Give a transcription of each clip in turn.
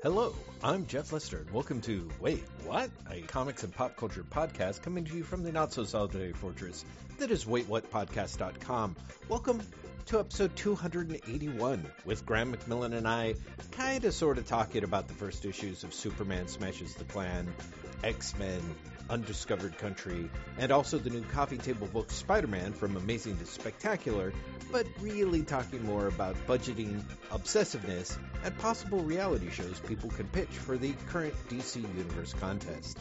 Hello, I'm Jeff Lester, and welcome to Wait, What? A comics and pop culture podcast coming to you from the not so solitary fortress that is waitwhatpodcast.com. Welcome to episode 281 with Graeme McMillan and I kind of sort of talking about the first issues of Superman Smashes the Klan, X Men, Undiscovered Country, and also the new coffee table book Spider Man from Amazing to Spectacular, but really talking more about budgeting, obsessiveness, and possible reality shows people can pitch for the current DC Universe contest.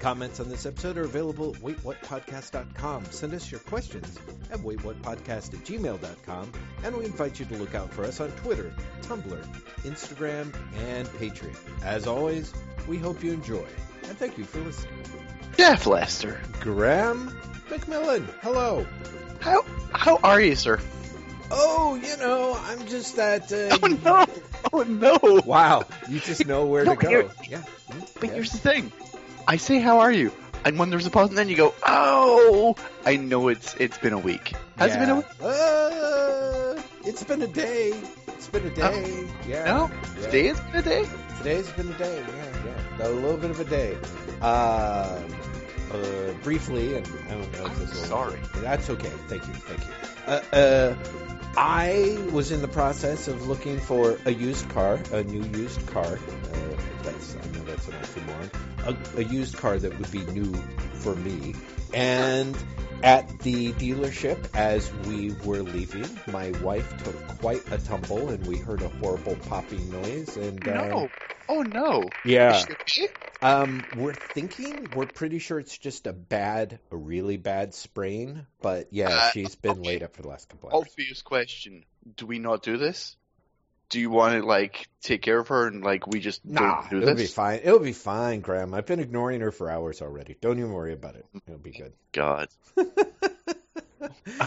Comments on this episode are available at waitwhatpodcast.com. Send us your questions at waitwhatpodcast at gmail.com, and we invite you to look out for us on Twitter, Tumblr, Instagram, and Patreon. As always, we hope you enjoy, and thank you for listening. Jeff Lester. Graeme McMillan, hello. How how are you, sir? Oh, you know, I'm just that. Uh, Oh no! Oh no! Wow, you just know where No, to go. Yeah. But yeah. here's the thing. I say how are you, and when there's a pause, and then you go, oh, I know it's it's been a week. Has it been a week? Uh, it's been a day. It's been a day. yeah. No, yeah. today has been a day. Today's been a day. Yeah, yeah. A little bit of a day. Uh, uh, briefly, and I don't know if I'm sorry. That's okay. Thank you. Thank you. Uh, uh, I was in the process of looking for a used car, a new used car. Uh, that's I know that's an oxymoron. A, a used car that would be new for me. And at the dealership, as we were leaving, my wife took quite a tumble, and we heard a horrible popping noise. And uh, No. Oh no. yeah, Is she okay? um, we're thinking we're pretty sure it's just a bad, a really bad sprain. But yeah, Uh, she's been okay. laid up for the last couple hours. Obvious question. Do we not do this? Do you want to like take care of her and like we just Nah, don't do it'll this? be fine. It'll be fine, Graeme. I've been ignoring her for hours already. Don't even worry about it. It'll be good. God.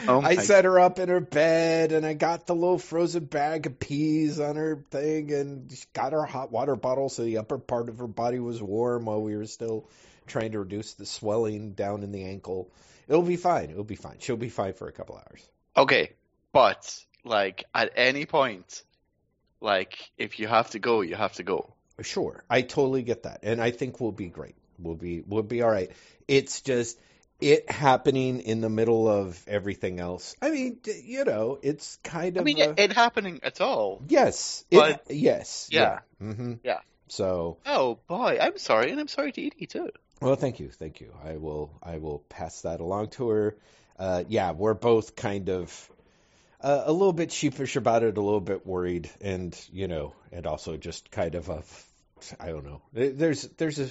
Oh I set her up in her bed, and I got the little frozen bag of peas on her thing, and she got her hot water bottle so the upper part of her body was warm while we were still trying to reduce the swelling down in the ankle. It'll be fine. It'll be fine. She'll be fine for a couple hours. Okay, but like at any point, like if you have to go, you have to go. Sure, I totally get that, and I think we'll be great. We'll be we'll be all right. It's just it happening in the middle of everything else. I mean, you know, it's kind of. I mean, a, it, it happening at all. yes, it, but- yes, Yeah. yeah, hmm Yeah. So, Oh boy, I'm sorry, and I'm sorry to Edie too. well, thank you, thank you. I will I will pass that along to her. Uh, yeah, we're both kind of. Uh, a little bit sheepish about it, a little bit worried, and you know, and also just kind of a, I don't know. There's there's a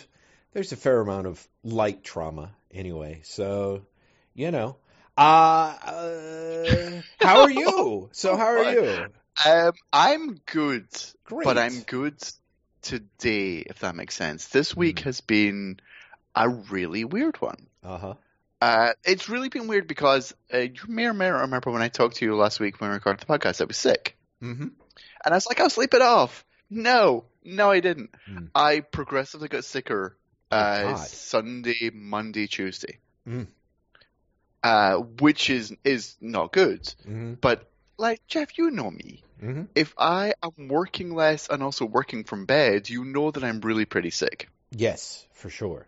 there's a fair amount of light trauma anyway, so you know. Uh, uh how are you? So how are you? Um, I'm good, Great. but I'm good today, if that makes sense. This week Mhm. has been a really weird one. Uh huh. Uh, it's really been weird because uh, you may or may not remember when I talked to you last week when we recorded the podcast, I was sick. Mm-hmm. And I was like, I'll sleep it off. No, no, I didn't. Mm. I progressively got sicker uh, Sunday, Monday, Tuesday, Mm. uh, which is is not good. Mm-hmm. But like Jeff, you know me. Mm-hmm. If I am working less and also working from bed, you know that I'm really pretty sick. Yes, for sure.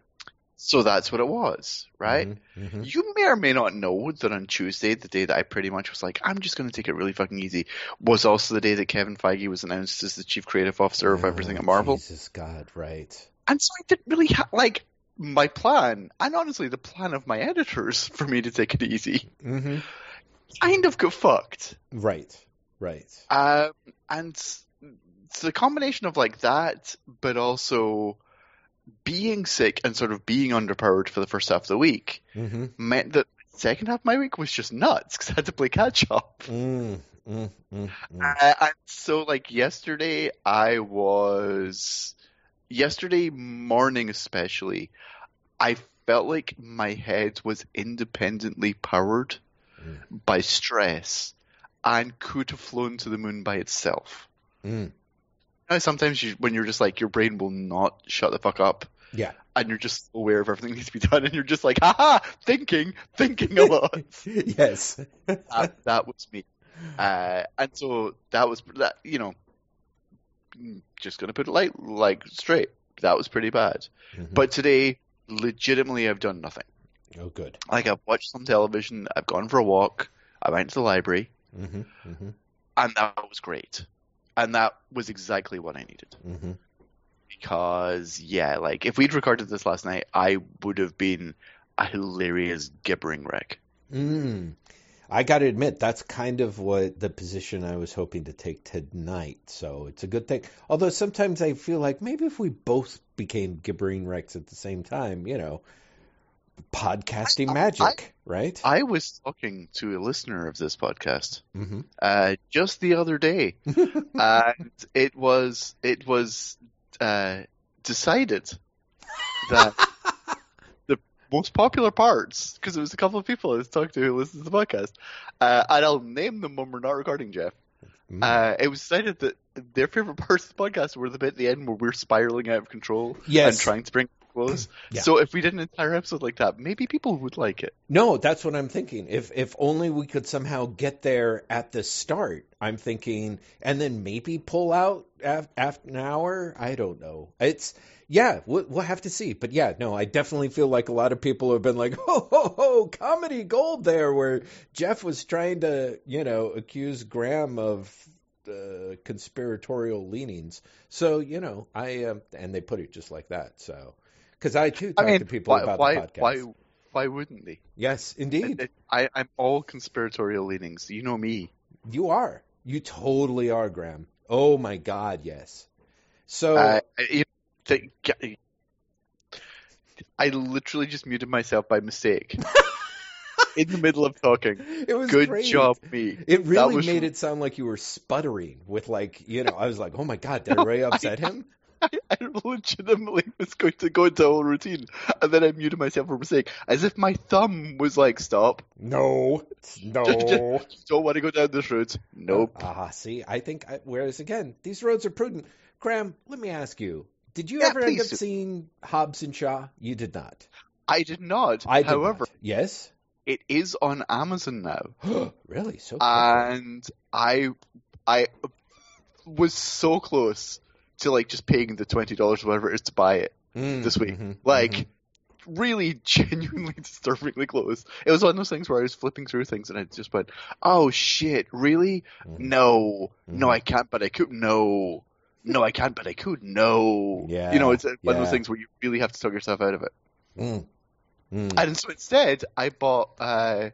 So that's what it was, right? Mm-hmm. You may or may not know that on Tuesday, the day that I pretty much was like, I'm just going to take it really fucking easy, was also the day that Kevin Feige was announced as the chief creative officer of everything at Marvel. Oh, Jesus God, right. And so I didn't really ha- like my plan, and honestly, the plan of my editors for me to take it easy Mm-hmm. kind of got fucked. Right, right. Um, and it's the combination of like that, but also being sick and sort of being underpowered for the first half of the week Mm-hmm. meant that the second half of my week was just nuts because I had to play catch up. Mm, mm, mm, mm. And so, like yesterday, I was yesterday morning, especially. I felt like my head was independently powered Mm. by stress and could have flown to the moon by itself. Mm. Now, sometimes you, when you're just like your brain will not shut the fuck up, Yeah. and you're just aware of everything that needs to be done, and you're just like, haha, thinking, thinking a lot. yes. that, that was me. Uh, and so that was that. You know, just gonna put it like like straight. That was pretty bad. Mhm. But today, legitimately, I've done nothing. oh, good. Like I've watched some television. I've gone for a walk. I went to the library, hmm hmm and that was great. And that was exactly what I needed. hmm Because yeah, like if we'd recorded this last night, I would have been a hilarious gibbering wreck. Mm. I got to admit, that's kind of what the position I was hoping to take tonight. So it's a good thing. Although sometimes I feel like maybe if we both became gibbering wrecks at the same time, you know, podcasting I- I- magic, right? I was talking to a listener of this podcast hmm uh, just the other day, and it was it was uh, decided that the most popular parts, because there was a couple of people I was talking to who listen to the podcast, uh, and I'll name them when we're not recording, Jeff. Mm. Uh, it was decided that their favorite parts of the podcast were the bit at the end where we're spiraling out of control Yes. and trying to bring Yeah. So if we did an entire episode like that, maybe people would like it. No, that's what I'm thinking. If if only we could somehow get there at the start. I'm thinking, and then maybe pull out af- after an hour. I don't know. It's yeah, we'll, we'll have to see. But yeah, no, I definitely feel like a lot of people have been like, ho ho ho, comedy gold there, where Jeff was trying to, you know, accuse Graeme of. Uh, conspiratorial leanings, so you know, I um, and they put it just like that. So, because I too I talk mean, to people why, about why, the podcast. why, why wouldn't they? Yes, indeed. I, I'm all conspiratorial leanings. You know me. You are. You totally are, Graeme. Oh my God, yes. So Uh, I literally just muted myself by mistake in the middle of talking. it was Good great. job, me. It really was- made it sound like you were sputtering with like, you know, I was like, oh my God, did I really upset him? I, legitimately was going to go into a whole routine, and then I muted myself for a mistake, as if my thumb was like, "Stop! No, no. Don't want to go down this route." Nope. Ah, see, I think, I, whereas again, these roads are prudent. Graeme, let me ask you, did you Yeah, ever end up seeing Hobbs and Shaw? You did not. I did not. I did However, not. Yes? it is on Amazon now. really? So Uh, quickly? and I I was so close to like just paying the twenty dollars whatever it is to buy it Mm, this week. mhm, Like mhm. really genuinely disturbingly close. It was one of those things where I was flipping through things and I just went, "Oh shit, really? Mhm. No, no, Mhm. I can't, but I could. No, no, I can't, but I could. No, Yeah, you know, it's one of those things where you really have to talk yourself out of it. Mm, mm. And so instead, I bought uh,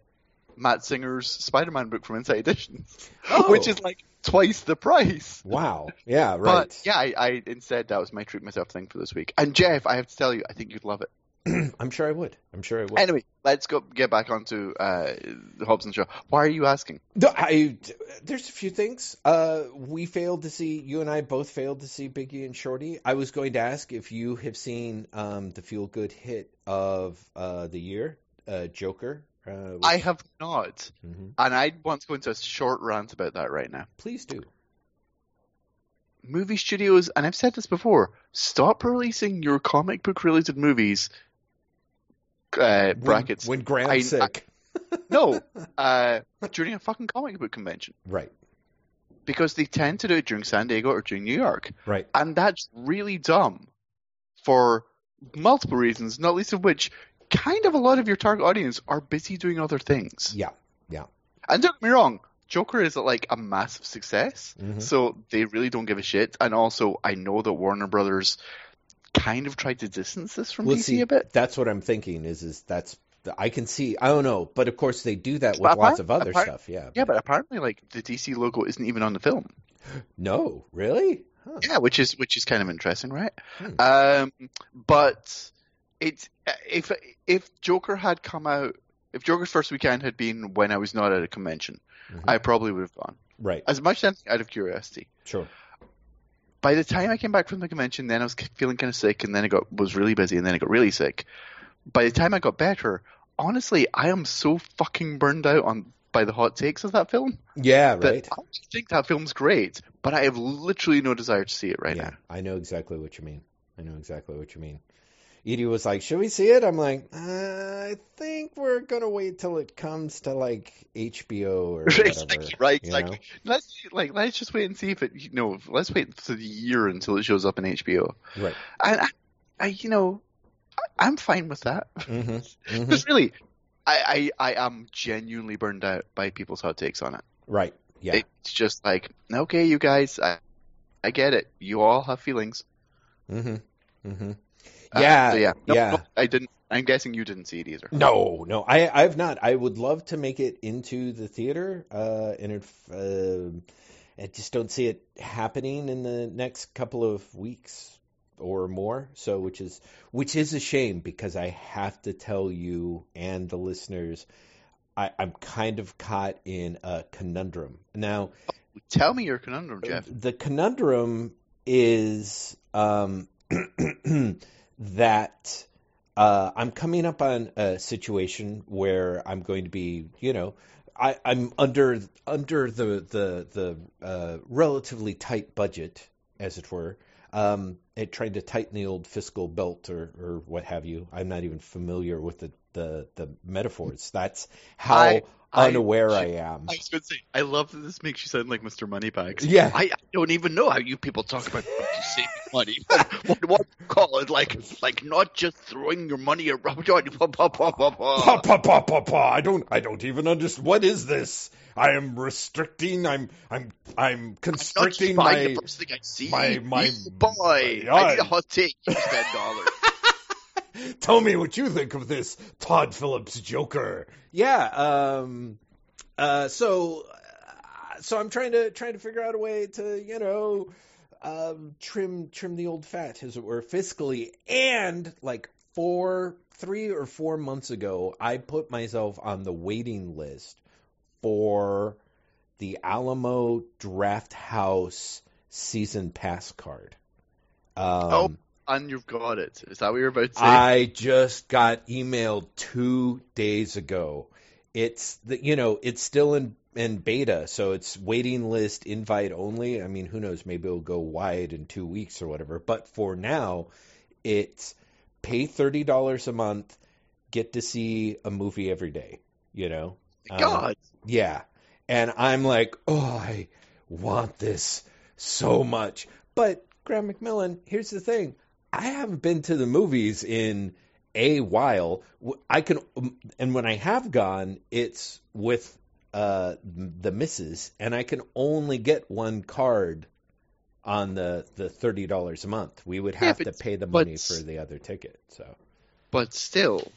Matt Singer's Spider-Man book from Insight Editions, Oh. which is like twice the price. Wow. Yeah, right. But yeah, I, I instead that was my treat myself thing for this week. And Jeff, I have to tell you, I think you'd love it. I'm sure I would. I'm sure I would. Anyway, let's go get back onto uh, the Hobbs and Shaw. Why are you asking? No, I, there's a few things. Uh, we failed to see, you and I both failed to see Biggie and Shorty. I was going to ask if you have seen um, the feel good hit of uh, the year, uh, Joker. Uh, I have not, Mhm. and I want to go into a short rant about that right now. Please do. Movie studios, and I've said this before, stop releasing your comic book related movies. Uh, When- brackets. When, Graeme's I- sick. No, uh, during a fucking comic book convention right, because they tend to do it during San Diego or during New York, right. and that's really dumb for multiple reasons, not least of which, kind of a lot of your target audience are busy doing other things. Yeah, yeah. And don't get me wrong, Joker is like a massive success, Mhm. so they really don't give a shit. And also, I know that Warner Brothers kind of tried to distance this from Well, DC see, a bit. that's what I'm thinking is, is that's, I can see, I don't know, but of course they do that with But lots of other apart- stuff. Yeah. Yeah, but apparently, like the DC logo isn't even on the film. No, really? Huh. Yeah, which is which is kind of interesting, right? Hmm. Um, but it's if if Joker had come out, if Joker's first weekend had been when I was not at a convention, Mhm. I probably would have gone. Right. As much as out of curiosity. Sure. By the time I came back from the convention, then I was feeling kind of sick, and then I got was really busy, and then I got really sick. By the time I got better, honestly, I am so fucking burned out on by the hot takes of that film Yeah, right. I think that film's great, but I have literally no desire to see it right now. yeah, now. I know exactly what you mean. I know exactly what you mean. Edie was like, "Should we see it?" I'm like, uh, "I think we're gonna wait till it comes to like HBO or whatever." Exactly, right, you know? exactly. Let's like let's just wait and see if it. You know, let's wait for the year until it shows up in HBO. Right. And I, I you know, I, I'm fine with that. hmm hmm Because really, I, I I am genuinely burned out by people's hot takes on it. Right. Yeah. It's just like, okay, you guys, I, I get it. You all have feelings. Mm-hmm. hmm Uh, Yeah. so yeah. No, yeah. no, I didn't. I'm guessing you didn't see it either. No, no, I, I've not. I would love to make it into the theater, uh, and it, uh, I just don't see it happening in the next couple of weeks or more. So, which is which is a shame because I have to tell you and the listeners, I, I'm kind of caught in a conundrum now. Tell me your conundrum, Jeff. The conundrum is um, that uh, I'm coming up on a situation where I'm going to be, you know, I, I'm under under the the the uh, relatively tight budget, as it were, um, and trying to tighten the old fiscal belt or, or what have you. I'm not even familiar with the the, the metaphors. That's how I- I- unaware I, am. I was going to say, I love that this makes you sound like Mr. Moneybags. Yeah. I, I don't even know how you people talk about saving money. What, what, you call it? Like, like not just throwing your money around. Pa, pa, pa, pa, pa. Pa pa pa pa pa! I don't I don't even understand. What is this? I am restricting. I'm I'm I'm Not just constricting my. the first thing I see. my- my- You boy, my- I need a hot take. Here's ten dollars. Tell me what you think of this Todd Phillips Joker. Yeah. Um. Uh. So. uh, So I'm trying to trying to figure out a way to you know, um, trim trim the old fat as it were fiscally and like four three or four months ago I put myself on the waiting list for the Alamo Drafthouse season pass card. Um, Oh, and you've got it. Is that what you're about to say? I just got emailed two days ago. It's the you know it's still in in beta, so it's waiting list invite only. I mean, who knows? Maybe it'll go wide in two weeks or whatever. But for now, it's pay thirty dollars a month, get to see a movie every day. You know, Um, God, yeah. And I'm like, oh, I want this so much. But Graeme McMillan, here's the thing. I haven't been to the movies in a while. W- I can, and when I have gone, it's with uh, the missus, and I can only get one card on the the thirty dollars a month. We would Yeah, have but- to pay the but- money for the other ticket. So. but still,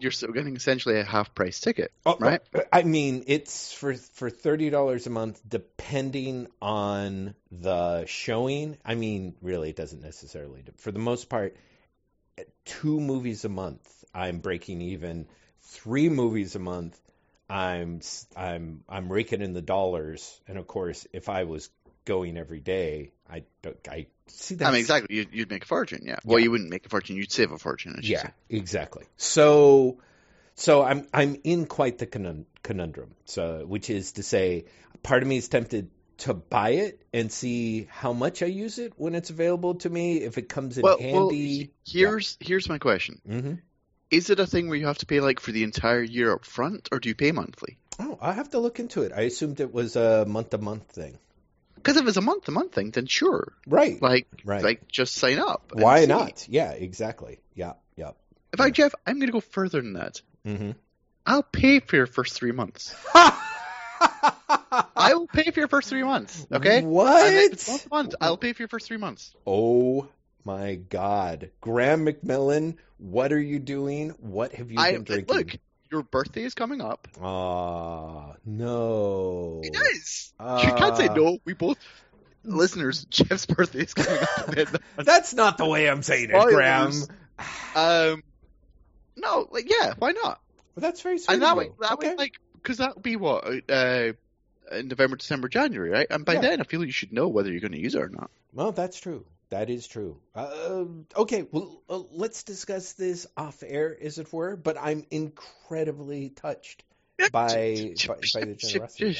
you're still getting essentially a half price ticket, oh, oh, right? I mean, it's for for thirty dollars a month, depending on the showing. I mean, really, it doesn't necessarily. For the most part, two movies a month, I'm breaking even. Three movies a month, I'm I'm I'm raking in the dollars. And of course, if I was going every day, I don't. I see that. I mean, exactly. You'd, you'd make a fortune, yeah. Well, Yeah. you wouldn't make a fortune. You'd save a fortune. Yeah, say. exactly. So, so I'm I'm in quite the conundrum. So, which is to say, part of me is tempted to buy it and see how much I use it when it's available to me. If it comes in Well, well, handy. he- here's here's my question: hmm Is it a thing where you have to pay like for the entire year up front, or do you pay monthly? Oh, I have to look into it. I assumed it was a month to month thing. Because if it's a month to month thing, then sure, Right. like Right. like just sign up. Why not? Yeah. Exactly. Yeah. Yeah. In fact, Jeff, I'm going to go further than that. hmm I'll pay for your first three months. I will pay for your first three months. Okay. What? And if it's once a month, I'll pay for your first three months. Oh my God, Graeme McMillan, what are you doing? What have you I been drinking? look. Your birthday is coming up. Ah, no. It is. you can't say Ah. no. We both listeners. Jeff's birthday is coming up. That's not the way I'm saying it. Graeme. um, no, like yeah, why not? Well, that's very sweet. And that way, that okay. way, like, because that would be what uh, in November, December, January, right? And by Yeah. then, I feel like you should know whether you're going to use it or not. Well, that's true. That is true. Uh, okay, well, uh, let's discuss this off air, as it were. But I'm incredibly touched by by, by the generosity.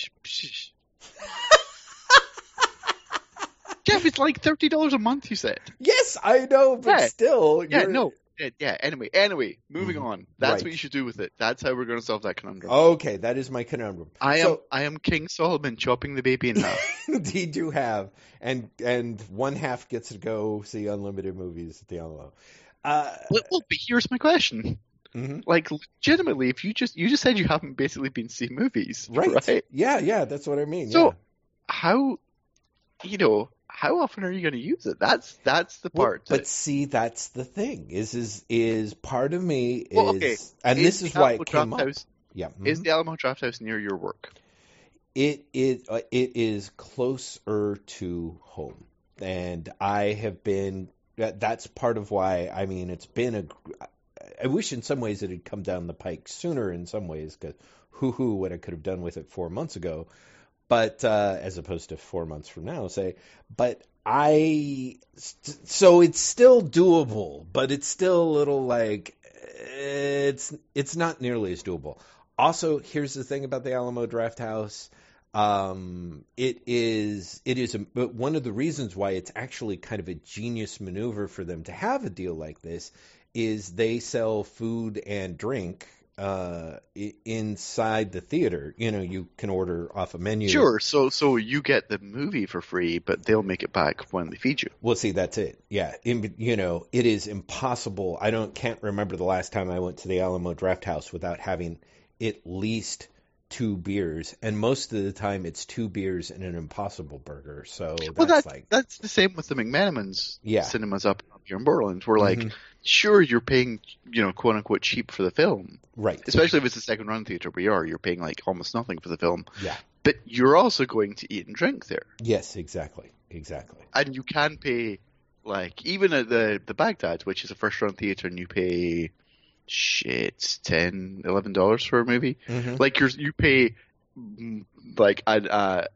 Jeff, it's like thirty dollars a month. You said. Yes, I know, but Yeah. still, Yeah, no. Yeah. Anyway, anyway, moving Mhm. on. That's Right. what you should do with it. That's how we're going to solve that conundrum. Okay, that is my conundrum. I am I am King Solomon chopping the baby in half. Indeed, you have, and and one half gets to go see unlimited movies at the Alamo. Uh, well, well, but here's my question. mhm. Like, legitimately, if you just you just said you haven't basically been seeing movies, right. right? Yeah, yeah, that's what I mean. So, yeah. How, you know, how often are you going to use it? That's that's the Well, part. but that, see, that's the thing. Is is is part of me is, Well, okay. and this is why Alamo it came up. House, Yeah, Is mhm. the Alamo Drafthouse near your work? it it uh, it is closer to home, and I have been. that- That's part of why. I mean, it's been a. I wish in some ways it had come down the pike sooner. In some ways, because hoo hoo, what I could have done with it four months ago, but uh, as opposed to four months from now, say. But I so it's still doable, but it's still a little like it's it's not nearly as doable. Also, here's the thing about the Alamo Drafthouse. Um, it is it is a, but one of the reasons why it's actually kind of a genius maneuver for them to have a deal like this is they sell food and drink uh, inside the theater. You know, you can order off a menu. Sure. So so you get the movie for free, but they'll make it back when they feed you. Well, see, that's it. Yeah, In, you know, it is impossible. I don't can't remember the last time I went to the Alamo Drafthouse without having at least two beers, and most of the time it's two beers and an Impossible Burger. So that's well, that's like, that's the same with the McMenamins Yeah. cinemas up here in Portland. We're like, Mhm. Sure, you're paying, you know, quote unquote cheap for the film, right. especially if it's a second run theater where you are. You're paying like almost nothing for the film, Yeah. but you're also going to eat and drink there, Yes, exactly, exactly. and you can pay like even at the the Bagdad, which is a first run theater, and you pay shit ten, eleven dollars for a movie. Mhm. Like you're you pay like a,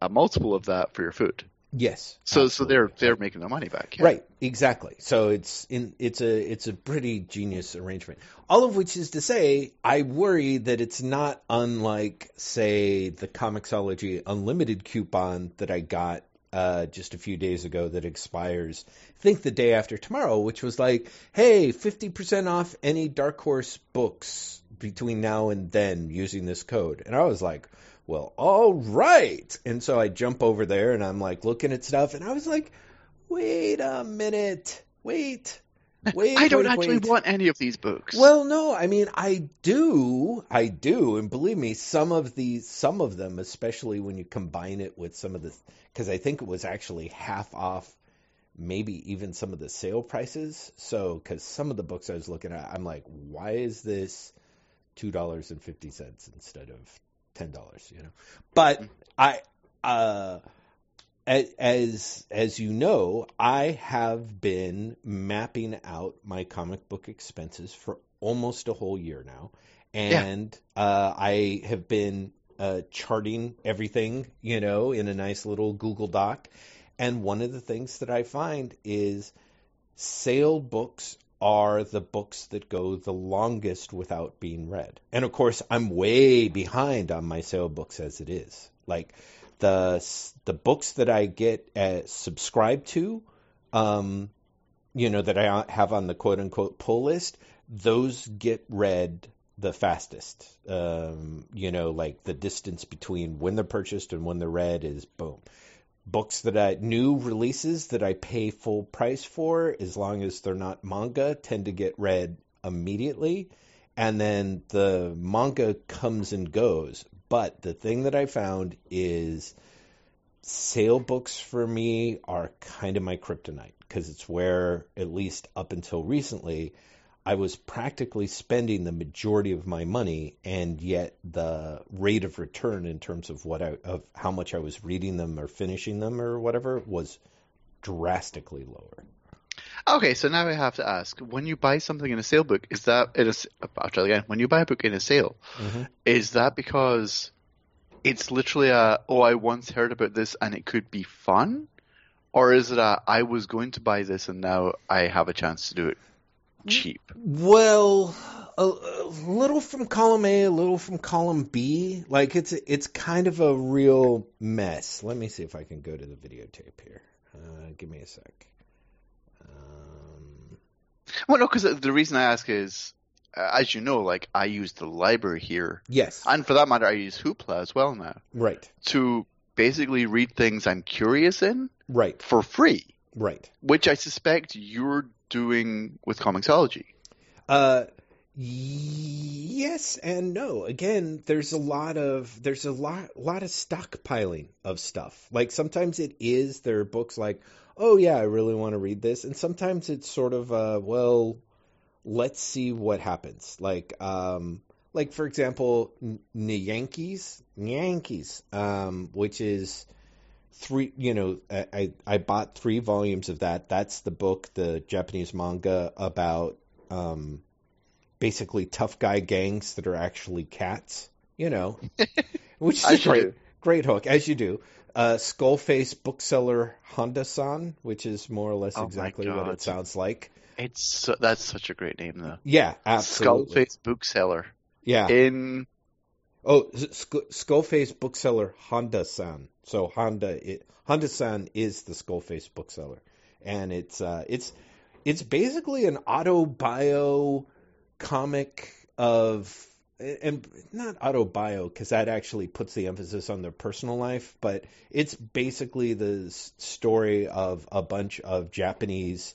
a, a multiple of that for your food. Yes. So so they're they're making their money back. yeah. Right, exactly. So it's in it's a it's a pretty genius arrangement. All of which is to say, I worry that it's not unlike, say, the Comixology Unlimited coupon that I got uh, just a few days ago that expires. I think the day after tomorrow, which was like, hey, fifty percent off any Dark Horse books between now and then using this code, and I was like. Well, all right. And so I jump over there and I'm like looking at stuff and I was like, wait a minute, wait, wait. I don't wait, actually wait. want any of these books. Well, no, I mean, I do, I do, and believe me, some of these, some of them, especially when you combine it with some of the, because I think it was actually half off, maybe even some of the sale prices. So, because some of the books I was looking at, I'm like, why is this two dollars and fifty cents instead of ten dollars? You know, but I, uh, as as you know, I have been mapping out my comic book expenses for almost a whole year now, and uh, I have been uh, charting everything, you know, in a nice little Google Doc. And one of the things that I find is sale books are the books that go the longest without being read. And of course, I'm way behind on my sale books as it is. Like the the books that I get uh, subscribed to, um, you know, that I have on the quote unquote pull list, those get read the fastest. Um, you know, like the distance between when they're purchased and when they're read is boom. Books that I new releases that I pay full price for, as long as they're not manga, tend to get read immediately. And then the manga comes and goes. But the thing that I found is sale books for me are kind of my kryptonite because it's where, at least up until recently, I was practically spending the majority of my money, and yet the rate of return in terms of what I, of how much I was reading them or finishing them or whatever was drastically lower. Okay, so now I have to ask: when you buy something in a sale book, is that in a? I'll try again. When you buy a book in a sale, Mhm. is that because it's literally a oh I once heard about this and it could be fun, or is it a I was going to buy this and now I have a chance to do it cheap? Well, a, a little from column A, a little from column B. Like it's it's kind of a real mess. Let me see if I can go to the videotape here. Uh, give me a sec. Um, Well, no, because the reason I ask is, uh, as you know, like I use the library here, Yes. and for that matter, I use Hoopla as well now right. to basically read things I'm curious in Right. for free, Right. which I suspect you're doing with Comixology. Uh, yes and no. Again, there's a lot of there's a lot lot of stockpiling of stuff. Like sometimes it is there are books like, oh yeah, I really want to read this, and sometimes it's sort of uh, well, let's see what happens. Like um, like for example, N- Yankees, Yankees, um, which is three you know I, I I bought three volumes of that. That's the book the japanese manga about um basically tough guy gangs that are actually cats you know which is a great do. great hook as you do. Uh skullface bookseller honda-san which is more or less Oh exactly what it sounds like. It's so, that's such a great name though. yeah absolutely. Skullface bookseller. Yeah. In Oh, Sk- Skullface bookseller Honda-san. So Honda, it, Honda-san is the Skullface bookseller, and it's uh, it's it's basically an auto bio comic of and not auto bio because that actually puts the emphasis on their personal life, but it's basically the story of a bunch of Japanese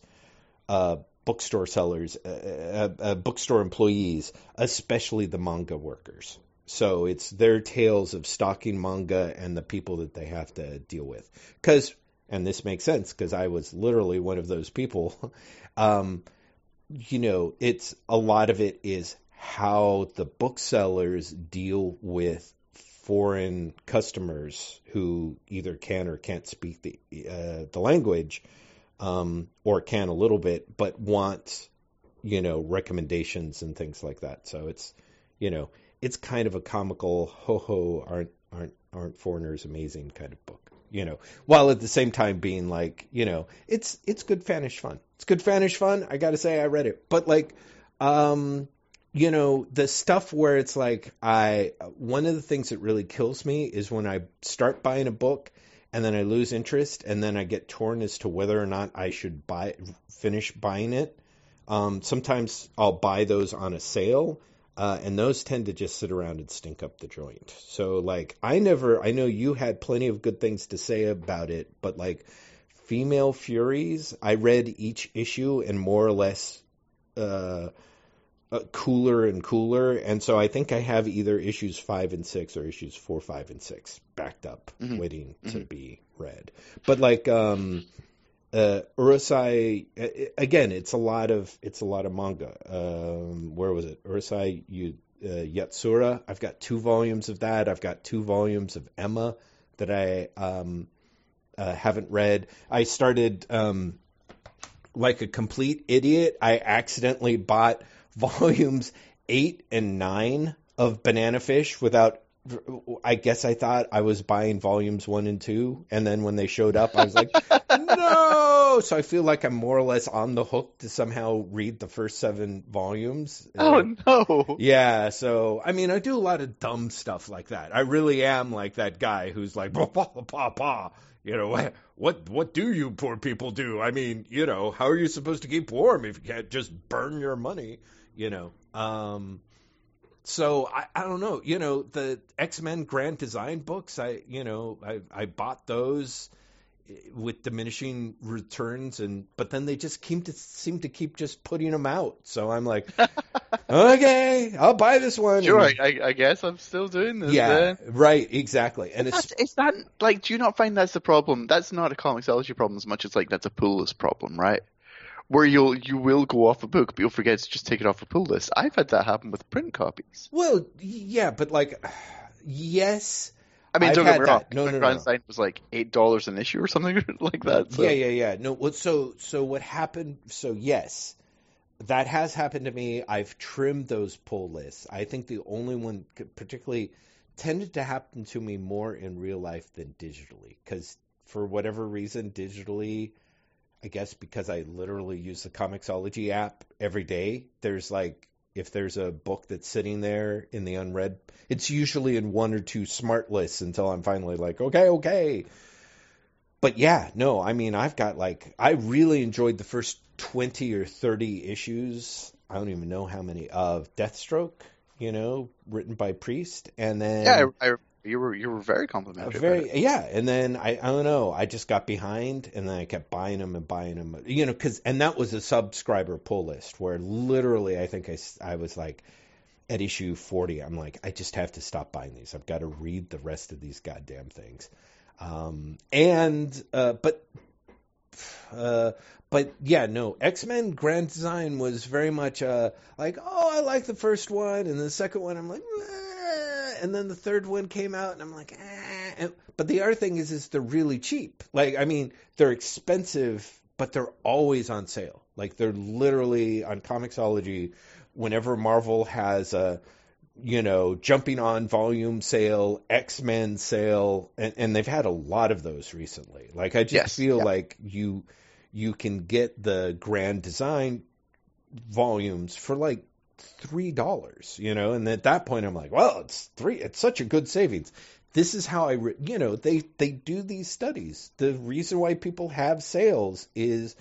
uh, bookstore sellers, uh, uh, uh, bookstore employees, especially the manga workers. So it's their tales of stalking manga and the people that they have to deal with. Because, and this makes sense because I was literally one of those people. um, you know, it's a lot of it is how the booksellers deal with foreign customers who either can or can't speak the uh, the language, um, or can a little bit, but want you know recommendations and things like that. So it's you know it's kind of a comical ho ho aren't aren't aren't foreigners amazing kind of book you know? While at the same time being like you know it's it's good fanish fun. It's good fanish fun i gotta say i read it. But like um you know the stuff where it's like i one of the things that really kills me is when i start buying a book and then i lose interest and then i get torn as to whether or not i should buy finish buying it. Um sometimes i'll buy those on a sale uh, and those tend to just sit around and stink up the joint. So, like, I never, I know you had plenty of good things to say about it, but like, Female Furies, I read each issue and more or less uh, uh, cooler and cooler. And so I think I have either issues five and six or issues four, five, and six backed up, Mhm. waiting to Mhm. be read. But like, um, uh, again. It's a lot of it's a lot of manga. Um, where was it? Urusei you, uh, Yatsura. I've got two volumes of that. I've got two volumes of Emma that I um, uh, haven't read. I started um, like a complete idiot. I accidentally bought volumes eight and nine of Banana Fish without. I guess I thought I was buying volumes one and two, and then when they showed up, I was like, no. So I feel like I'm more or less on the hook to somehow read the first seven volumes. oh no, Yeah, so I mean, I do a lot of dumb stuff like that. I really am like that guy who's like, bah, bah, bah, bah. you know, what, what, what do you poor people do? I mean, you know, how are you supposed to keep warm if you can't just burn your money? You know, um, so I, I don't know. You know, the X Men Grand Design books. I, you know, I, I bought those eh, with diminishing returns and but then they just seem to seem to keep just putting them out so i'm like okay i'll buy this one sure. I, And- I, I guess I'm still doing this. yeah then. right exactly and That's, it's is that like? Do you not find that's the problem? That's not a Comixology problem as much as like that's a pull list problem, right? Where you'll you will go off a book, but you'll forget to just take it off a pull list. I've had that happen with print copies. well yeah but like yes I mean, I've don't get me wrong. No, no, no, no. Was like eight dollars an issue or something like that. So. Yeah, yeah, yeah. No, well, so so what happened? So yes, that has happened to me. I've trimmed those pull lists. I think the only one particularly tended to happen to me more in real life than digitally, because for whatever reason, digitally, I guess because I literally use the Comixology app every day. There's like if there's a book that's sitting there in the unread, it's usually in one or two smart lists until I'm finally like, okay, okay. but yeah, no, I mean, I've got like, I really enjoyed the first 20 or 30 issues. I don't even know how many of Deathstroke, you know, written by Priest. And then. Yeah, I, I, you were you were very complimentary. Very yeah, and then I I don't know. I just got behind, and then I kept buying them and buying them. You know, because and that was a subscriber pull list where literally I think I I was like at issue forty. I'm like I just have to stop buying these. I've got to read the rest of these goddamn things. Um, and uh, but uh, but yeah, no, X Men Grand Design was very much uh, like, oh, I like the first one, and the second one, I'm like, eh. And then the third one came out, and I'm like, eh. And, but the other thing is, is they're really cheap. Like, I mean, they're expensive, but they're always on sale. Like, they're literally on Comixology. Whenever Marvel has a you know, jumping on volume sale, X Men sale, and, and, they've had a lot of those recently. Like I just yes, feel yeah. like you you can get the grand design volumes for like three dollars, you know, and at that point I'm like, well, it's three, it's such a good savings. This is how I, re- you know, they they do these studies. The reason why people have sales is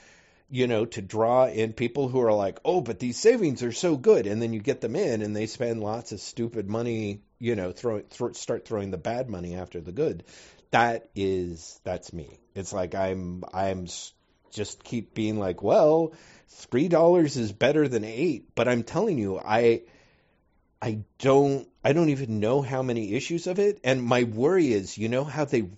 you know, to draw in people who are like, oh, but these savings are so good, and then you get them in, and they spend lots of stupid money, you know, throw, throw start throwing the bad money after the good. That is that's me. It's like I'm I'm just keep being like, well, three dollars is better than eight, but I'm telling you, I I don't I don't even know how many issues of it, and my worry is, you know, how they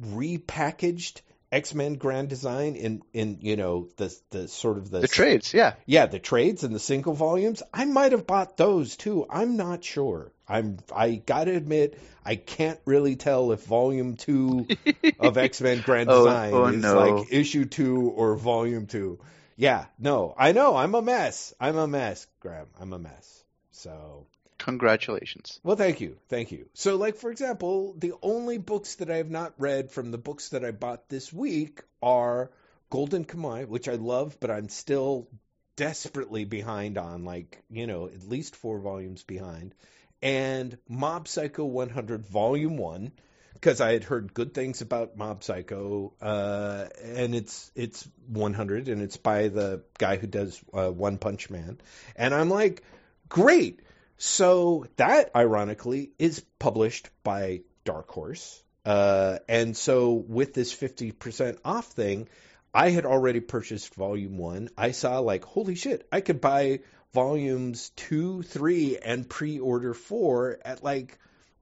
repackaged X Men Grand Design in in you know the the sort of the the trades, yeah, yeah, the trades and the single volumes. I might have bought those too. I'm not sure. I'm I gotta admit I can't really tell if Volume Two of X Men Grand oh, Design oh, is no. like Issue Two or Volume Two. Yeah, no, I know I'm a mess. I'm a mess, Graeme. I'm a mess. So Congratulations. well, thank you, thank you. So, like for example, the only books that I have not read from the books that I bought this week are Golden Kamuy, which I love, but I'm still desperately behind on, like you know, at least four volumes behind, and Mob Psycho 100 Volume One, because I had heard good things about Mob Psycho, uh, and it's it's 100, and it's by the guy who does uh, One Punch Man, and I'm like, great. So that, ironically, is published by Dark Horse. Uh, and so with this 50% off thing, I had already purchased volume one. I saw like, holy shit, I could buy volumes two, three, and pre-order four at like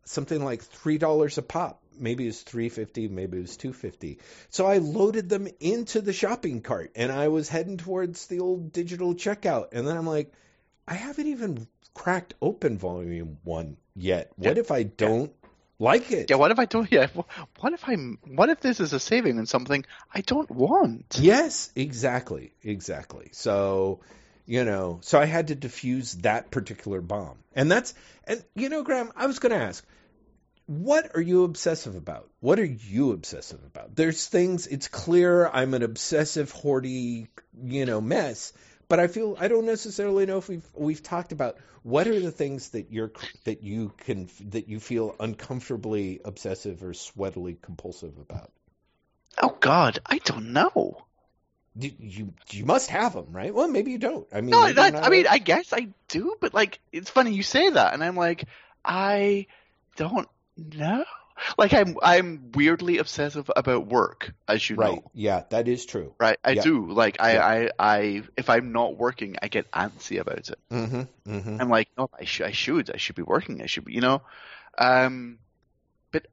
something like three dollars a pop. Maybe it was three fifty, maybe it was two fifty. So I loaded them into the shopping cart, and I was heading towards the old digital checkout. And then I'm like, I haven't even cracked open volume one yet. What Yeah. if I don't like it? Yeah, what if I don't? Yeah, what if I'm? What if this is a saving in something I don't want? Yes, exactly, exactly. So, you know, so I had to defuse that particular bomb, and that's and you know, Graeme, I was going to ask, what are you obsessive about? What are you obsessive about? There's things. It's clear I'm an obsessive, hoardy, you know, mess. But I feel I don't necessarily know if we've we've talked about what are the things that you're that you can that you feel uncomfortably obsessive or sweatily compulsive about. Oh God, I don't know. You, you you must have them, right? Well, maybe you don't. I mean, No, that, I mean, I guess I do, but like, it's funny you say that, and I'm like, I don't know. Like, I'm I'm weirdly obsessive about work, as you know. right? know. Yeah, that is true. Right, I Yeah. do. Like, I, Yeah. I, I, if I'm not working, I get antsy about it. Mm-hmm. Mm-hmm. I'm like, no, I should, I should, I should be working. I should be, you know. Um, but,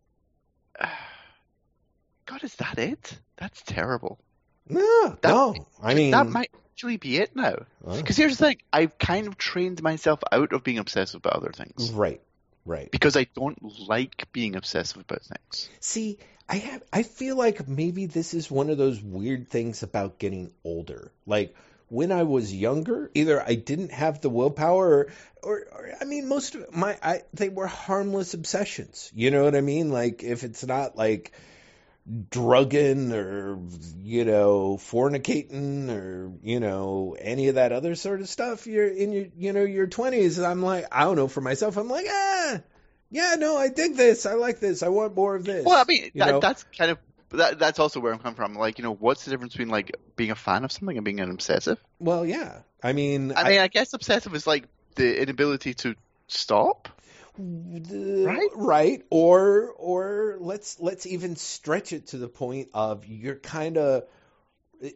uh, God, is that it? That's terrible. No, That- no. I mean, that might actually be it now. Because here's the thing: I've kind of trained myself out of being obsessive about other things right, right. because I don't like being obsessive about things. See, I have I feel like maybe this is one of those weird things about getting older. Like when I was younger, either I didn't have the willpower or, or, or I mean most of my I they were harmless obsessions. You know what I mean? Like if it's not like drugging or you know fornicating or you know any of that other sort of stuff you're in your you know your 20s i'm like i don't know for myself i'm like ah yeah no i dig this i like this i want more of this Well, I mean, that, that's kind of that that's also where I'm coming from. Like, you know, what's the difference between like being a fan of something and being an obsessive? Well, yeah. I mean, I mean, I guess obsessive is like the inability to stop. Right? Right. Or or let's let's even stretch it to the point of you're kind of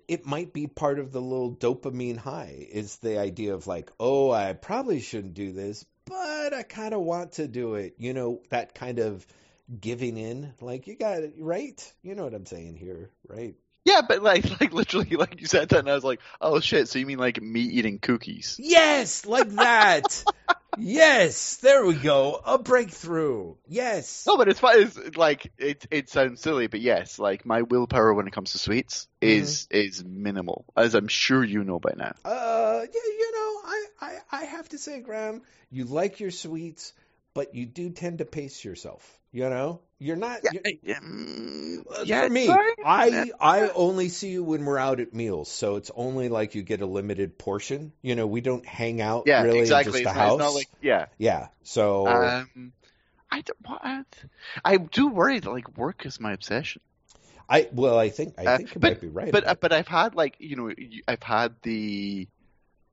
it might be part of the little dopamine high is the idea of like oh i probably shouldn't do this but i kind of want to do it. You know that kind of giving in. Like you got it right? You know what i'm saying here right Yeah, but like like literally like you said that and I was like, oh shit, so you mean like me eating cookies? yes like that yes there we go a breakthrough yes No, but it's fine. It's like it. It sounds silly, but yes, like my willpower when it comes to sweets is is minimal, as I'm sure you know by now. Uh, yeah, you know, I, I, I have to say, Graeme, you like your sweets, but you do tend to pace yourself. You know, you're not. you're- yeah, mm, uh, yeah, for me, sorry. I I only see you when we're out at meals, so it's only like you get a limited portion. You know, we don't hang out yeah, really exactly. in just It's house. not like yeah. yeah, so Um, I don't. What? I do worry that like work is my obsession. I well, I think I uh, think you but- might be right. But uh, but I've had like you know I've had the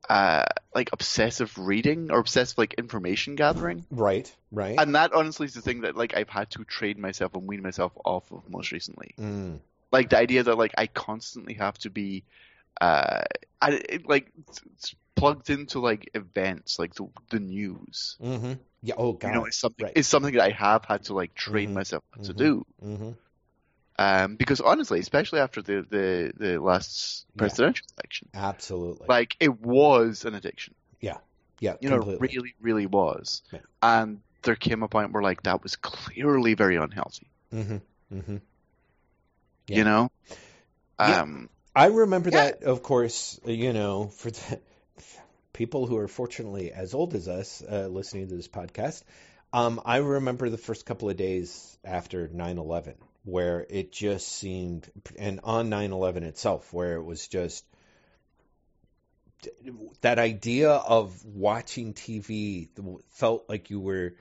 uh like obsessive reading or obsessive like information gathering. right, right. And that honestly is the thing that like I've had to train myself and wean myself off of most recently. Mm, Like the idea that like I constantly have to be uh I, like plugged into like events like the the news. hmm Yeah. Oh God. You know, it's something right. it's something that I have had to like train Mhm. myself to Mhm. do. Um because honestly, especially after the the the last Yeah. presidential election, Absolutely. like it was an addiction. yeah. Yeah, you know, really really was. Yeah. And there came a point where like that was clearly very unhealthy. hmm hmm Yeah. You know? Yeah. Um I remember Yeah. that, of course, you know, for the people who are fortunately as old as us uh, listening to this podcast. Um, I remember the first couple of days after 9 11, where it just seemed, and on 9 11 itself, where it was just that idea of watching TV felt like you were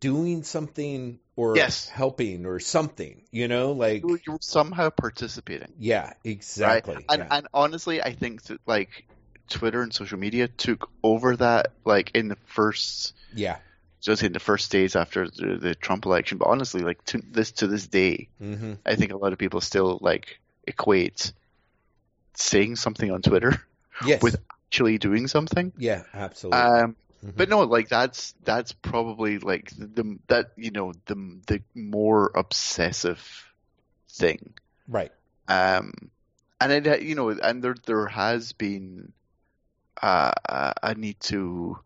doing something or Yes. helping or something, you know, like, you were- somehow participating. yeah, exactly. Right? And yeah. and honestly I think that like Twitter and social media took over that like in the first yeah. Just in the first days after the, the Trump election. But honestly, like to this to this day, hmm I think a lot of people still like equate saying something on Twitter Yes. with actually doing something. yeah, absolutely. Um, Mhm. but no, like that's that's probably like the that you know the the more obsessive thing. right. Um, and it you know and there there has been uh, a need to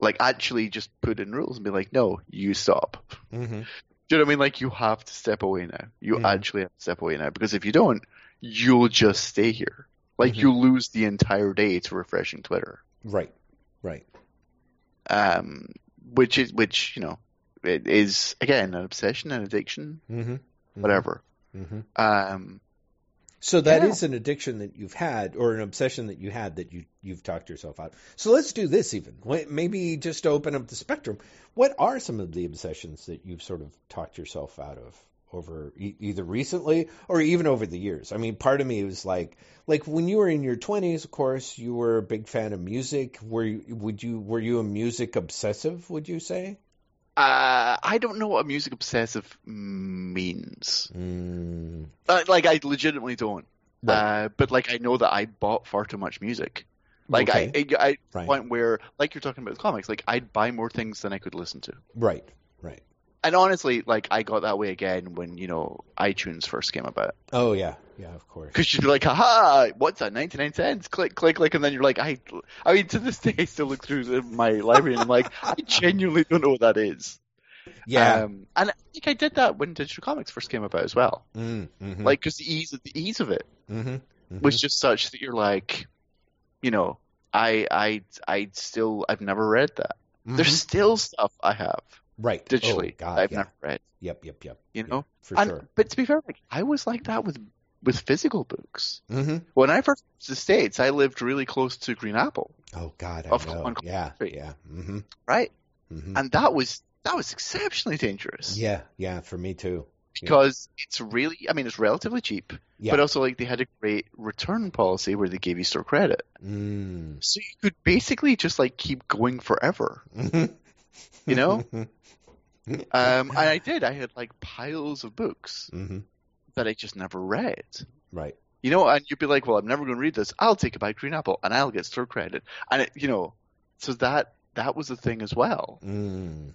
like actually just put in rules and be like, no, you stop. hmm Do you know what I mean? Like you have to step away now. You Mhm. actually have to step away now because if you don't, you'll just stay here. Like Mhm. you'll lose the entire day to refreshing Twitter. Right. Right. Um, which is which you know it is again an obsession, an addiction, hmm whatever. hmm Um, So that is Yeah. an addiction that you've had, or an obsession that you had that you you've talked yourself out. So let's do this even. Maybe just to open up the spectrum. What are some of the obsessions that you've sort of talked yourself out of over e- either recently or even over the years? I mean, part of me was like, like when you were in your twenties, of course, you were a big fan of music. Were you, would you were you a music obsessive? Would you say? Uh, I don't know what a music obsessive means. Mm, Uh, like I legitimately don't. right. Uh, but like I know that I bought far too much music. Like I, I, I Right. point where, like you're talking about with comics, like I'd buy more things than I could listen to. right. Right. And honestly, like I got that way again when you know iTunes first came about. Oh yeah. Yeah. Of course. Because you'd be like, haha, what's that? 99 cents? Click, click, click. And then you're like, I, I mean, to this day, I still look through my library and I'm like, I genuinely don't know what that is. Yeah. Um, and I think I did that when digital comics first came about as well. Mm, hmm Like, because the ease, of, the ease of it hmm was just such that you're like, you know, I, I, I still, I've never read that. There's still stuff I have right digitally Mm-hmm. Oh, God, I've yeah. never read. Yep. Yep. Yep. You know, For and, sure. but to be fair, like I was like that with with physical books. hmm When I first moved to the states, I lived really close to Green Apple, Oh God, I Of- know. yeah. Yeah. hmm right? hmm And that was that was exceptionally dangerous. Yeah. Yeah. For me too. because it's really, I mean, it's relatively cheap, Yeah. but also like they had a great return policy where they gave you store credit, Mm. so you could basically just like keep going forever. You know? Um, and I did. I had like piles of books hmm that I just never read. Right. You know, and you'd be like, "Well, I'm never going to read this. I'll take it by Green Apple, and I'll get store credit." And it, you know, so that that was a thing as well. Mm.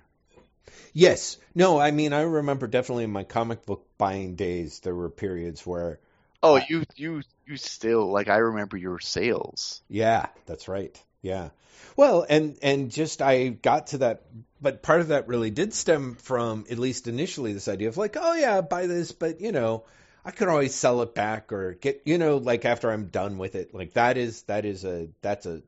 Yes. No, I mean, I remember definitely in my comic book buying days, there were periods where, Oh, you you you still like I remember your sales. yeah, that's right. Yeah. Well, and and just I got to that, but part of that really did stem from at least initially this idea of like, oh yeah, buy this, but you know, I could always sell it back or get, you know, like after I'm done with it. Like that is that is a that's a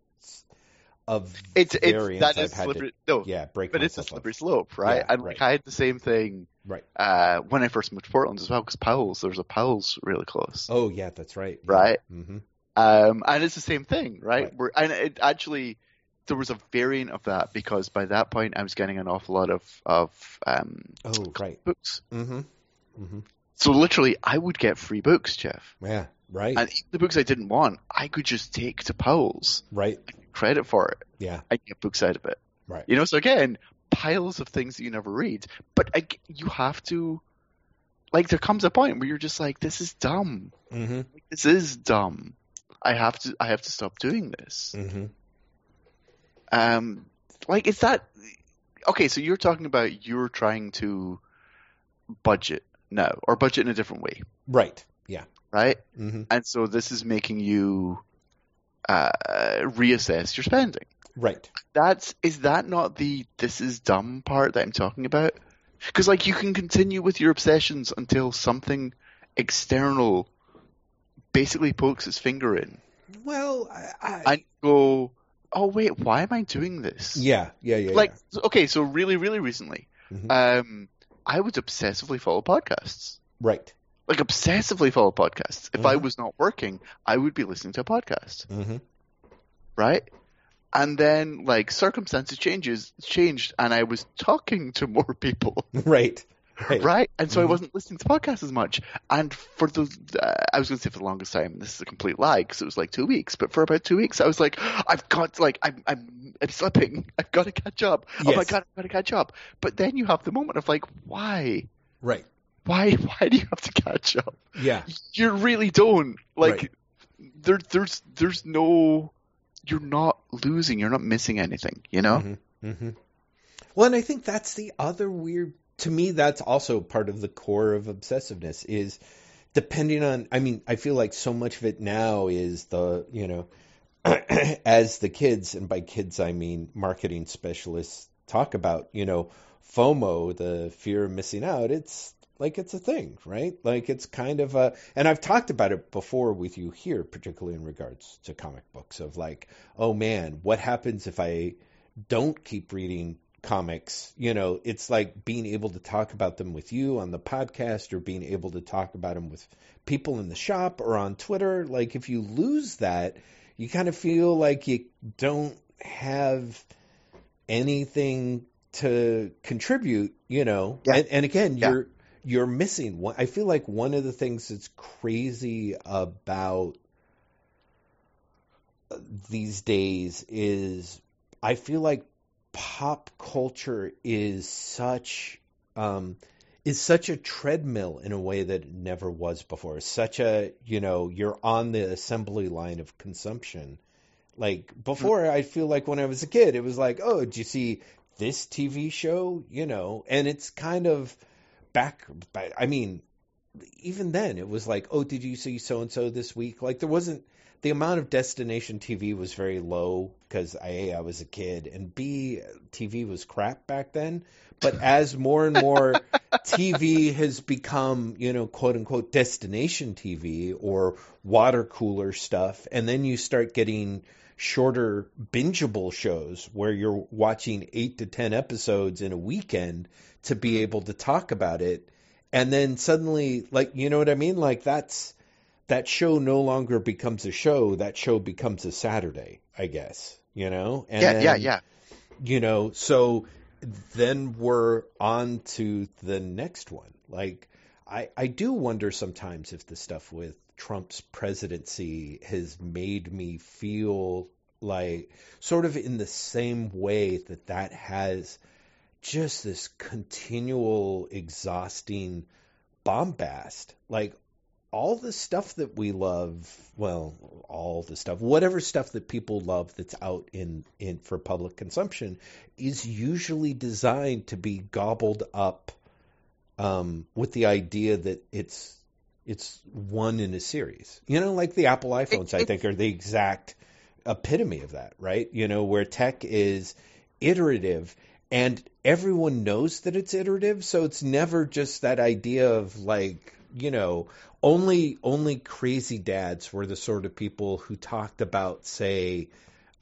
a It's it's variance that I've is slippery. to no, yeah break but it's a of. slippery slope, right? Yeah, and like right. I had the same thing Right. uh, when I first moved to Portland as well, because Powell's there's a Powell's really close, Oh yeah, that's right. right? hmm Um, and it's the same thing, right? Right. Where and it actually there was a variant of that because by that point I was getting an awful lot of of um, Oh right. books. hmm hmm So literally, I would get free books, Jeff, Yeah. Right. and even the books I didn't want, I could just take to Powell's, right. credit for it, Yeah. I get books out of it. Right. You know, so again, piles of things that you never read, but I, you have to. Like there comes a point where you're just like, this is dumb. hmm This is dumb. I have to. I have to stop doing this. hmm Um, like is that okay? So you're talking about you're trying to budget now, or budget in a different way, Right. Yeah. right? hmm And so this is making you uh, reassess your spending. Right. That's is that not the this is dumb part that I'm talking about? Because like you can continue with your obsessions until something external basically pokes its finger in Well, I, I and go, oh wait, why am I doing this? yeah, yeah, yeah. like okay, so really, really recently, Mhm. um, I would obsessively follow podcasts. right. Like obsessively follow podcasts. If I Mhm. was not working, I would be listening to a podcast, hmm right? And then like circumstances changes changed, and I was talking to more people, Right. Right. right? And so I Mhm. wasn't listening to podcasts as much. And for the, uh, I was going to say for the longest time, this is a complete lie because it was like two weeks. But for about two weeks, I was like, I've got like I'm I'm I'm slipping. I've got to catch up. Oh my god, I've got to catch up. But then you have the moment of like, why? Right. Why? Why do you have to catch up? Yeah. You really don't. Like, Right. there there's there's no. You're not losing. You're not missing anything. You know. hmm hmm Well, and I think that's the other weird. To me, that's also part of the core of obsessiveness. Is depending on. I mean, I feel like so much of it now is the you know, as the kids, and by kids I mean marketing specialists talk about. You know, FOMO, the fear of missing out. It's like it's a thing, right? Like it's kind of a, and I've talked about it before with you here, particularly in regards to comic books, of like, oh man, what happens if I don't keep reading comics? You know, it's like being able to talk about them with you on the podcast or being able to talk about them with people in the shop or on Twitter. Like if you lose that, you kind of feel like you don't have anything to contribute, you know. Yeah. And, and again, Yeah. you're you're missing one. I feel like one of the things that's crazy about uh, these days is I feel like pop culture is such um, is such a treadmill in a way that it never was before. Such a you know you're on the assembly line of consumption. Like before, I feel like when I was a kid, it was like, oh, did you see this TV show? You know, and it's kind of back. I mean, even then, it was like, oh, did you see so and so this week? Like there wasn't the amount of destination TV was very low because a I was a kid and b TV was crap back then. But as more and more TV has become, you know, quote unquote destination TV or water cooler stuff, and then you start getting shorter bingeable shows where you're watching eight to ten episodes in a weekend to be mm-hmm. able to talk about it. And then suddenly, like, you know what I mean? Like, that's that show no longer becomes a show. That show becomes a Saturday, I guess, you know? And Yeah, yeah, yeah. You know, so then we're on to the next one. Like, I, I do wonder sometimes if the stuff with Trump's presidency has made me feel like sort of in the same way that that has just this continual exhausting bombast like all the stuff that we love well all the stuff whatever stuff that people love that's out in in for public consumption is usually designed to be gobbled up um, with the idea that it's it's one in a series. You know, like the Apple iPhones, I think, are the exact epitome of that, right? You know, where tech is iterative and everyone knows that it's iterative, so it's never just that idea of like, you know, only only crazy dads were the sort of people who talked about, say,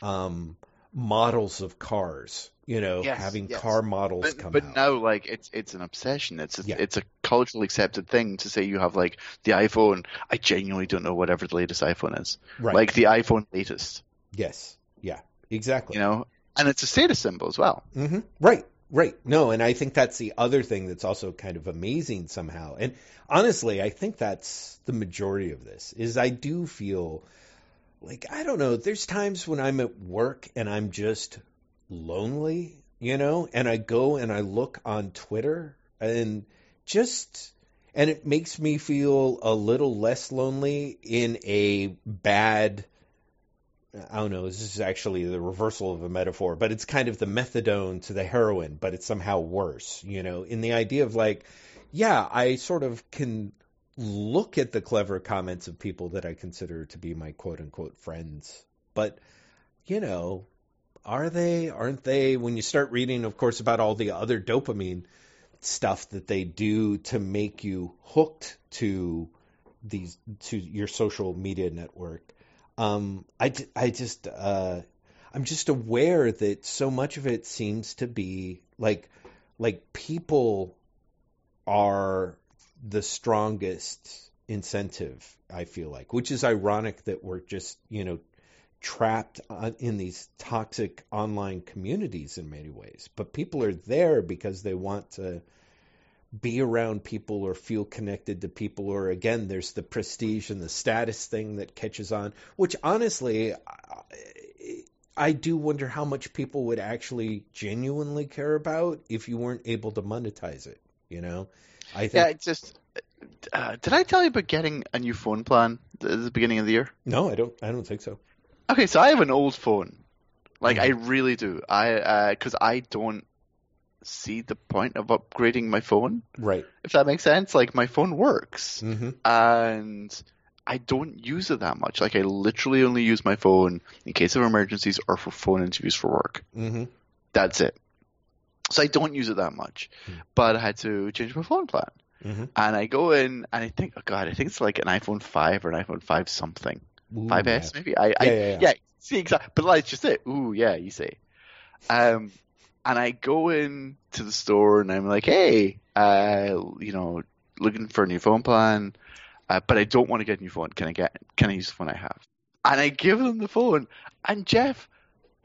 um, models of cars you know, yes, having yes. car models but, come but out. now, like, it's it's an obsession. It's a, yeah. it's a culturally accepted thing to say you have like the iPhone. I genuinely don't know whatever the latest iPhone is. Right. Like the iPhone latest. Yes. Yeah. Exactly. You know, and it's a status symbol as well. Mm-hmm. Right. Right. No, and I think that's the other thing that's also kind of amazing somehow. And honestly, I think that's the majority of this. Is I do feel like I don't know. There's times when I'm at work and I'm just lonely, you know, and I go and I look on Twitter and just and it makes me feel a little less lonely in a bad I don't know, this is actually the reversal of a metaphor, but it's kind of the methadone to the heroin, but it's somehow worse, you know, in the idea of like, yeah, I sort of can look at the clever comments of people that I consider to be my quote unquote friends, but, you know, are they? Aren't they? When you start reading, of course, about all the other dopamine stuff that they do to make you hooked to these to your social media network, um, I, I just uh, I'm just aware that so much of it seems to be like like people are the strongest incentive I feel like, which is ironic that we're just you know trapped in these toxic online communities in many ways. But people are there because they want to be around people or feel connected to people or again there's the prestige and the status thing that catches on which honestly I do wonder how much people would actually genuinely care about if you weren't able to monetize it you know I think Yeah, just uh, did I tell you about getting a new phone plan at the beginning of the year? No, I don't I don't think so. Okay, so I have an old phone. Like mm-hmm. I really do. I because uh, I don't see the point of upgrading my phone. Right. If that makes sense. Like my phone works, mm-hmm. and I don't use it that much. Like I literally only use my phone in case of emergencies or for phone interviews for work. Mm-hmm. That's it. So I don't use it that much. Mm-hmm. But I had to change my phone plan. Mm-hmm. And I go in and I think, oh god, I think it's like an iPhone 5 or an iPhone 5 something. 5S yeah. maybe. I, yeah, I, yeah, yeah. yeah, see exactly. But like just it. Ooh, yeah, you see. Um, and I go in to the store and I'm like, hey, uh, you know, looking for a new phone plan, uh, but I don't want to get a new phone. Can I get? Can I use the phone I have? And I give them the phone, and Jeff,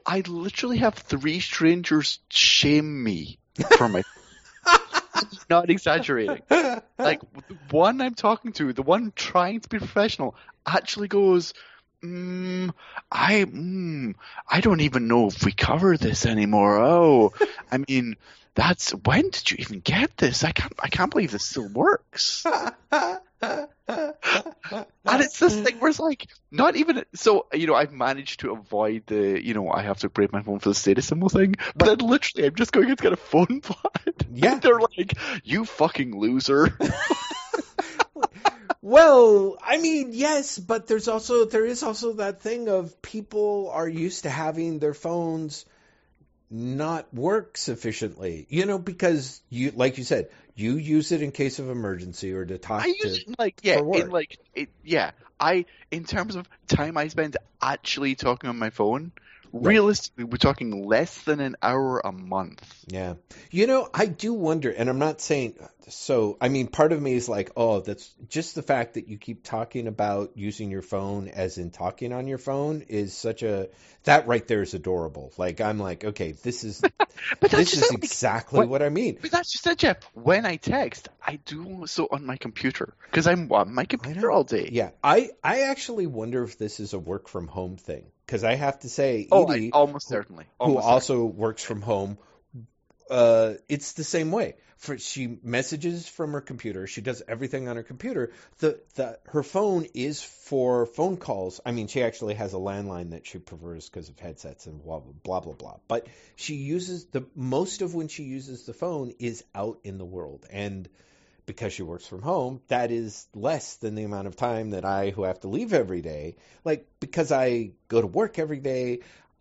I literally have three strangers shame me for my. not exaggerating. Like the one I'm talking to, the one trying to be professional, actually goes, mm, I, mm, I don't even know if we cover this anymore. Oh, I mean, that's when did you even get this? I can't, I can't believe this still works. and it's this thing where it's like not even so you know I've managed to avoid the you know I have to upgrade my phone for the status symbol thing, but then literally I'm just going to get a phone plan. Yeah, they're like you fucking loser. Well, I mean, yes, but there's also there is also that thing of people are used to having their phones not work sufficiently. You know, because you like you said, you use it in case of emergency or to talk I use to, it like yeah, in like it, yeah. I in terms of time I spend actually talking on my phone, Right. Realistically, we're talking less than an hour a month. Yeah. You know, I do wonder, and I'm not saying so. I mean, part of me is like, oh, that's just the fact that you keep talking about using your phone as in talking on your phone is such a that right there is adorable. Like, I'm like, okay, this is this is exactly what, what, I mean. But that's just it, Jeff. When I text, I do so on my computer because I'm on my computer all day. Yeah, I I actually wonder if this is a work from home thing because I have to say, Oh, I, Edie, almost certainly. who Almost also works from home, uh, it's the same way. For she messages from her computer, she does everything on her computer. The the her phone is for phone calls. I mean, she actually has a landline that she prefers because of headsets and blah blah blah blah blah. But she uses the most of when she uses the phone is out in the world and. Because she works from home, that is less than the amount of time that I, who have to leave every day, like because I go to work every day,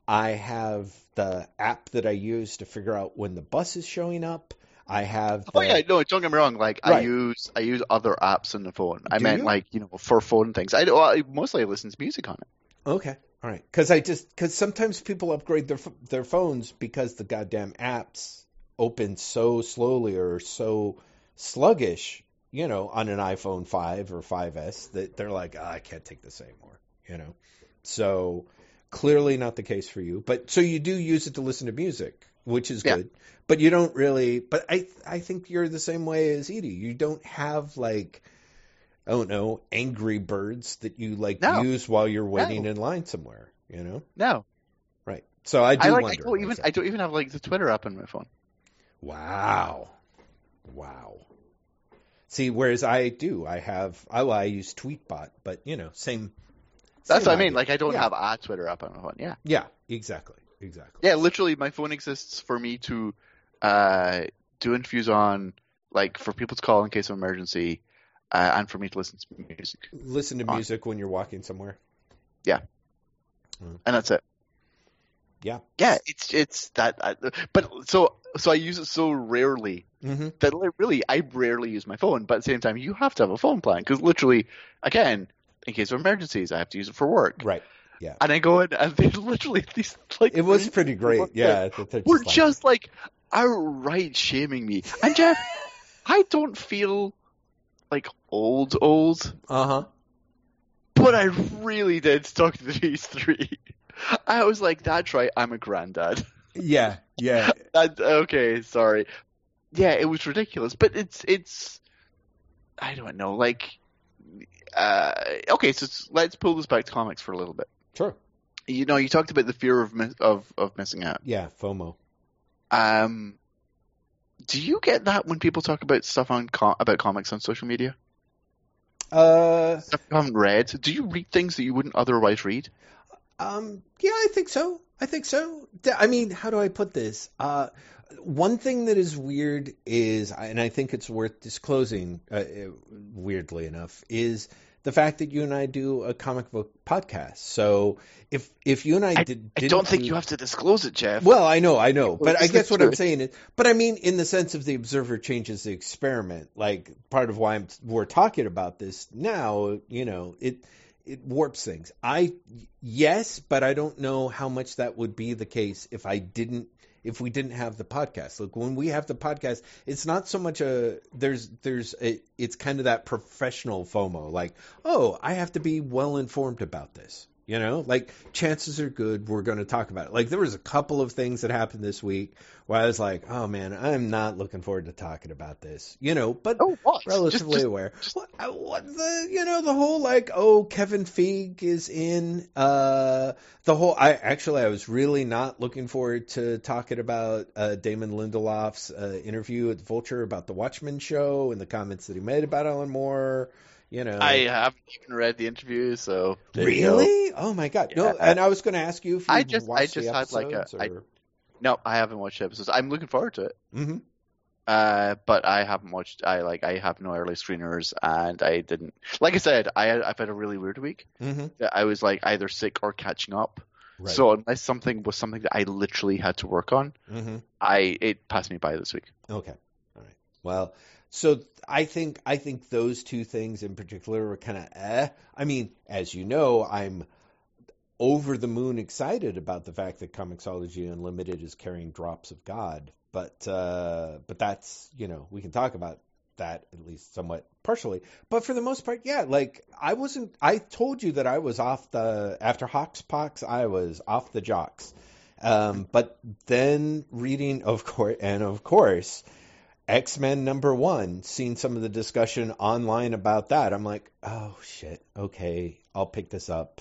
I have the app that I use to figure out when the bus is showing up. I have oh, the, Oh yeah, no, don't get me wrong. Like I use I use other apps on the phone. I Do meant you? like you know for phone things. I, well, I mostly listen to music on it. Okay, all right. Because I just because sometimes people upgrade their their phones because the goddamn apps open so slowly or so sluggish, you know, on an iPhone five or 5S that they're like, "Ah, I can't take this anymore, you know. So clearly not the case for you. But so you do use it to listen to music, which is Yeah. good. But you don't really. But I I think you're the same way as Edie. You don't have like. I don't know, Angry Birds that you like No. use while you're waiting No. in line somewhere, you know? No, Right. So I do I like I wonder. don't even. I don't even have like the Twitter app on my phone. Wow. Wow. See, whereas I do, I have, I, well, I use Tweetbot, but you know, same. That's same what I mean. Like I don't Yeah. have a Twitter up on my phone. Yeah, Yeah, exactly, exactly. yeah. Literally, my phone exists for me to uh, do interviews on, like for people to call in case of emergency, uh, and for me to listen to music, Listen to On. music when you're walking somewhere. Yeah. And that's it. Yeah. Yeah, it's it's that. Uh, but so so I use it so rarely hmm that like, really I rarely use my phone. But at the same time, you have to have a phone plan because literally, again, in case of emergencies, I have to use it for work. Right. Yeah. And I go in and there's literally these like It was pretty great. Yeah. We're like- just like outright shaming me. And Jeff, I don't feel like old old, Uh-huh. but I really did talk to these three. I was like, that's right, I'm a granddad. Yeah. Yeah. That, okay, sorry. Yeah, it was ridiculous, but it's it's I don't know, like uh okay, so let's pull this back to comics for a little bit. Sure. You know, you talked about the fear of of of missing out. Yeah. FOMO. Um do you get that when people talk about stuff on com- about comics on social media? Uh, Stuff you haven't read? Do you read things that you wouldn't otherwise read? Um, yeah, I think so. I think so. I mean, how do I put this? Uh, one thing that is weird is, and I think it's worth disclosing, uh, uh, weirdly enough, is the fact that you and I do a comic book podcast. So if if you and I, did, I didn't don't think do- you have to disclose it, Jeff. well, I know, I know, but I guess what I'm saying is, but I mean, in the sense of the observer changes the experiment, like part of why I'm, we're talking about this now, you know, it it warps things. I yes, but I don't know how much that would be the case if I didn't if we didn't have the podcast. Look, when we have the podcast, it's not so much a there's there's a, it's kind of that professional FOMO, like oh, I have to be well informed about this. You know, like chances are good we're going to talk about it. Like there was a couple of things that happened this week where I was like, oh man, I'm not looking forward to talking about this. You know, but oh, what? relatively Just- just- aware. what, uh, what the you know the whole like oh Kevin Feige is in uh the whole I actually I was really not looking forward to talking about uh Damon Lindelof's uh, interview at Vulture about the Watchmen show and the comments that he made about Alan Moore. You know, I haven't even read the interview, so there you go. really oh my god no Yeah. and I was going to ask you if you I just- I just the had, like, a- episodes I- No, I haven't watched episodes. I'm looking forward to it. hmm Uh, but I haven't watched. I like. I have no early screeners, and I didn't. Like I said, I I've had a really weird week. hmm I was like either sick or catching up. right. So unless something was something that I literally had to work on, hmm I it passed me by this week. Okay. All right. Well, so I think I think those two things in particular are kind of eh. I mean, as you know, I'm over the moon excited about the fact that Comixology Unlimited is carrying Drops of God, but uh, but that's you know we can talk about that at least somewhat partially, but for the most part, yeah. Like I wasn't. I told you that I was off the after HoXPoX. I was off the jocks. Um, but then reading, of course, and of course, X Men number one, seen some of the discussion online about that. I'm like, oh shit, okay, I'll pick this up.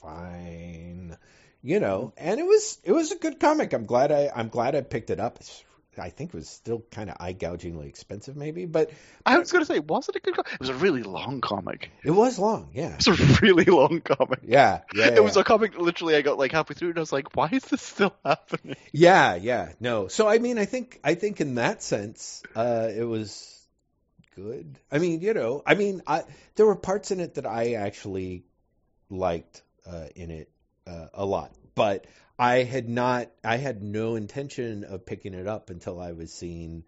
Fine, you know. And it was it was a good comic. I'm glad I I'm glad I picked it up. It's, I think it was still kind of eye gougingly expensive, maybe, but I was gonna say, was it a good? comic? It was a really long comic. it was long. Yeah, It was a really long comic. yeah, yeah. it was a comic. Literally, I got like halfway through, and I was like, "Why is this still happening?" Yeah, yeah, no. So I mean, I think I think in that sense, uh, it was good. I mean, you know, I mean, I there were parts in it that I actually liked uh, in it uh, a lot, but I had not, I had no intention of picking it up until I was seeing,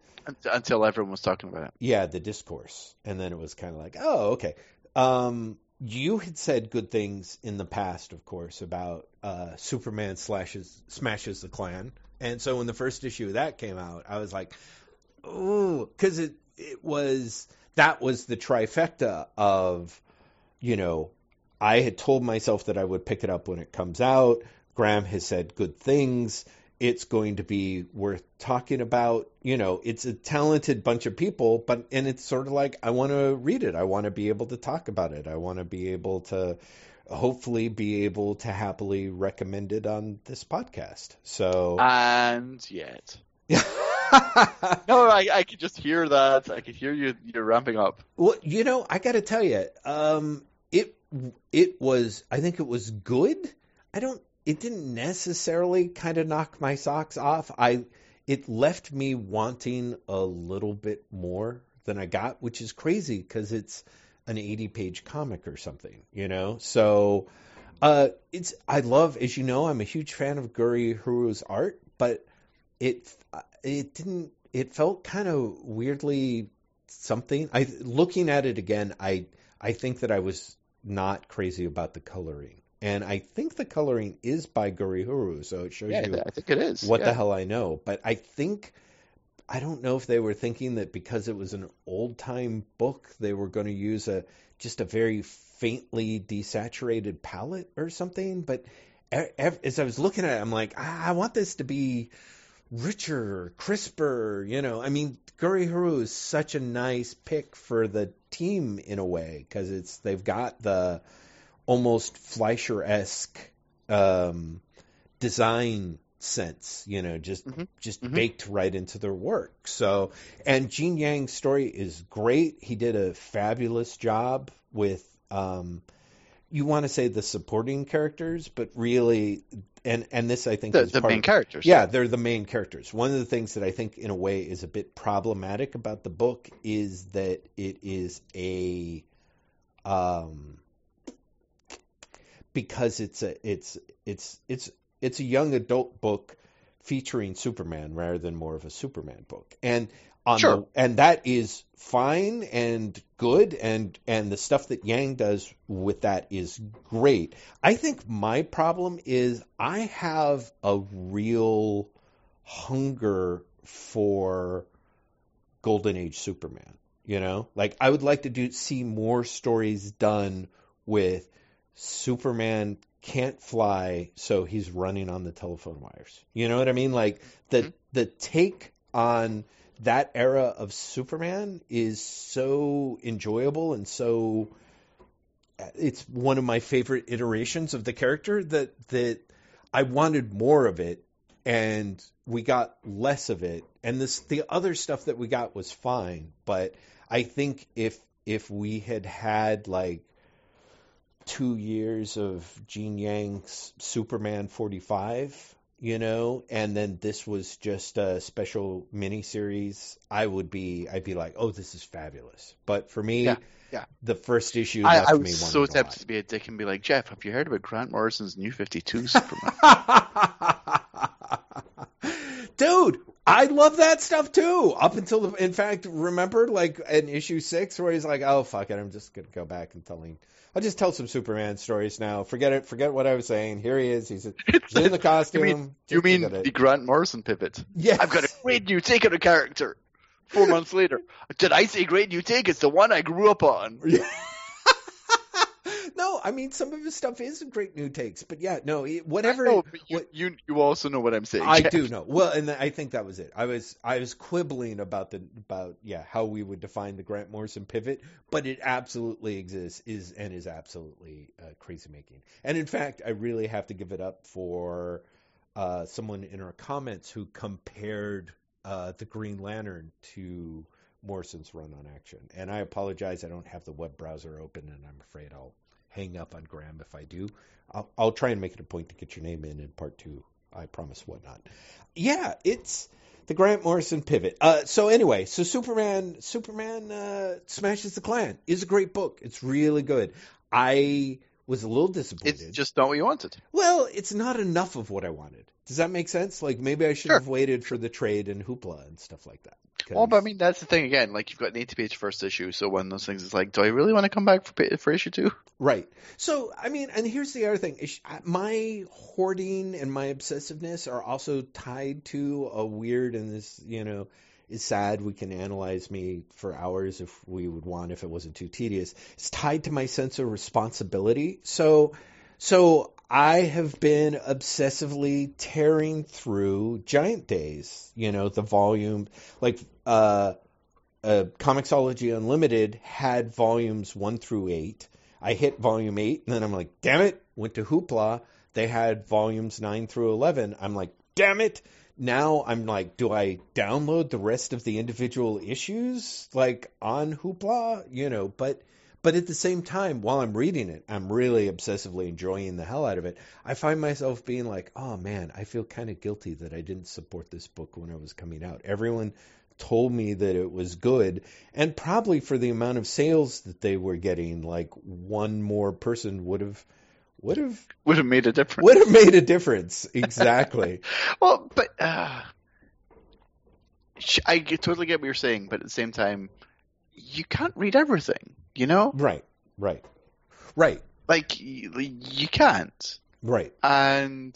Until everyone was talking about it. yeah, the discourse, and then it was kind of like, oh, okay. Um, you had said good things in the past, of course, about uh, Superman slashes smashes the Klan, and so when the first issue of that came out, I was like, oh, because it it was that was the trifecta of, you know, I had told myself that I would pick it up when it comes out. Graeme has said good things. It's going to be worth talking about. You know, it's a talented bunch of people, but and it's sort of like I want to read it. I want to be able to talk about it. I want to be able to hopefully be able to happily recommend it on this podcast. So And yet, no, I, I could just hear that. I could hear you. You're ramping up. Well, you know, I got to tell you, um, it it was. I think it was good. I don't. It didn't necessarily kind of knock my socks off. I it left me wanting a little bit more than I got, which is crazy because it's an 80 page comic or something, you know. So uh, it's I love, as you know, I'm a huge fan of Gurihiru's art, but it it didn't. It felt kind of weirdly something. I looking at it again, I I think that I was not crazy about the coloring, and I think the coloring is by Gurihiru, so it shows Yeah, you I think it is. what yeah. the hell I know. But I think I don't know if they were thinking that because it was an old time book, they were going to use a just a very faintly desaturated palette or something. But as I was looking at it, I'm like, I want this to be richer, crisper. You know, I mean, Gurihiru is such a nice pick for the team in a way because it's they've got the almost Fleischer esque um, design sense, you know, just Mhm. just Mhm. baked right into their work. So, and Gene Yang's story is great. He did a fabulous job with um you want to say the supporting characters, but really and and this I think The, is the part main of, characters. yeah, they're the main characters. One of the things that I think, in a way, is a bit problematic about the book is that it is a, um, because it's a it's it's it's it's a young adult book featuring Superman rather than more of a Superman book, and on Sure. the, and that is fine and good, and and the stuff that Yang does with that is great. I think my problem is I have a real hunger for Golden Age Superman. You know, like I would like to do see more stories done with Superman can't fly, so he's running on the telephone wires. You know what I mean? Like the Mhm. the take on that era of Superman is so enjoyable and so it's one of my favorite iterations of the character that that I wanted more of it and we got less of it and this the other stuff that we got was fine but I think if if we had had like two years of Gene Yang's Superman 45 you know and then this was just a special miniseries I would be I'd be like oh this is fabulous but for me Yeah, yeah. the first issue I, left I was so tempted to be a dick and be like, Jeff, have you heard about Grant Morrison's New 52 Superman? Dude, I love that stuff too. Up until the, in fact, remember like in issue six where he's like, "Oh fuck it, I'm just gonna go back and telling. I'll just tell some Superman stories now. Forget it. Forget what I was saying. Here he is. He's, he's in the costume. you mean, you mean the Grant Morrison pivot? Yes. I've got a great new take on a character. Four months later, did I say great new take? It's the one I grew up on. no, I mean, some of his stuff is great new takes, but yeah, no, whatever. No, but you, what- you you also know what I'm saying. I Jeff. do know. Well, and I think that was it. I was I was quibbling about the about yeah how we would define the Grant Morrison pivot, but it absolutely exists is and is absolutely uh, crazy making. And in fact, I really have to give it up for uh, someone in our comments who compared uh, the Green Lantern to Morrison's run on action. And I apologize, I don't have the web browser open, and I'm afraid I'll hang up on Graeme if I do. I'll, I'll try and make it a point to get your name in in part two. I promise whatnot. Yeah, it's the Grant Morrison pivot. Uh, so anyway, so Superman, Superman uh, smashes the Klan is a great book. It's really good. I was a little disappointed. It's just not what you wanted. Well, it's not enough of what I wanted. Does that make sense? Like maybe I should Sure. have waited for the trade and hoopla and stuff like that. 'Cause- Well, but I mean, that's the thing again. Like, you've got an 80 page first issue, so one of those things is like, do I really want to come back for, for issue two? Right. So, I mean, and here's the other thing. Is- uh, My hoarding and my obsessiveness are also tied to a weird, and this, you know, is sad. We can analyze me for hours if we would want, if it wasn't too tedious. It's tied to my sense of responsibility. So, so I have been obsessively tearing through Giant Days, you know, the volume, like, uh, uh, Comixology Unlimited had volumes one through eight. I hit volume eight, and then I'm like, damn it. Went to Hoopla. They had volumes nine through 11. I'm like, damn it. Now I'm like, do I download the rest of the individual issues like on Hoopla? You know, but but at the same time, while I'm reading it, I'm really obsessively enjoying the hell out of it. I find myself being like, oh man, I feel kind of guilty that I didn't support this book when it was coming out. Everyone told me that it was good, and probably for the amount of sales that they were getting, like one more person would have would have Would have made a difference. would have made a difference. Exactly. Well, but uh, I totally get what you're saying, but at the same time, you can't read everything. You know, right. Right. Right. like y- you can't. Right. And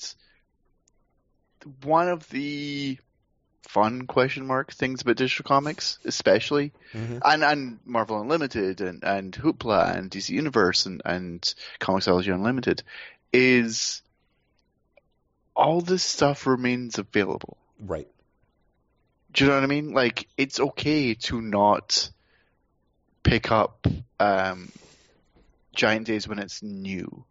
one of the fun question mark things about digital comics, especially, hmm and and Marvel Unlimited and and Hoopla and DC Universe and and Comixology Unlimited, is all this stuff remains available. Right. Do you know what I mean? Like, it's okay to not pick up um, Giant Days when it's new.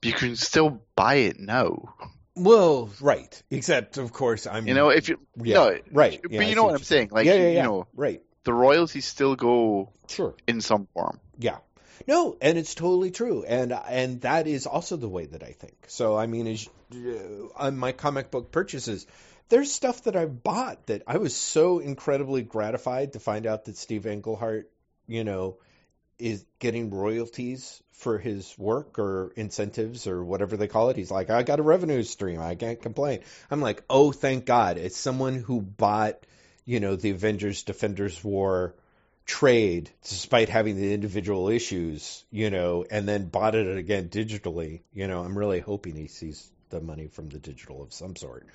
But You can still buy it now. Well, right. Except, of course, I'm. You know, if you Yeah. no, right. but Yeah, you know what I'm saying. Like, yeah, yeah, you know, Right. the royalties still go Sure. in some form. Yeah. No, and it's totally true, and and that is also the way that I think. So I mean, as uh, on my comic book purchases, there's stuff that I've bought that I was so incredibly gratified to find out that Steve Englehart, you know, is getting royalties for his work or incentives or whatever they call it. He's like, I got a revenue stream, I can't complain. I'm like, oh, thank God, it's someone who bought, you know, the Avengers Defenders War trade despite having the individual issues, you know, and then bought it again digitally. You know, I'm really hoping he sees the money from the digital of some sort.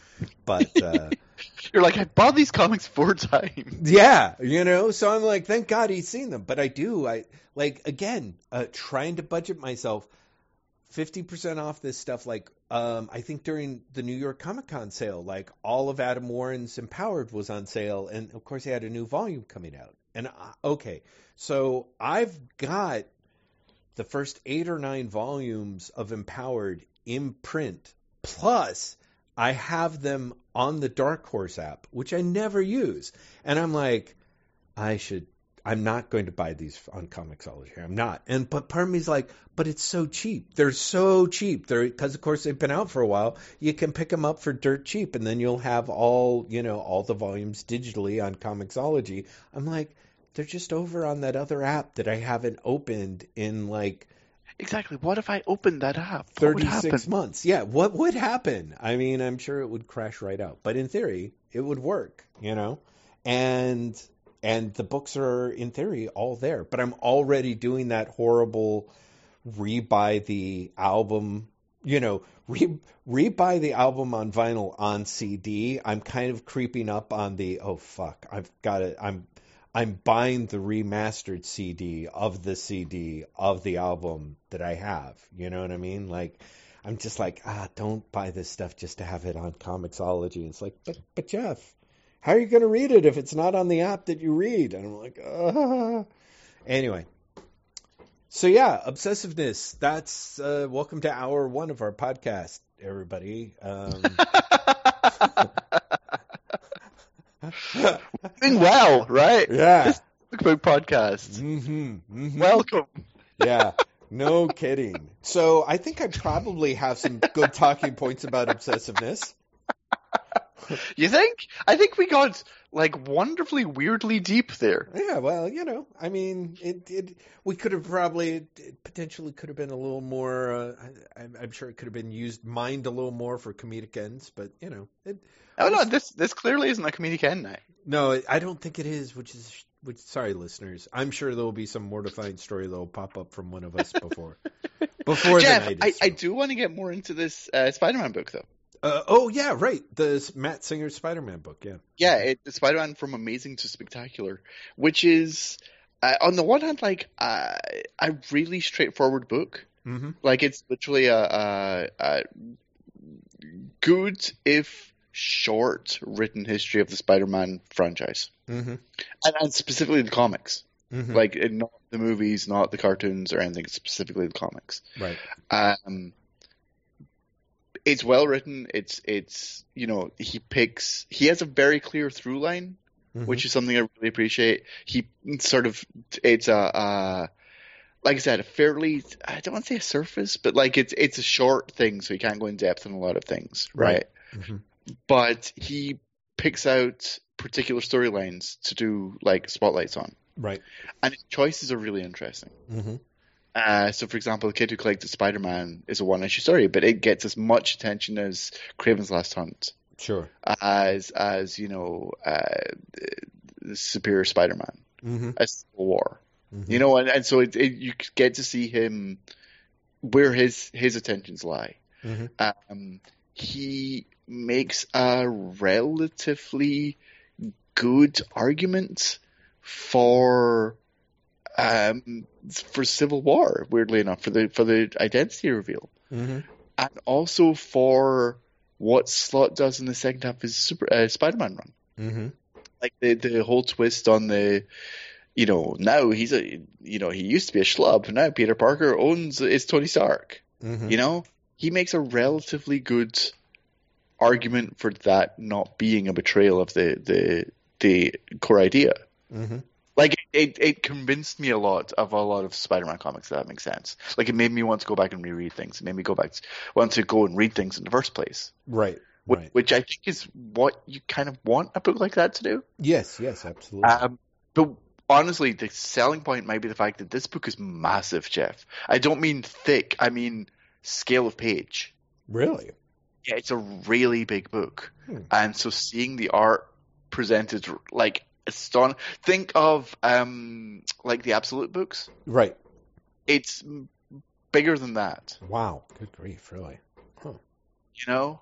But uh You're like, I bought these comics four times. yeah, you know, so I'm like, thank God he's seen them. But I do, I like again, uh trying to budget myself 50% off this stuff like um I think during the New York Comic Con sale, like all of Adam Warren's Empowered was on sale and of course he had a new volume coming out. And uh, okay, so I've got the first 8 or 9 volumes of Empowered in print plus I have them on the Dark Horse app, which I never use. And I'm like, I should. I'm not going to buy these on Comixology. I'm not. And but part of me's like, but it's so cheap. They're so cheap. They're because of course they've been out for a while. You can pick them up for dirt cheap, and then you'll have all you know all the volumes digitally on Comixology. I'm like, they're just over on that other app that I haven't opened in like Exactly. What if I opened that up? What 36 months. Yeah, what would happen? I mean, I'm sure it would crash right out, but in theory, it would work, you know? And and the books are in theory all there, but I'm already doing that horrible rebuy the album, you know, re rebuy the album on vinyl on CD. I'm kind of creeping up on the oh fuck, I've got it. I'm I'm buying the remastered CD of the CD of the album that I have. You know what I mean? Like, I'm just like, ah, don't buy this stuff just to have it on Comixology. It's like, but, but Jeff, how are you going to read it if it's not on the app that you read? And I'm like, ah. Anyway, so yeah, obsessiveness. That's uh, welcome to hour one of our podcast, everybody. Um, Doing well, right? yeah. Book Book podcast. hmm hmm Welcome. Yeah. No kidding. So I think I probably have some good talking points about obsessiveness. You think? I think we got like wonderfully weirdly deep there. Yeah, well, you know, I mean, it, it we could have probably it potentially could have been a little more. Uh, I, I'm- I'm sure it could have been used mined a little more for comedic ends, but you know, it, Oh no, this this clearly isn't a comedic end now. no, I don't think it is. Which is, which sorry, listeners, I'm sure there will be some mortifying story that will pop up from one of us before before Jeff, the night. I, Is I do want to get more into this uh, Spider-Man book though. Uh, oh yeah, right, the Matt Singer Spider-Man book. Yeah. Yeah, it, Spider-Man from Amazing to Spectacular, which is uh, on the one hand like uh, a really straightforward book. Mm-hmm. Like it's literally a, a, a good if short written history of the Spider-Man franchise, Mm-hmm. and, and specifically the comics. mm-hmm. Like not the movies, not the cartoons or anything. Specifically the comics. right. Um, it's well written. It's it's you know he picks he has a very clear through line, Mhm. which is something I really appreciate. He sort of it's a uh, like I said a fairly I don't want to say a surface, but like it's it's a short thing, so he can't go in depth on a lot of things, right? Mhm. But he picks out particular storylines to do like spotlights on, right. and his choices are really interesting. Mm-hmm. Uh, so, for example, the kid who collected Spider-Man is a one-issue story, but it gets as much attention as Kraven's Last Hunt, Sure. as as you know, uh, the Superior Spider-Man, Mm-hmm. as Civil War. Mhm. You know, and, and so it, it, you get to see him where his his attentions lie. Mhm. Um, he makes a relatively good argument for um, for Civil War. Weirdly enough, for the for the identity reveal, Mm-hmm. and also for what Slott does in the second half of his Super, uh, Spider-Man run. Mm-hmm. Like the the whole twist on the. You know, now he's a, you know, he used to be a schlub. Now Peter Parker owns is Tony Stark. Mm-hmm. You know, he makes a relatively good argument for that not being a betrayal of the the the core idea. Like it, it, convinced me a lot of a lot of Spider-Man comics. If that makes sense. Like it made me want to go back and reread things. It made me go back, to, want to go and read things in the first place. Right. Wh- Right. Which I think is what you kind of want a book like that to do. Yes. Yes. Absolutely. Um, but honestly, the selling point might be the fact that this book is massive, Jeff. I don't mean thick. I mean scale of page. really. Yeah, it's a really big book, Hmm. and so seeing the art presented like aston. Think of um like the Absolute books. Right. It's bigger than that, Wow. Good grief. Really. Huh. you know.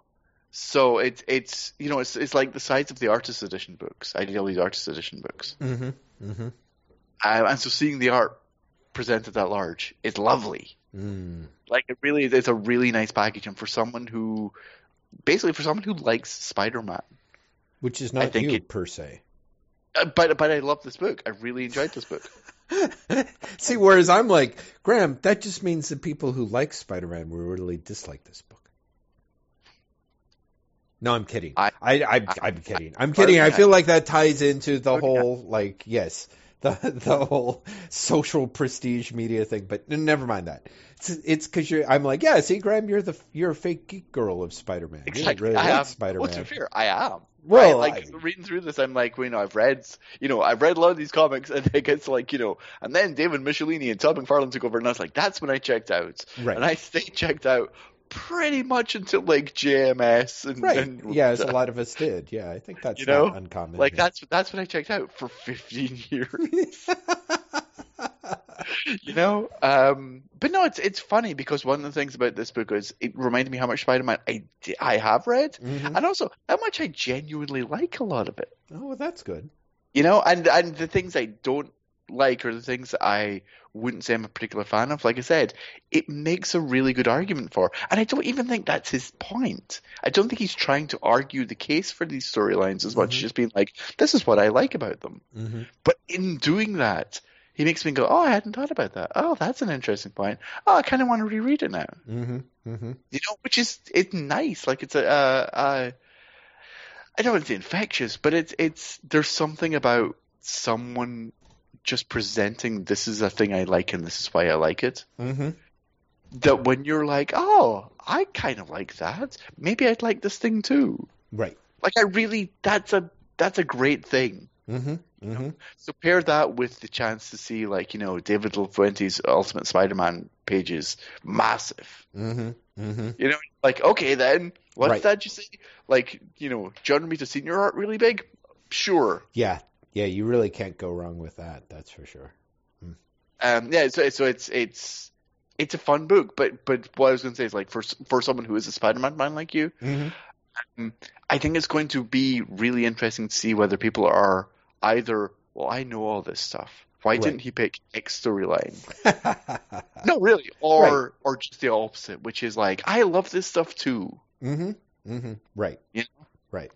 So it's it's you know it's it's like the size of the artist edition books, ideally the artist edition books, Mm-hmm. Mm-hmm. uh, and so seeing the art presented that large is lovely. Mm. Like it really is a really nice package, and for someone who, basically for someone who likes Spider-Man, Which is I not think you it- per se. Uh, but but I love this book. I really enjoyed this book. See, whereas I'm like, Graeme, that just means that people who like Spider-Man will really dislike this book. No, I'm kidding. I, I- I, I'm kidding. I'm kidding. I feel like that ties into the whole, like, yes, the the whole social prestige media thing. But n- never mind that. It's it's because you're. I'm like, yeah. See, Graeme, you're the you're a fake geek girl of Spider-Man. You don't Exactly. really I like am. Spider-Man. to be fair, I am. Well, right? like I- reading through this, I'm like, well, you know, I've read, you know, I've read a lot of these comics, and it gets like, you know, and then David Michelinie and Todd McFarlane took over, and I was like, that's when I checked out, Right. and I stayed checked out pretty much until like JMS and, Right. and Yeah, as a lot of us did. Yeah, I think that's You know? not uncommon. like that's that's when I checked out for 15 years. you know um but no it's it's funny because one of the things about this book is it reminded me how much spider-man i i have read Mhm. and also how much i genuinely like a lot of it Oh, well, that's good. You know, and and the things I don't like or the things that I wouldn't say I'm a particular fan of, like I said, it makes a really good argument for. And I don't even think that's his point. I don't think he's trying to argue the case for these storylines as much Mhm. as just being like, this is what I like about them. Mm-hmm. But in doing that, he makes me go, oh, I hadn't thought about that. Oh, that's an interesting point. Oh, I kind of want to reread it now. Mm-hmm. Mm-hmm. You know, which is it's nice. Like it's a, uh, uh, I don't want to say infectious, but it's it's there's something about someone just presenting this is a thing I like and this is why I like it. Mm-hmm. That when you're like, oh, I kind of like that. Maybe I'd like this thing too. Right. Like I really, that's a that's a great thing. Mm-hmm. Mm-hmm. So pair that with the chance to see like you know David Lafuente's Ultimate Spider-Man pages, massive. Mm-hmm. Mm-hmm. You know, like okay then, what's Right. that you say? Like you know, John Romita Senior art really big? Sure. Yeah. Yeah. You really can't go wrong with that. That's for sure. Um, yeah. So so it's it's it's a fun book, but but what I was going to say is like for for someone who is a Spider-Man fan like you, Mm-hmm. I think it's going to be really interesting to see whether people are either well, I know all this stuff. Why Right. didn't he pick X storyline? No, really, or or just the opposite, which is like I love this stuff too. Mm-hmm. Mm-hmm. Right. You Right.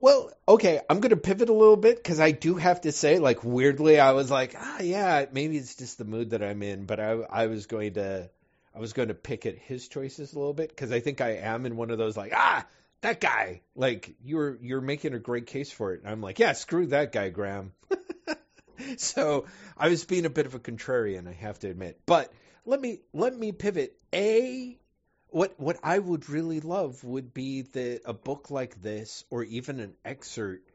Well, okay, I'm going to pivot a little bit because I do have to say, like, weirdly, I was like, ah, yeah, maybe it's just the mood that I'm in, but I, I was going to, I was going to pick at his choices a little bit because I think I am in one of those like, ah, that guy, like, you're you're making a great case for it, and I'm like, yeah, screw that guy, Graeme. so I was being a bit of a contrarian, I have to admit, but let me let me pivot. A what what I would really love would be that a book like this or even an excerpt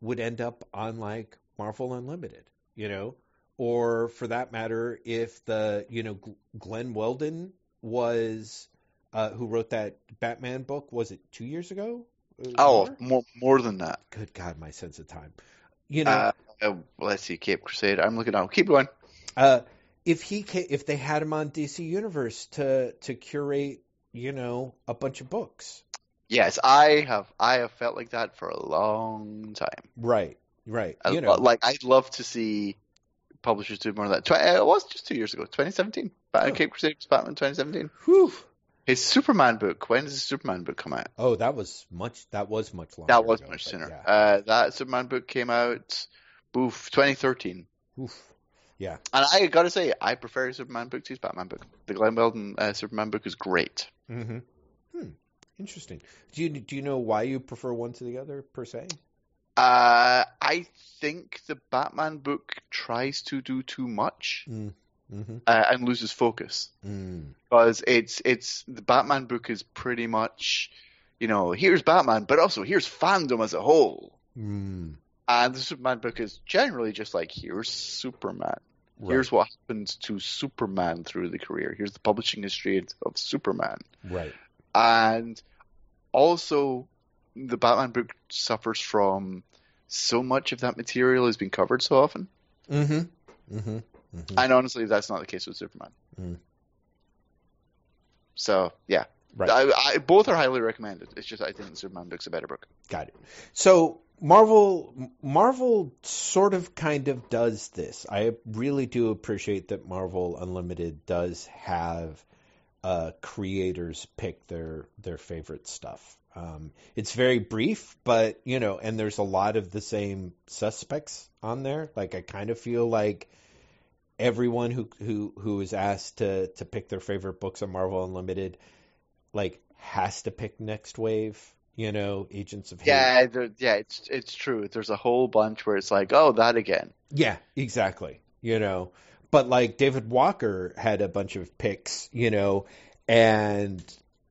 would end up on like Marvel Unlimited, you know, or for that matter, if the you know Gl- Glen Weldon was uh, who wrote that Batman book, was it two years ago? Uh, Oh, more? more more than that. good God, my sense of time. You know, Uh, uh, let's see, Caped Crusade. I'm looking now. Keep going. uh, if he ca- if they had him on DC Universe to to curate, you know, a bunch of books, Yes, I have. I have felt like that for a long time. right, right, I, you know, like I'd love to see publishers do more of that. Tw- uh, it was just two years ago, 2017. Bat- Oh. Caped Crusade was Batman 2017. whew. His Superman book. When does the Superman book come out? Oh, that was much. That was much longer. That was ago, much sooner. Yeah. Uh, that Superman book came out, oof, 2013. Oof. Yeah. And I gotta say, I prefer his Superman book to his Batman book. The Glen Weldon uh, Superman book is great. Mm-hmm. Hmm. Interesting. Do you do you know why you prefer one to the other per se? Uh, I think the Batman book tries to do too much Mm-hmm. uh, and loses focus. Mm. because it's it's the Batman book is pretty much, you know, here's Batman, but also here's fandom as a whole. Mm. And the Superman book is generally just like here's Superman. Right. Here's what happens to Superman through the career. Here's the publishing history of Superman. right. And also the Batman book suffers from so much of that material has been covered so often. Mm-hmm. Mm-hmm. Mm-hmm. And honestly, that's not the case with Superman. Mm. So yeah, Right. I, I, both are highly recommended. It's just I think Superman book's a better book. Got it. So Marvel, Marvel sort of kind of does this. I really do appreciate that Marvel Unlimited does have uh, creators pick their their favorite stuff. Um, it's very brief, but you know, and there's a lot of the same suspects on there. Like I kind of feel like everyone who who who is asked to to pick their favorite books on Marvel Unlimited, like has to pick Next Wave. You know, Agents of Hate. Yeah, there, yeah, it's it's true. There's a whole bunch where it's like, oh, that again. Yeah, exactly. You know, but like David Walker had a bunch of picks, you know, and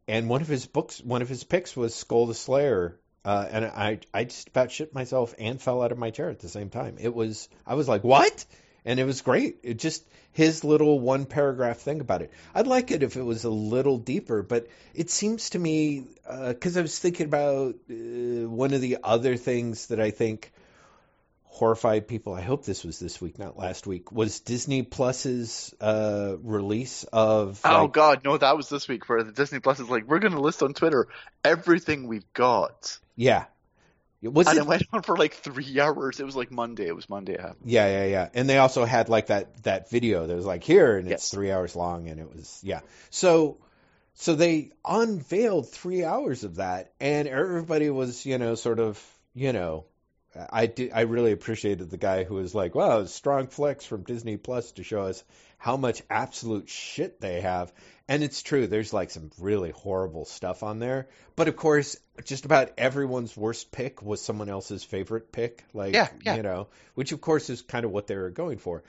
and one of his books, one of his picks was Skull the Slayer, uh, and I I just about shit myself and fell out of my chair at the same time. It was I was like, what? And it was great. It just his little one paragraph thing about it. I'd like it if it was a little deeper, but it seems to me because I was thinking about uh, one of the other things that I think horrified people. I hope this was this week, not last week. Was Disney Plus's uh, release of Oh like, God, no, that was this week where the Disney Plus is like, we're going to list on Twitter everything we've got. yeah, Was and it it went on for like three hours. It was like Monday. It was Monday. It happened. Yeah, yeah, yeah. And they also had like that that video that was like here, and it's three hours long, and it was yeah. So so they unveiled three hours of that, and everybody was you know sort of you know. I did. I really appreciated the guy who was like, "Wow, strong flex from Disney Plus to show us how much absolute shit they have." And it's true. There's like some really horrible stuff on there, but of course, just about everyone's worst pick was someone else's favorite pick. Like, Yeah, yeah. you know, which of course is kind of what they were going for.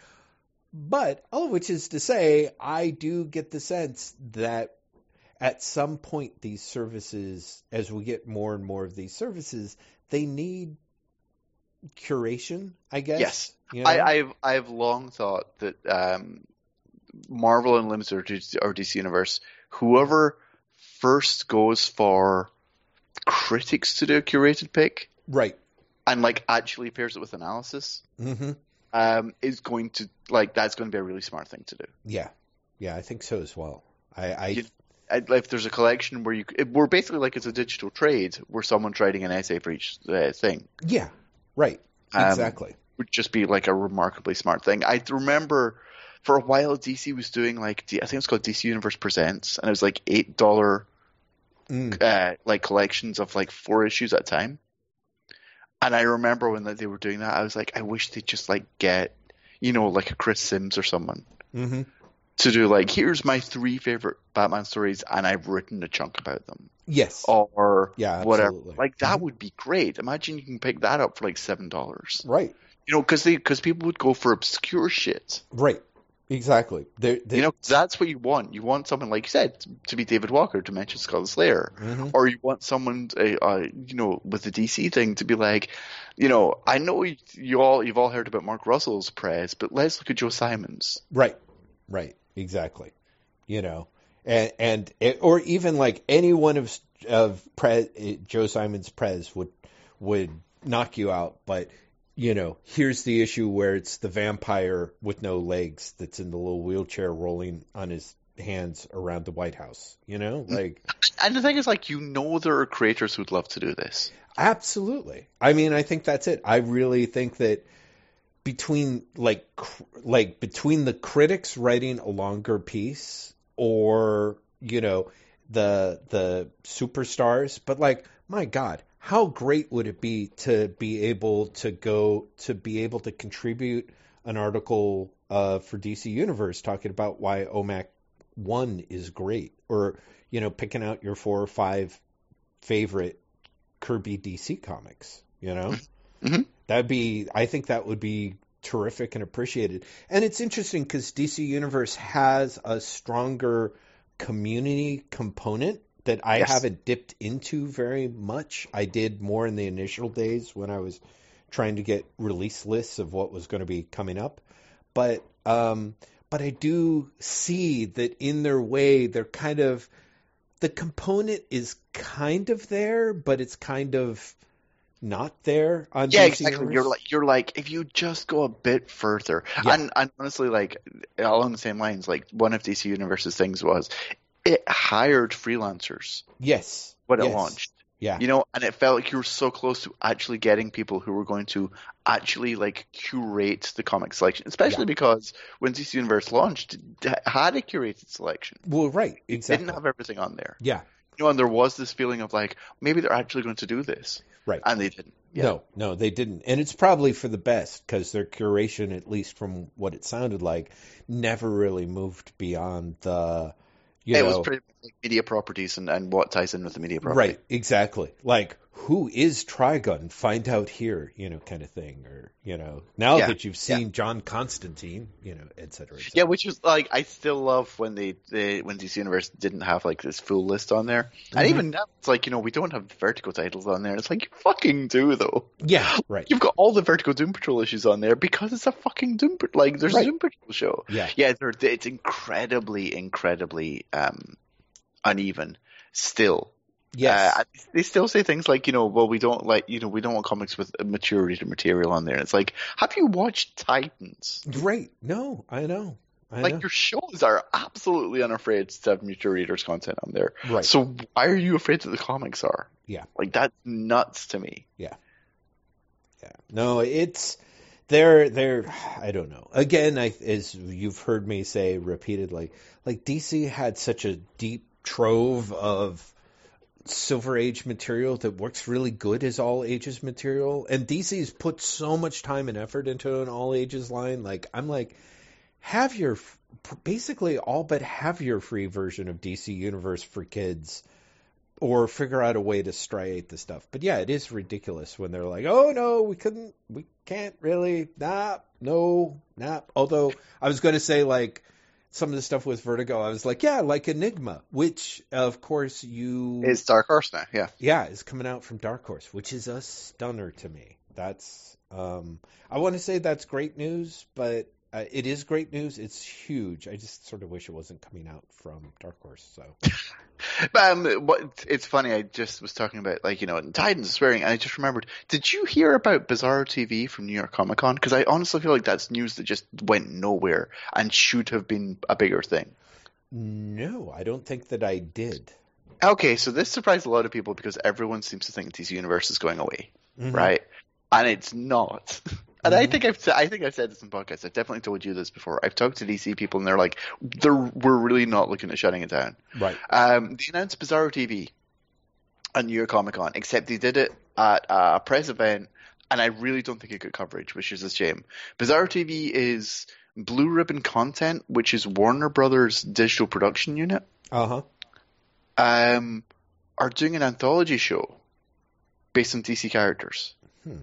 But all of which is to say, I do get the sense that at some point these services, as we get more and more of these services, they need curation. I guess. Yes. You know? I, I've I've long thought that um, Marvel Unlimited or DC, or DC Universe, whoever first goes for critics to do a curated pick right. and like actually pairs it with analysis, hmm um, is going to like that's going to be a really smart thing to do. Yeah. Yeah, I think so as well. I, I You- if there's a collection where you, it- we're basically like it's a digital trade where someone's writing an essay for each uh, thing. yeah, right. Um, Exactly. would just be like a remarkably smart thing. I remember for a while DC was doing like I think it's called DC Universe Presents, and it was like eight dollar Mm. uh, like collections of like four issues at a time. And I remember when they were doing that, I was like, I wish they'd just like get you know like a Chris Sims or someone hmm to do like here's my three favorite Batman stories, and I've written a chunk about them Yes. or Yeah, whatever. absolutely. Like that Mhm. would be great. Imagine you can pick that up for like seven dollars. Right. You know, because they because people would go for obscure shit. Right. Exactly. There, there, You know, that's what you want. You want someone like you said to be David Walker, to mention Skull Slayer, Mhm. or you want someone, uh, uh, you know, with the DC thing to be like, you know, I know you, you all you've all heard about Mark Russell's Prez, but let's look at Joe Simons. Right. Right. Exactly. You know, and and it, or even like any one of of Pre, Joe Simon's Prez would would knock you out, but you know, here's the issue where it's the vampire with no legs that's in the little wheelchair rolling on his hands around the White House. You know, mm-hmm. like And the thing is, like, you know, there are creators who'd love to do this. Absolutely. I mean, I think that's it. I really think that between like cr- like between the critics writing a longer piece or you know the the superstars, but like my God, how great would it be to be able to go to be able to contribute an article uh, for DC Universe talking about why OMAC one is great, or you know picking out your four or five favorite Kirby DC comics, you know? Mhm. That'd be I think that would be terrific and appreciated. And it's interesting cuz DC Universe has a stronger community component that I Yes. haven't dipped into very much. I did more in the initial days when I was trying to get release lists of what was going to be coming up. But um but I do see that in their way they're kind of the component is kind of there, but it's kind of not there on Yeah, exactly. You're like, you're like, if you just go a bit further, Yeah. and and honestly, like, along the same lines, like one of DC Universe's things was it hired freelancers yes, when it launched. Yeah, You know, and it felt like you were so close to actually getting people who were going to actually like curate the comic selection, especially Yeah. because when DC Universe launched, it had a curated selection. well, right, It exactly. didn't have everything on there. yeah, You know, and there was this feeling of like maybe they're actually going to do this, right. and they didn't. Yeah. No, no, they didn't, and it's probably for the best because their curation, at least from what it sounded like, never really moved beyond the, you it know, was pretty like media properties and, and what ties in with the media property. Right, exactly. Like, who is Trigon? Find out here, you know, kind of thing. Or, you know, now Yeah, that you've seen John Constantine, you know, et cetera, et Yeah, which is like I still love when they, they when DC Universe didn't have like this full list on there, and Mhm. even now it's like you know we don't have Vertigo titles on there. It's like you fucking do though. Yeah, right. You've got all the Vertigo Doom Patrol issues on there because it's a fucking Doom like there's Right. a Doom Patrol show. Yeah, Yeah, they're, it's incredibly, incredibly um, uneven still. yes. Uh, they still say things like, you know, well, we don't like, you know, we don't want comics with mature reader material on there. And it's like, have you watched Titans? right. No, I know. I Like know. your shows are absolutely unafraid to have mature readers content on there. Right. So why are you afraid that the comics are? Yeah. Like that's nuts to me. Yeah. yeah. No, it's they're they're I don't know. Again, I, as you've heard me say repeatedly, like DC had such a deep trove of Silver Age material that works really good as all ages material, and DC's put so much time and effort into an all ages line. Like I'm like, have your basically all but have your free version of DC Universe for kids or figure out a way to striate the stuff. But yeah, it is ridiculous when they're like, "Oh no, we couldn't, we can't really, nah, no, nah." Although I was going to say like some of the stuff with Vertigo, I was like, yeah, like Enigma, which of course you is Dark Horse now, yeah, yeah, is coming out from Dark Horse, which is a stunner to me. That's um, I want to say that's great news, but uh, it is great news. It's huge. I just sort of wish it wasn't coming out from Dark Horse. So, but um, what it's funny. I just was talking about like you know Titans swearing, and I just remembered. Did you hear about Bizarro TV from New York Comic Con? Because I honestly feel like that's news that just went nowhere and should have been a bigger thing. No, I don't think that I did. Okay, so this surprised a lot of people because everyone seems to think DC Universe is going away, mm-hmm. right? And it's not. And I mm-hmm. think I've I think I've said this in podcasts. I've definitely told you this before. I've talked to DC people and they're like, they're we're really not looking at shutting it down. Right. Um, they announced Bizarro TV at New York Comic Con, except they did it at a press event, and I really don't think it got coverage, which is a shame. Bizarro TV is Blue Ribbon Content, which is Warner Brothers' digital production unit. Uh huh. Um, are doing an anthology show based on DC characters. Hmm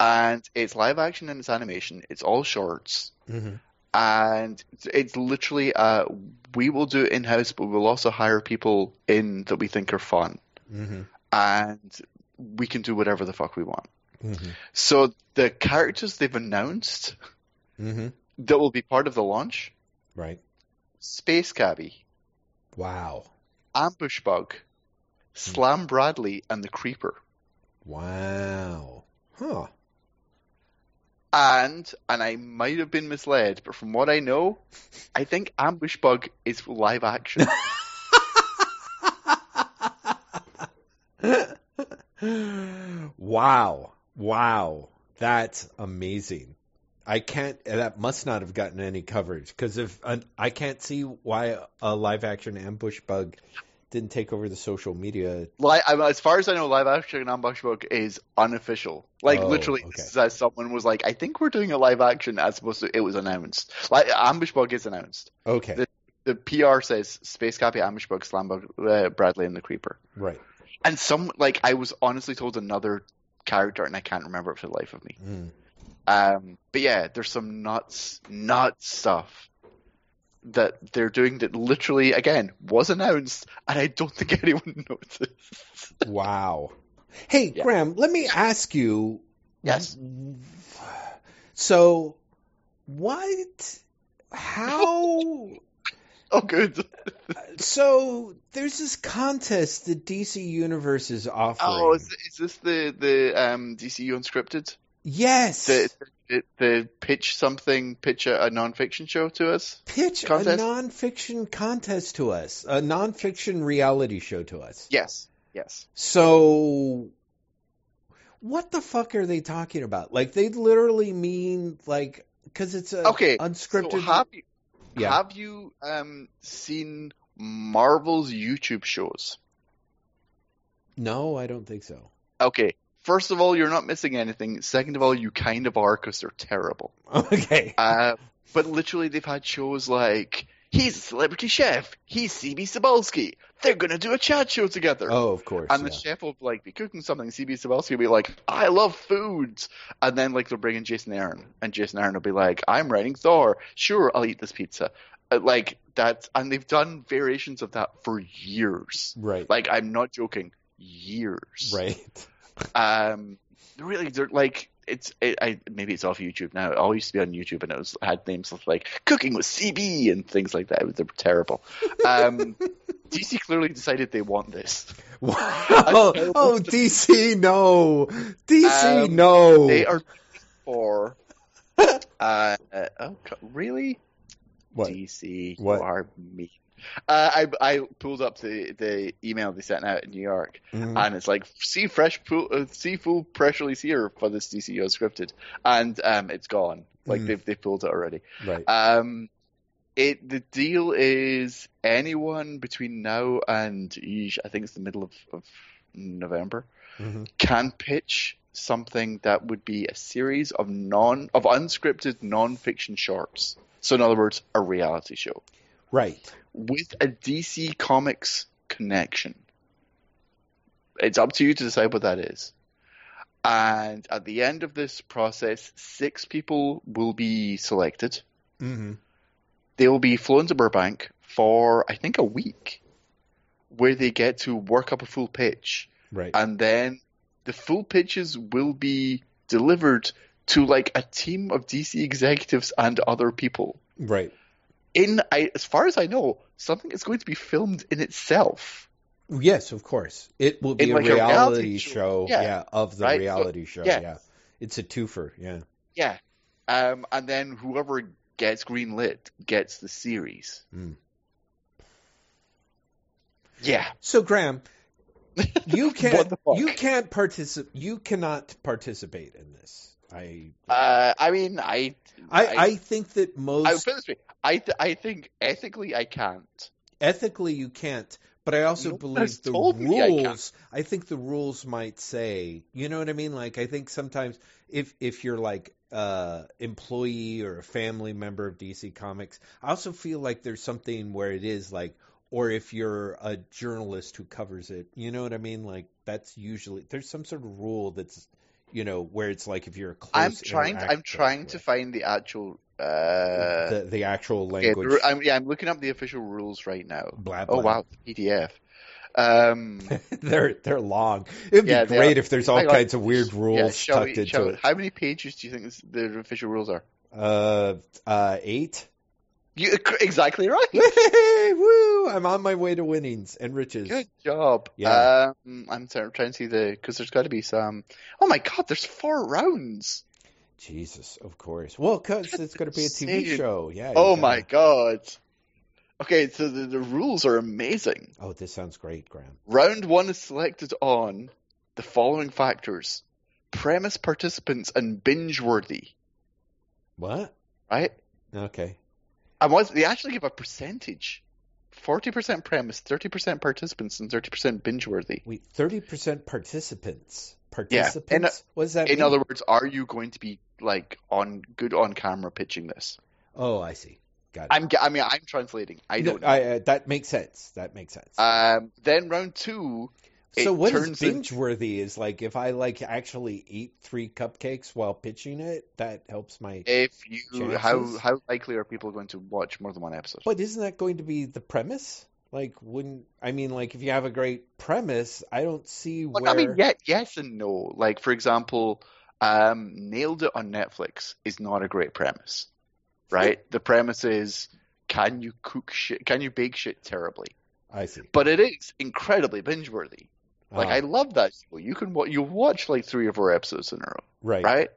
and it's live action and it's animation. It's all shorts, mm-hmm. and it's literally uh, we will do it in house, but we'll also hire people in that we think are fun, mm-hmm. and we can do whatever the fuck we want. Mm-hmm. So the characters they've announced mm-hmm. that will be part of the launch, right? Space Cabbie, wow, Ambush Bug, Slam Bradley, and the Creeper. Wow, huh? And and I might have been misled, but from what I know, I think Ambush Bug is live action. wow. Wow. That's amazing. I can't that must not have gotten any coverage because if I can't see why a live action ambush bug didn't take over the social media. Like, as far as I know, live action Ambush Bug is unofficial. Like, oh, literally, okay. someone was like, "I think we're doing a live action," as opposed to it was announced. Like, Ambush Bug is announced. Okay. The, the PR says Space Cabbie Ambush Bug, Slam Bug, uh, Bradley, and the Creeper. Right. And some like I was honestly told another character, and I can't remember it for the life of me. Mm. Um, but yeah, there's some nuts, nuts stuff that they're doing that literally again was announced and I don't think anyone noticed. wow. Hey, yeah. Graeme, let me ask you. Yes. So, what? How? oh, good. so there's this contest that DC Universe is offering. Oh, is, is this the the um, DCU Unscripted? Yes. The, the, the pitch something, pitch a, a nonfiction show to us. Pitch contest? a nonfiction contest to us, a nonfiction reality show to us. Yes. Yes. So, what the fuck are they talking about? Like, they literally mean like because it's a okay unscripted. So have you yeah. have you um, seen Marvel's YouTube shows? No, I don't think so. Okay, First of all, you're not missing anything. Second of all, you kind of are because they're terrible. Okay. Uh, but literally, they've had shows like he's a celebrity chef. He's CB Cebulski. They're gonna do a chat show together. Oh, of course. And yeah. the chef will like be cooking something. CB Cebulski will be like, "I love food," and then like they'll bring in Jason Aaron, and Jason Aaron will be like, "I'm writing Thor. Sure, I'll eat this pizza." Uh, like that, and they've done variations of that for years. Right. Like I'm not joking. Years. Right. Um, really, they're like it's it, I maybe it's off YouTube now. It all used to be on YouTube, and it was had names like cooking with CB and things like that. They're terrible. Um, DC clearly decided they want this. Wow. oh, oh DC, no, DC, um, no. They are for. Uh, oh, really? What? DC, what? are me. Uh, I I pulled up the, the email they sent out in New York, Mhm. and it's like see fresh pool, uh, see full press release here for this DC unscripted, and um, it's gone. Like Mm. they've they pulled it already. right. Um, it the deal is anyone between now and I think it's the middle of, of November Mhm. can pitch something that would be a series of non of unscripted non-fiction shorts. So in other words, a reality show Right. With a DC Comics connection. It's up to you to decide what that is. And at the end of this process, six people will be selected. hmm They will be flown to Burbank for, I think, a week, where they get to work up a full pitch. Right. And then the full pitches will be delivered to like a team of DC executives and other people. right. In, I, as far as I know, something is going to be filmed in itself. Yes, of course. It will be In a like a reality, reality show, show. yeah. Yeah. of the Right? So- reality show. yeah. Yeah. It's a twofer, yeah. Yeah. Um, and then whoever gets greenlit gets the series. Mm. Yeah. So Graeme, you can't you can't participate you cannot participate in this. I Uh, I mean, I, I, I think that most I, put it this way. I, th- I think ethically I can't. ethically you can't but i also No believe the me I rules I, think the rules might say you know what i mean like i think sometimes if if you're like uh employee or a family member of dc comics i also feel like there's something where it is like or if you're a journalist who covers it you know what i mean like that's usually there's some sort of rule that's you know where it's like if you're a close I'm trying. I'm trying to find the actual. Uh, the, the actual language ru- I'm, yeah, I'm looking up the official rules right now. blah, Oh wow, PDF. Um, they're they're long. It'd be Yeah, they great are. if there's all on. kinds of weird rules yeah, tucked we, into it. how many pages do you think this, the official rules are? Uh, uh, eight. You exactly right. Woo! I'm on my way to winnings and riches. Good job. Yeah. Um, I'm trying to see the because there's got to be some. Oh my god, there's four rounds. Jesus, of course. Well, because it's going to be a TV show. Yeah. Oh gotta- my god. Okay, so the, the rules are amazing. Oh, this sounds great, Graeme. Round one is selected on the following factors: premise, participants, and binge worthy. What? Right? Okay. And what they actually give a percentage: forty percent premise, thirty percent participants, and thirty percent binge worthy. Wait, thirty percent participants. Yeah, Participants. in what does that In mean? other words, are you going to be like on good on camera pitching this? oh, I see. Got it. I'm. I mean, I'm translating. I No, don't. I, uh, that makes sense. That makes sense. Um, then round two. So what is binge worthy is like if I like actually eat three cupcakes while pitching it, that helps my If you, how how likely are people going to watch more than one episode? But isn't that going to be the premise? Like wouldn't I mean like if you have a great premise, I don't see Look, where I mean, yeah, yes and no. Like for example, um, Nailed It on Netflix is not a great premise, right? the premise is can you cook shit? Can you bake shit terribly? I see. But it is incredibly binge worthy. Like Ah, I love that show. You can you watch like three or four episodes in a row, right. right?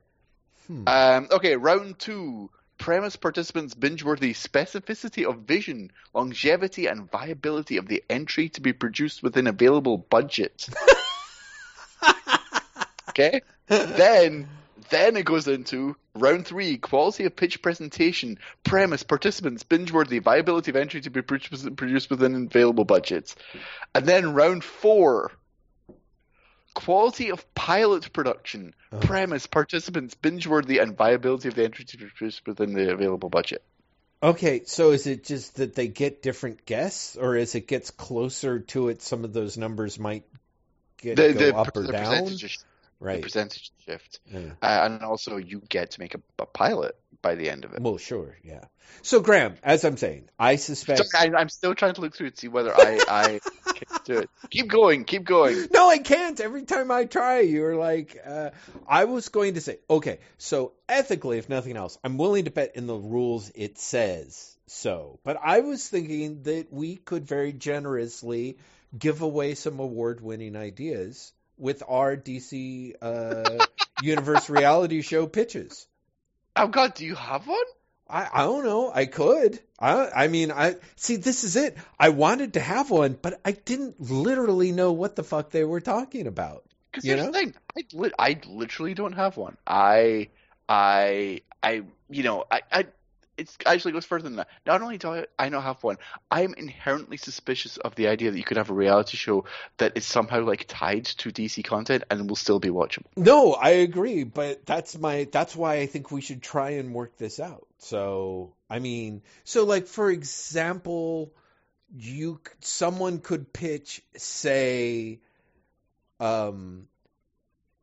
Hmm. Um, okay, round two. Premise participants binge-worthy specificity of vision, longevity, and viability of the entry to be produced within available budget. okay, then then it goes into round three: quality of pitch presentation, premise participants binge-worthy, viability of entry to be produced produced within available budgets, and then round four: quality of pilot production, Uh-huh. premise, participants, binge-worthy, and viability of the entry to be produced within the available budget. Okay, so is it just that they get different guests, or as it gets closer to it, some of those numbers might get The, go the, up or the down? percentage, the Right. percentage shift, Yeah. uh, and also you get to make a, a pilot by the end of it. Well, sure, yeah. So, Graeme, as I'm saying, I suspect. Sorry, I, I'm still trying to look through to see whether I, I do it. Keep going, keep going. No, I can't. Every time I try, you're like, uh, I was going to say, okay, so ethically, if nothing else, I'm willing to bet in the rules it says so. But I was thinking that we could very generously give away some award winning ideas with our DC uh, Universe reality show pitches. Oh God, do you have one? I, I don't know. I could. I I mean, I see. This is it. I wanted to have one, but I didn't literally know what the fuck they were talking about. Because You here's know? the thing, I, li- I literally don't have one. I, I, I, you know, I, I, it's actually goes further than that. Not only do I, I not have one, I'm inherently suspicious of the idea that you could have a reality show that is somehow like tied to DC content and will still be watchable. No, I agree, but that's my that's why I think we should try and work this out. So, I mean, so like for example, you someone could pitch say um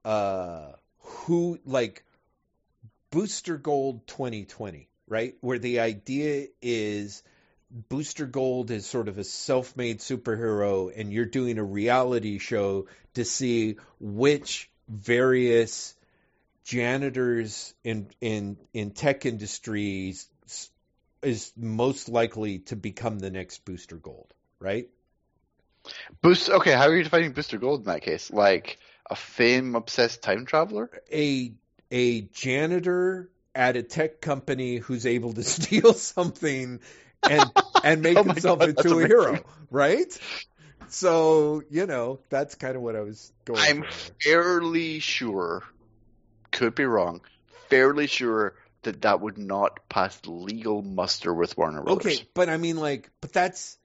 uh who like Booster Gold 2020, right? Where the idea is Booster Gold is sort of a self-made superhero and you're doing a reality show to see which various janitors in in in tech industries is most likely to become the next Booster Gold, right? Boost. Okay, how are you defining Booster Gold in that case? Like a fame obsessed time traveler? A a janitor at a tech company who's able to steal something and and make Oh himself God, into a amazing. hero, right? So, you know, that's kind of what I was going I'm fairly sure, could be wrong, fairly sure that that would not pass legal muster with Warner Brothers. Okay, but I mean, like, but that's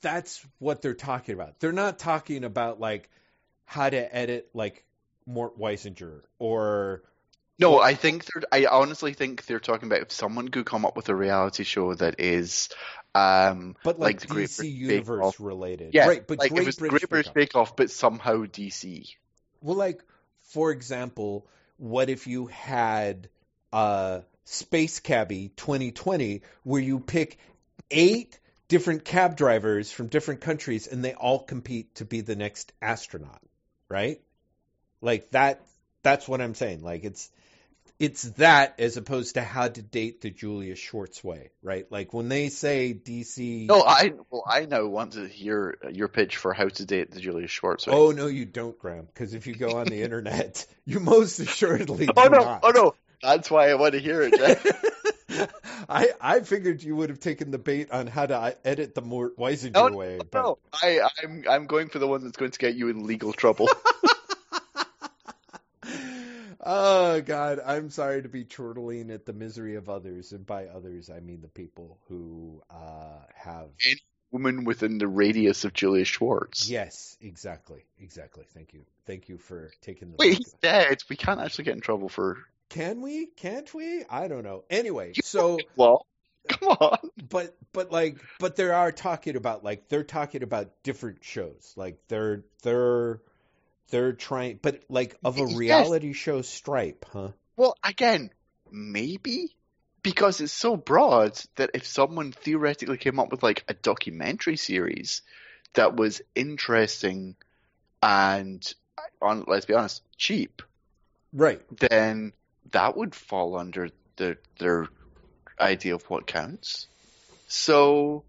that's what they're talking about. They're not talking about like how to edit like Mort Weisinger or No, I think they're. I honestly think they're talking about if someone could come up with a reality show that is, um, but like, Like the Great DC British universe related, yeah, right? But like Great British Great British Bake Off. But somehow DC. Well, like for example, what if you had uh Space Cabbie 2020 where you pick eight different cab drivers from different countries and they all compete to be the next astronaut, right? Like that that's what I'm saying. Like it's it's that as opposed to how to date the Julius Schwartz way, right? Like when they say DC No, I well, I now want to hear your pitch for how to date the Julius Schwartz. way. Oh no, you don't, Graeme. Because if you go on the internet, you most assuredly oh no, not. oh no, that's why I want to hear it. I I figured you would have taken the bait on how to uh, edit the Mort Weisinger No, no, way, but no, I, I'm I'm going for the one that's going to get you in legal trouble. oh god, I'm sorry to be chortling at the misery of others, and by others I mean the people who uh, have. Any woman within the radius of Julius Schwartz. Yes, exactly, exactly. Thank you, thank you for taking the. Wait, he's dead. We can't actually get in trouble for. Can we? Can't we? I don't know. Anyway, so. Well, come on. but but like but they are talking about like they're talking about different shows like they're they're they're trying but like of a Yes. reality show stripe huh Well, again, maybe because it's so broad that if someone theoretically came up with like a documentary series that was interesting and on let's be honest, cheap, right then that would fall under the, their idea of what counts. So,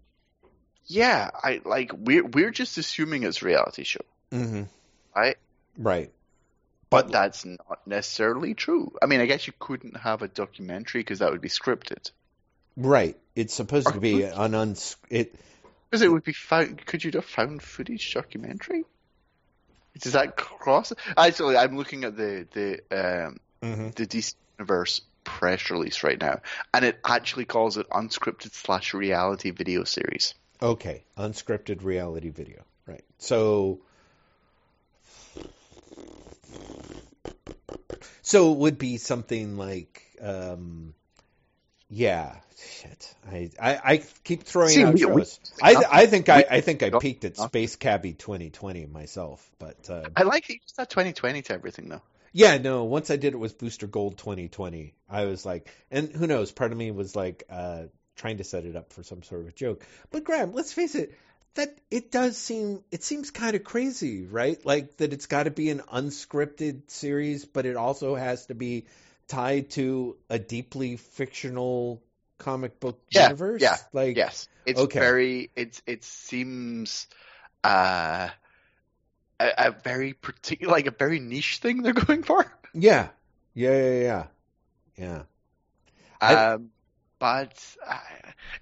yeah, I like we're we're just assuming it's a reality show, mm-hmm. right? Right But that's not necessarily true. I mean, I guess you couldn't have a documentary because that would be scripted. right it's supposed to be an uns it Because it would be found. Could you do a found footage documentary? Does that cross? Actually, I'm looking at the the um, mhm. the DC Universe press release right now, and it actually calls it unscripted slash reality video series. okay unscripted reality video right so so it would be something like um yeah shit i i, I keep throwing See, out we- we- I, I think I, we- I think I peaked at. Space Cabbie 2020 myself, but uh, I like that you just had 2020 to everything though. yeah, no. Once I did it with Booster Gold 2020, I was like, and who knows? Part of me was like uh, trying to set it up for some sort of a joke. But Graeme, let's face it, that it does seem it seems kind of crazy, right? Like that it's got to be an unscripted series, but it also has to be tied to a deeply fictional comic book Yeah, universe. yeah, like Yes, it's Okay. very. It's it seems uh, a, a very particular, like a very niche thing they're going for. yeah, yeah, yeah, yeah, yeah. Um, but uh,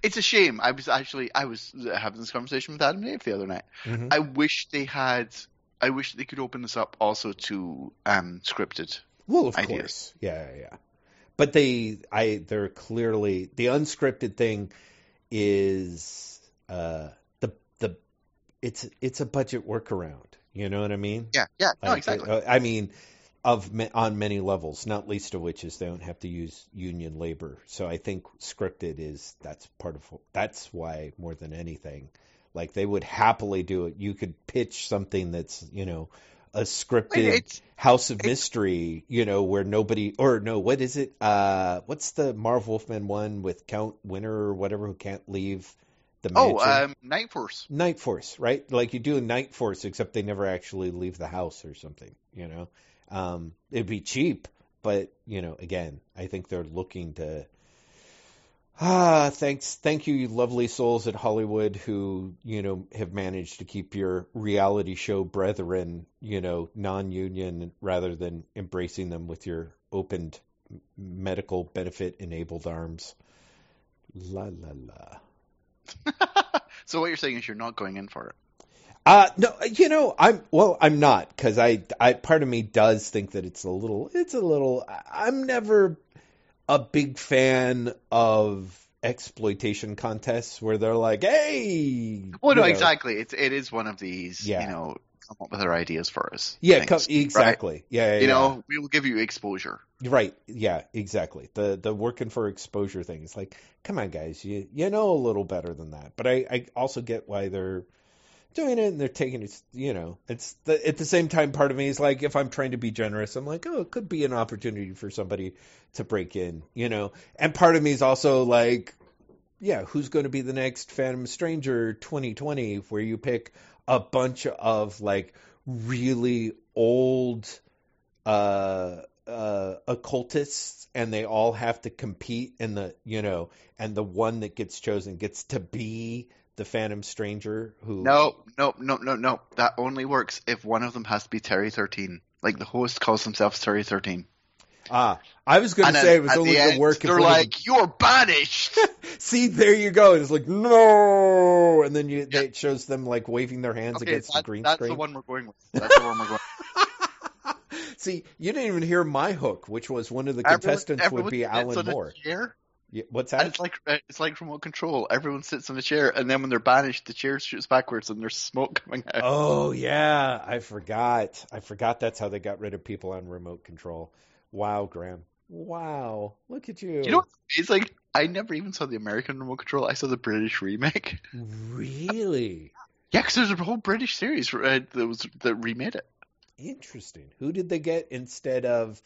it's a shame. I was actually I was having this conversation with Adam Dave the other night. Mhm. I wish they had. I wish they could open this up also to um, scripted. Well, of ideas. course, yeah, yeah, yeah. But they, I, they're clearly the unscripted thing is uh, the the it's it's a budget workaround. You know what I mean? Yeah, yeah, no, Like, exactly. uh, I mean, of on many levels, not least of which is they don't have to use union labor. So I think scripted is that's part of that's why more than anything, like they would happily do it. You could pitch something that's you know a scripted it's House of Mystery, you know, where nobody or no, what is it? Uh, what's the Marv Wolfman one with Count Winter or whatever who can't leave the mansion? oh, um, Night Force. Night Force, right? Like you do a Night Force, except they never actually leave the house or something. You know, um, it'd be cheap, but you know, again, I think they're looking to. Ah, thanks, thank you, you lovely souls at Hollywood who you know have managed to keep your reality show brethren, you know, non-union rather than embracing them with your opened medical benefit enabled arms. La la la. so what you're saying is you're not going in for it. Uh no, you know, I'm well, I'm not because I, I, part of me does think that it's a little, it's a little. I'm never a big fan of exploitation contests where they're like, hey, Well, no, know. exactly. It's it is one of these. Yeah. You know, come up with our ideas for us. yeah, things, co- exactly, yeah, yeah, Right? yeah. You know, we will give you exposure. right, yeah, exactly. The the working for exposure thing is like, come on, guys, you you know a little better than that. But I I also get why they're doing it and they're taking it you know it's the, at the same time part of me is like if i'm trying to be generous i'm like oh it could be an opportunity for somebody to break in you know? And part of me is also like yeah who's going to be the next phantom stranger 2020 where you pick a bunch of like really old uh uh occultists and they all have to compete in the you know and the one that gets chosen gets to be the phantom stranger who No, no, no, no, no. That only works if one of them has to be Terry Thirteen. Like the host calls themselves Terry Thirteen. ah i was going to say it was only the going end, to work they're one of them- like, "You're banished." see there you go it's like no and then you they, it shows them like waving their hands okay, against the green that's screen That's the one we're going with. That's the one we're going. see you didn't even hear my hook which was one of the Everyone- contestants would everyone be alan moore chair, Yeah, what's and that it's like it's like remote control. Everyone sits on a chair, and then when they're banished, the chair shoots backwards, and there's smoke coming out. Oh yeah, I forgot. I forgot that's how they got rid of people on remote control. Wow, Graeme. Wow, look at you. You know, it's like I never even saw the American remote control. I saw the British remake. really Yeah, because there's a whole British series uh, that was that remade it. interesting. Who did they get instead of?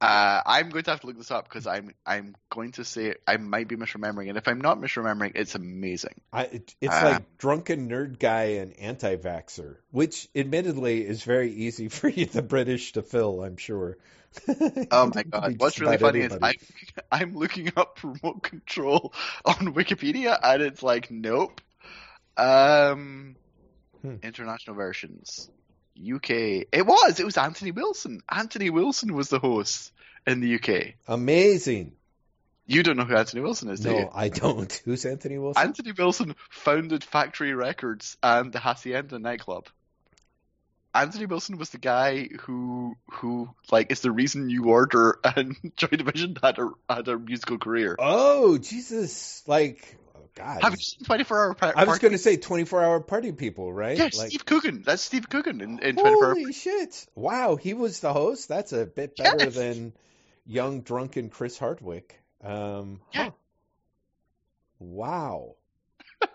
Uh, I'm going to have to look this up because I'm I'm going to say I might be misremembering, and if I'm not misremembering, it's amazing. I, it- it's Uh, like drunken nerd guy and anti-vaxer, which admittedly is very easy for you, the British, to fill. I'm sure. Oh my god! What's really funny is. I'm I'm looking up remote control on Wikipedia, and it's like nope. Um, Hmm. international versions. UK. It was. It was Anthony Wilson. Anthony Wilson was the host in the UK. amazing. You don't know who Anthony Wilson is, do you? No, I don't. Who's Anthony Wilson? Anthony Wilson founded Factory Records and the Hacienda nightclub. Anthony Wilson was the guy who who like is the reason New Order and Joy Division had a had a musical career. Oh Jesus! Like, God. Have you seen Twenty Four Hour Party? I was going to say 24 hour party people, right? yeah, like, Steve Coogan. That's Steve Coogan in, in Twenty Four Hour. holy shit! Wow, he was the host. That's a bit better Yes. than young drunken Chris Hardwick. Um, Yeah. huh. Wow.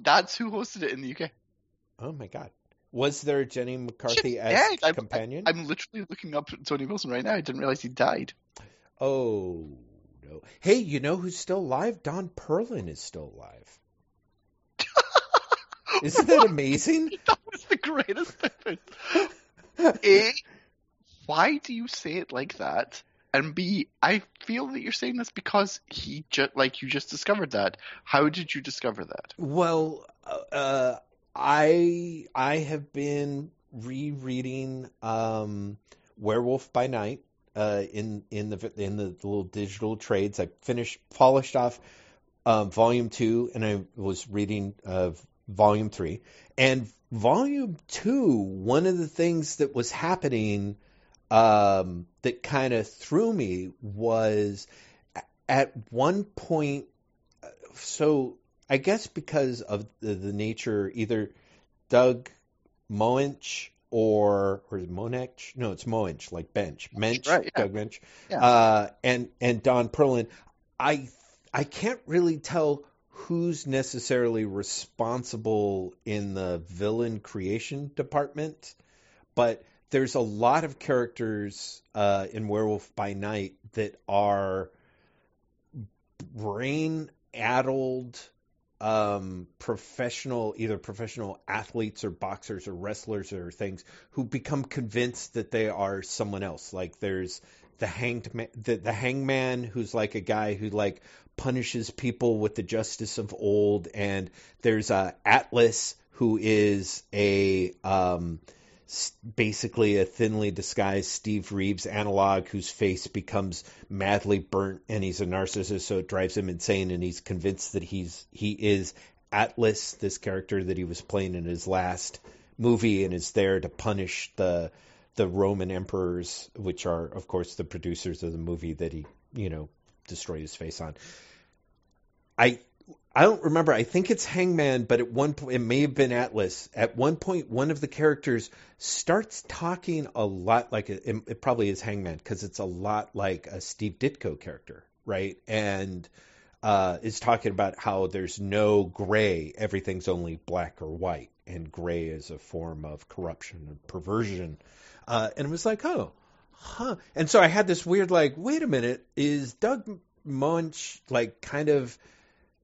That's who hosted it in the UK. Oh my God. Was there a Jenny McCarthy Yeah, esque I'm- companion? I'm literally looking up Tony Wilson right now. I didn't realize he died. Oh no. Hey, you know who's still alive? Don Perlin is still alive. Isn't that amazing? That was the greatest thing. A, why do you say it like that? And B, I feel that you're saying this because he just like you just discovered that. How did you discover that? Well, uh, I I have been rereading um, Werewolf by Night uh, in in the in the little digital trades. I finished polished off um, volume two, and I was reading uh, volume three. And volume two, one of the things that was happening um, that kind of threw me was at one point. So I guess because of the, the nature, either Doug Moench or or is it Monech? No, it's Moench, like bench, Mensch, Right, yeah. Doug Mensch, Yeah. uh, and and Don Perlin. I I can't really tell who's necessarily responsible in the villain creation department, but there's a lot of characters uh, in Werewolf by Night that are brain addled um, professional, either professional athletes or boxers or wrestlers or things who become convinced that they are someone else. Like there's the hanged man, the, the hangman who's like a guy who like punishes people with the justice of old, and there's uh, Atlas who is a um, basically a thinly disguised Steve Reeves analog whose face becomes madly burnt and he's a narcissist so it drives him insane and he's convinced that he's he is Atlas this character that he was playing in his last movie and is there to punish the the Roman emperors which are of course the producers of the movie that he you know destroyed his face on. I I don't remember. I think it's Hangman, but at one point it may have been Atlas. At one point, one of the characters starts talking a lot like a, it, it probably is Hangman because it's a lot like a Steve Ditko character, right? And uh, is talking about how there's no gray, everything's only black or white, and gray is a form of corruption and perversion. Uh, and it was like, oh, huh. And so I had this weird like, wait a minute, is Doug Munch like kind of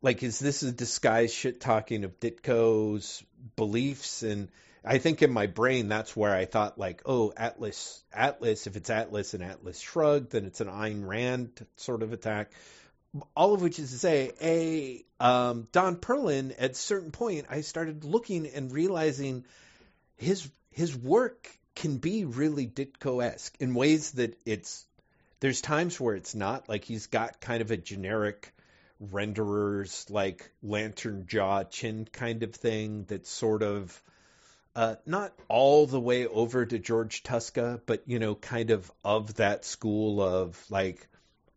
like is this a disguised shit talking of Ditko's beliefs? And I think in my brain that's where I thought like oh Atlas Atlas if it's Atlas and Atlas shrugged then it's an Ayn Rand sort of attack. All of which is to say a um, Don Perlin at a certain point I started looking and realizing his his work can be really Ditko-esque in ways that it's there's times where it's not. Like he's got kind of a generic renderers like lantern jaw chin kind of thing that's sort of uh, not all the way over to George Tuska, but you know, kind of of that school of like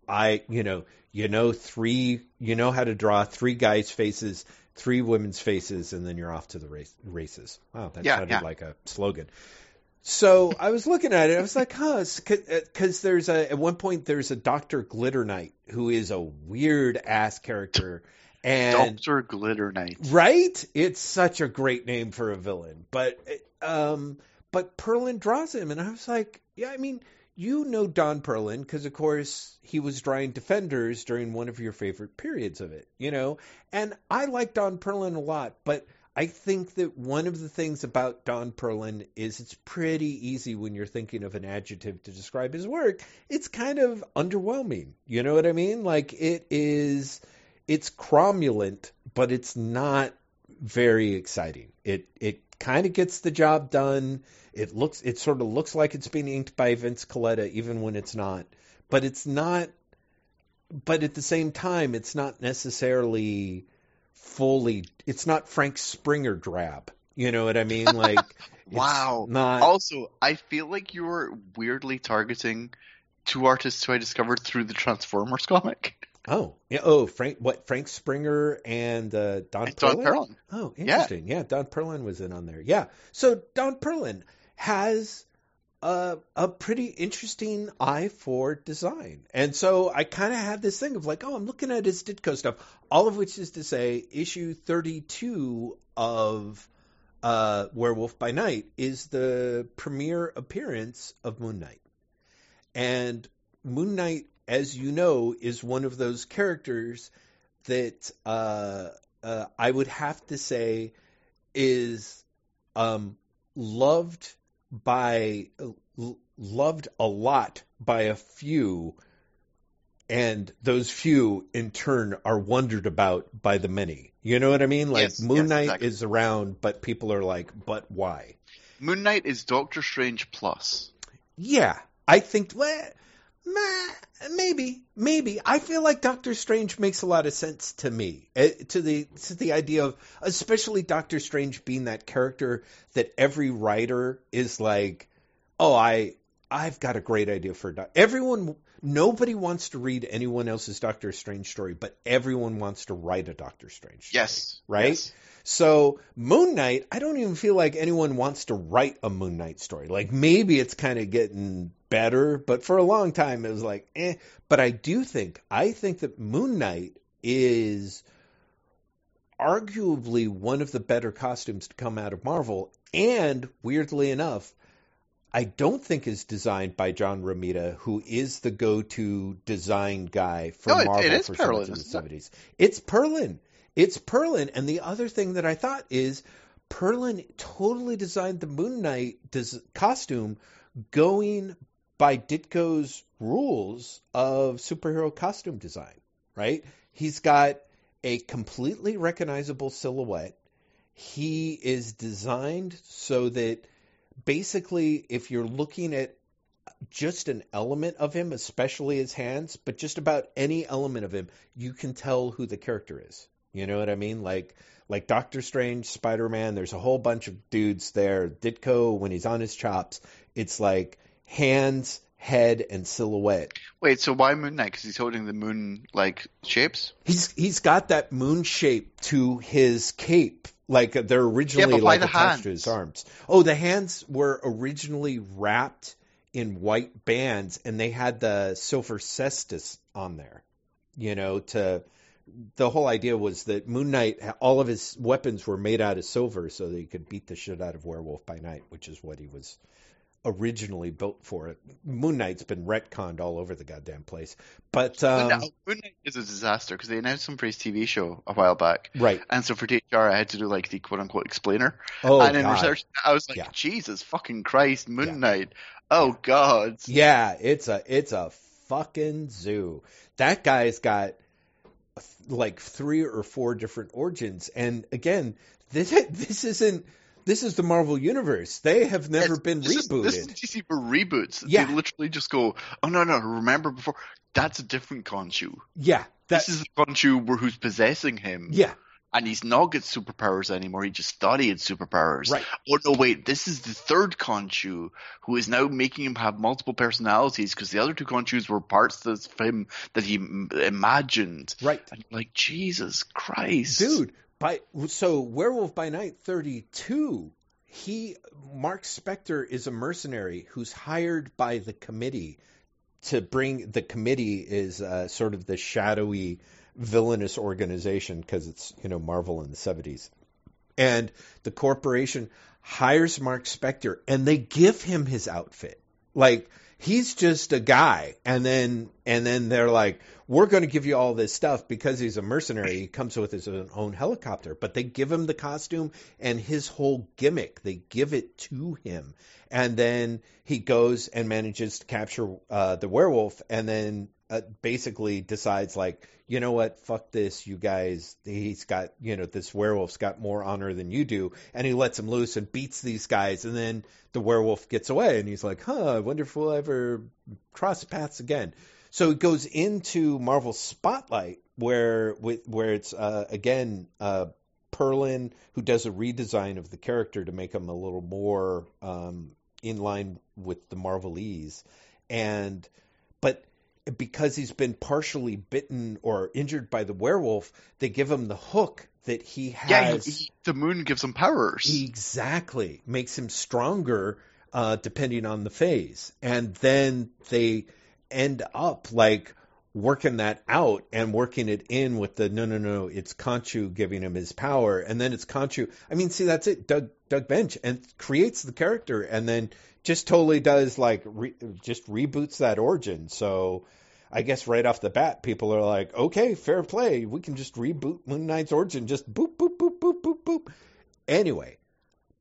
I, you know, you know three, you know how to draw three guys' faces, three women's faces, and then you're off to the race, races. Wow, that Yeah, sounded yeah. like a slogan. So I was looking at it. I was like, huh, because there's a at one point there's a Doctor Glitternight who is a weird ass character, and Doctor Glitternight. right, it's such a great name for a villain. But um, but Perlin draws him, and I was like, yeah, I mean, you know Don Perlin because of course he was drawing Defenders during one of your favorite periods of it, you know, and I like Don Perlin a lot, but. I think that one of the things about Don Perlin is it's pretty easy when you're thinking of an adjective to describe his work. It's kind of underwhelming. You know what I mean? Like it is, it's cromulent, but it's not very exciting. It it kind of gets the job done. It looks it sort of looks like it's being inked by Vince Colletta, even when it's not. But it's not. But at the same time, it's not necessarily fully it's not Frank Springer drab. You know what I mean? Like Wow. not Also, I feel like you were weirdly targeting two artists who I discovered through the Transformers comic. oh yeah oh Frank what Frank Springer and uh, Don And Don Perlin? Perlin. Oh, interesting. Yeah. Don Perlin was in on there. Yeah. So Don Perlin has a a pretty interesting eye for design. And so I kind of had this thing of like, oh, I'm looking at his Ditko stuff, all of which is to say issue 32 of uh, Werewolf by Night is the premiere appearance of Moon Knight. And Moon Knight, as you know, is one of those characters that uh, uh, I would have to say is um, loved by uh, loved a lot by a few, and those few in turn are wondered about by the many. You know what I mean? Like Yes, Moon yes, Knight exactly. is around, but people are like, but why? Moon Knight is Doctor Strange plus. Yeah, I think. Well, maybe, maybe. I feel like Doctor Strange makes a lot of sense to me. Uh, to the to the idea of especially Doctor Strange being that character that every writer is like, "Oh, I I've got a great idea for doc-. everyone nobody wants to read anyone else's Doctor Strange story, but everyone wants to write a Doctor Strange story. Yes. Right? Yes. So Moon Knight, I don't even feel like anyone wants to write a Moon Knight story. Like maybe it's kind of getting better, but for a long time it was like, eh. But I do think, I think that Moon Knight is arguably one of the better costumes to come out of Marvel, and weirdly enough, I don't think is designed by John Romita, who is the go-to design guy for No, it- Marvel it for Perlin, some in the seventies. It's Perlin. It's Perlin. And the other thing that I thought is Perlin totally designed the Moon Knight des- costume going by Ditko's rules of superhero costume design, right? He's got a completely recognizable silhouette. He is designed so that basically, if you're looking at just an element of him, especially his hands, but just about any element of him, you can tell who the character is. You know what I mean? Like like Doctor Strange, Spider Man. There's a whole bunch of dudes there. Ditko, when he's on his chops, it's like hands, head, and silhouette. Wait, so why Moon Knight? Because he's holding the moon like shapes. He's he's got that moon shape to his cape. Like uh, they're originally why like the attached to his arms. Oh, the hands were originally wrapped in white bands, and they had the silver cestus on there. You know, to the whole idea was that Moon Knight, all of his weapons were made out of silver, so that he could beat the shit out of Werewolf by Night, which is what he was originally built for. It. Moon Knight's been retconned all over the goddamn place, but um, no, Moon Knight is a disaster because they announced for his TV show a while back. right. And so for THR, I had to do like the quote unquote explainer. Oh, and in God. research, I was like, Yeah. Jesus fucking Christ, Moon Yeah. Knight. Oh, God. Yeah, it's a it's a fucking zoo. That guy's got like three or four different origins, and again, this this isn't this is the Marvel universe. They have never Yes, been this is- rebooted. this is DC for reboots. Yeah. They literally just go, oh, no, no, remember before? That's a different Khonshu. yeah, that, This is the Khonshu who's possessing him. yeah, And he's not got superpowers anymore. He just thought he had superpowers. right. Oh no, wait! This is the third Khonshu who is now making him have multiple personalities because the other two Khonshus were parts of him that he m- imagined. Right. And like Jesus Christ, dude by so werewolf by night 32 he mark spector is a mercenary who's hired by the committee to bring the committee is uh, sort of the shadowy villainous organization because it's you know marvel in the 70s and the corporation hires mark spector and they give him his outfit. Like he's just a guy. And then and then they're like we're going to give you all this stuff because he's a mercenary. He comes with his own, helicopter. But they give him the costume and his whole gimmick. They give it to him. And then he goes and manages to capture uh, the werewolf. And then uh, basically decides like you know what? Fuck this you guys. He's got you know this werewolf's got more honor than you do. And he lets him loose and beats these guys. And then the werewolf gets away and he's like huh i wonder if we'll ever cross paths again. So it goes into marvel spotlight where where it's uh, again uh, perlin who does a redesign of the character to make him a little more um, in line with the marvelese. And because he's been partially bitten or injured by the werewolf, they give him the hook that he Yeah, has. he, he, the moon gives him powers. exactly. Makes him stronger uh, depending on the phase, and then they end up like working that out and working it in with the no no no it's Khonshu giving him his power. And then it's Khonshu I mean see that's it. Doug Doug Bench and creates the character. And then just totally does like re, just reboots that origin so I guess right off the bat people are like okay fair play we can just reboot Moon Knight's origin just boop boop boop boop boop boop anyway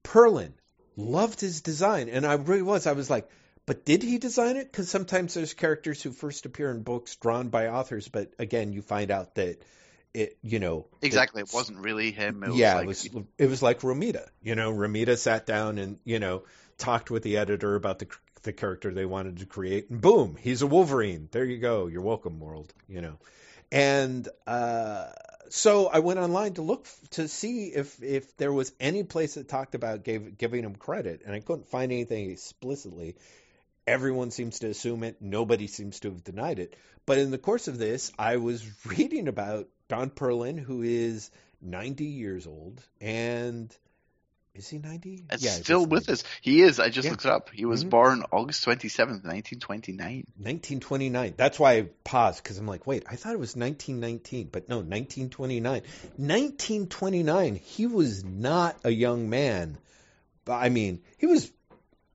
Perlin loved his design and I really was I was like but did he design it? Because sometimes there's characters who first appear in books drawn by authors, but again, you find out that it, you know, exactly. It wasn't really him. It was yeah, like, it was it was like Romita. You know, Romita sat down and you know talked with the editor about the the character they wanted to create, and boom, he's a Wolverine. There you go. You're welcome, world. You know, and uh, so I went online to look to see if if there was any place that talked about gave, giving him credit, and I couldn't find anything explicitly. Everyone seems to assume it. Nobody seems to have denied it. But in the course of this, I was reading about Don Perlin, who is 90 years old, and is he 90? It's yeah, still with 90. us. He is. I just yeah. looked it up. He was mm-hmm. born August 27th, 1929. 1929. That's why I paused because I'm like, wait, I thought it was 1919, but no, 1929. 1929. He was not a young man. I mean, he was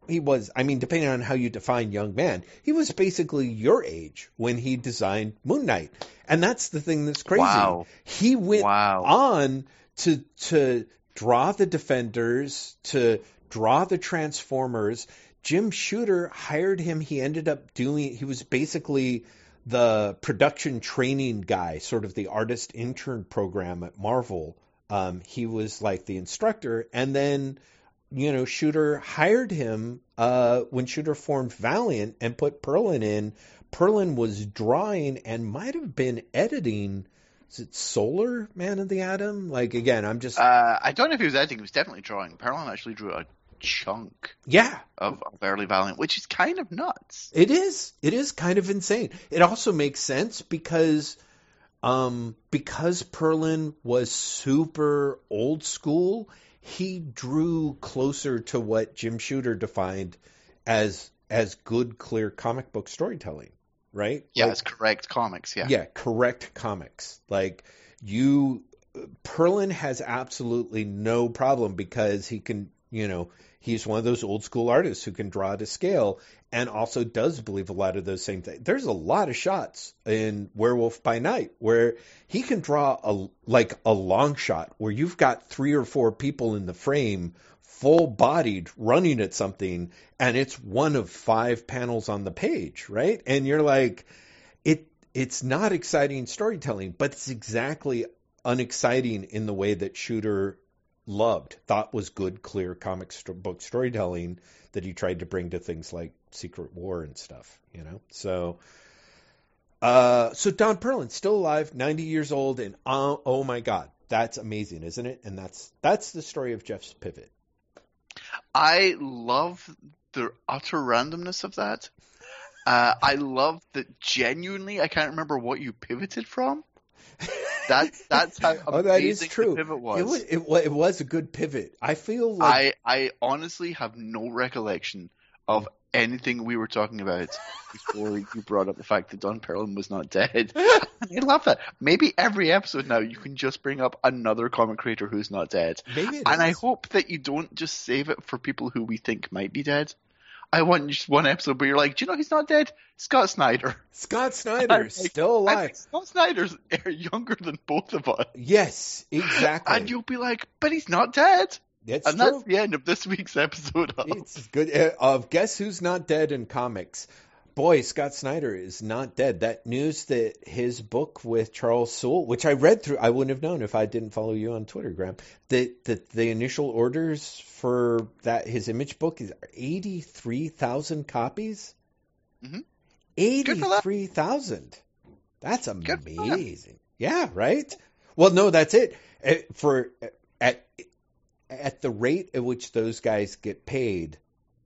he was i mean depending on how you define young man he was basically your age when he designed moon knight and that's the thing that's crazy wow. he went wow. on to to draw the Defenders, to draw the Transformers. Jim Shooter hired him. He ended up doing, he was basically the production training guy, sort of the artist intern program at Marvel. Um, he was like the instructor. And then, you know, Shooter hired him uh, when Shooter formed Valiant and put Perlin in. Perlin was drawing and might have been editing is it Solar Man of the Atom? Like again, I'm just. Uh, I don't know if he was editing. He was definitely drawing. Perlin actually drew a chunk. Yeah. Of, of early Valiant, which is kind of nuts. It is. It is kind of insane. It also makes sense because, um, because Perlin was super old school. He drew closer to what Jim Shooter defined as as good, clear comic book storytelling right? Yeah, like, it's correct comics. Yeah. Yeah, correct comics. Like you, Perlin has absolutely no problem because he can, you know, he's one of those old school artists who can draw to scale and also does believe a lot of those same things. There's a lot of shots in Werewolf by Night where he can draw a like a long shot where you've got three or four people in the frame full bodied running at something and it's one of five panels on the page, right? And you're like, it it's not exciting storytelling, but it's exactly unexciting in the way that Shooter loved, thought was good, clear comic st- book storytelling that he tried to bring to things like Secret War and stuff, you know? So, uh, so Don Perlin, still alive, 90 years old, and oh, oh my God, that's amazing, isn't it? And that's that's the story of Jeff's pivot. I love the utter randomness of that. Uh, I love that genuinely I can't remember what you pivoted from. That that's how oh, that is true. pivot was. It was, it, it was a good pivot. I feel like I I honestly have no recollection of anything we were talking about before you brought up the fact that Don Perlin was not dead. I love that. Maybe every episode now you can just bring up another comic creator who's not dead. Maybe and is. I hope that you don't just save it for people who we think might be dead. I want just one episode where you're like, do you know he's not dead? Scott Snyder. Scott Snyder, like, still alive. Scott Snyder's younger than both of us. Yes, exactly. And you'll be like, but he's not dead. That's and true. that's the end of this week's episode of. It's good uh, of Guess Who's Not Dead in Comics. Boy, Scott Snyder is not dead. That news that his book with Charles Soule, which I read through, I wouldn't have known if I didn't follow you on Twitter, Graeme. That that the initial orders for that his image book is eighty three thousand copies. Mm-hmm. Eighty three thousand. That's amazing. Yeah, right. Well, no, that's it. Uh, for uh, at at the rate at which those guys get paid,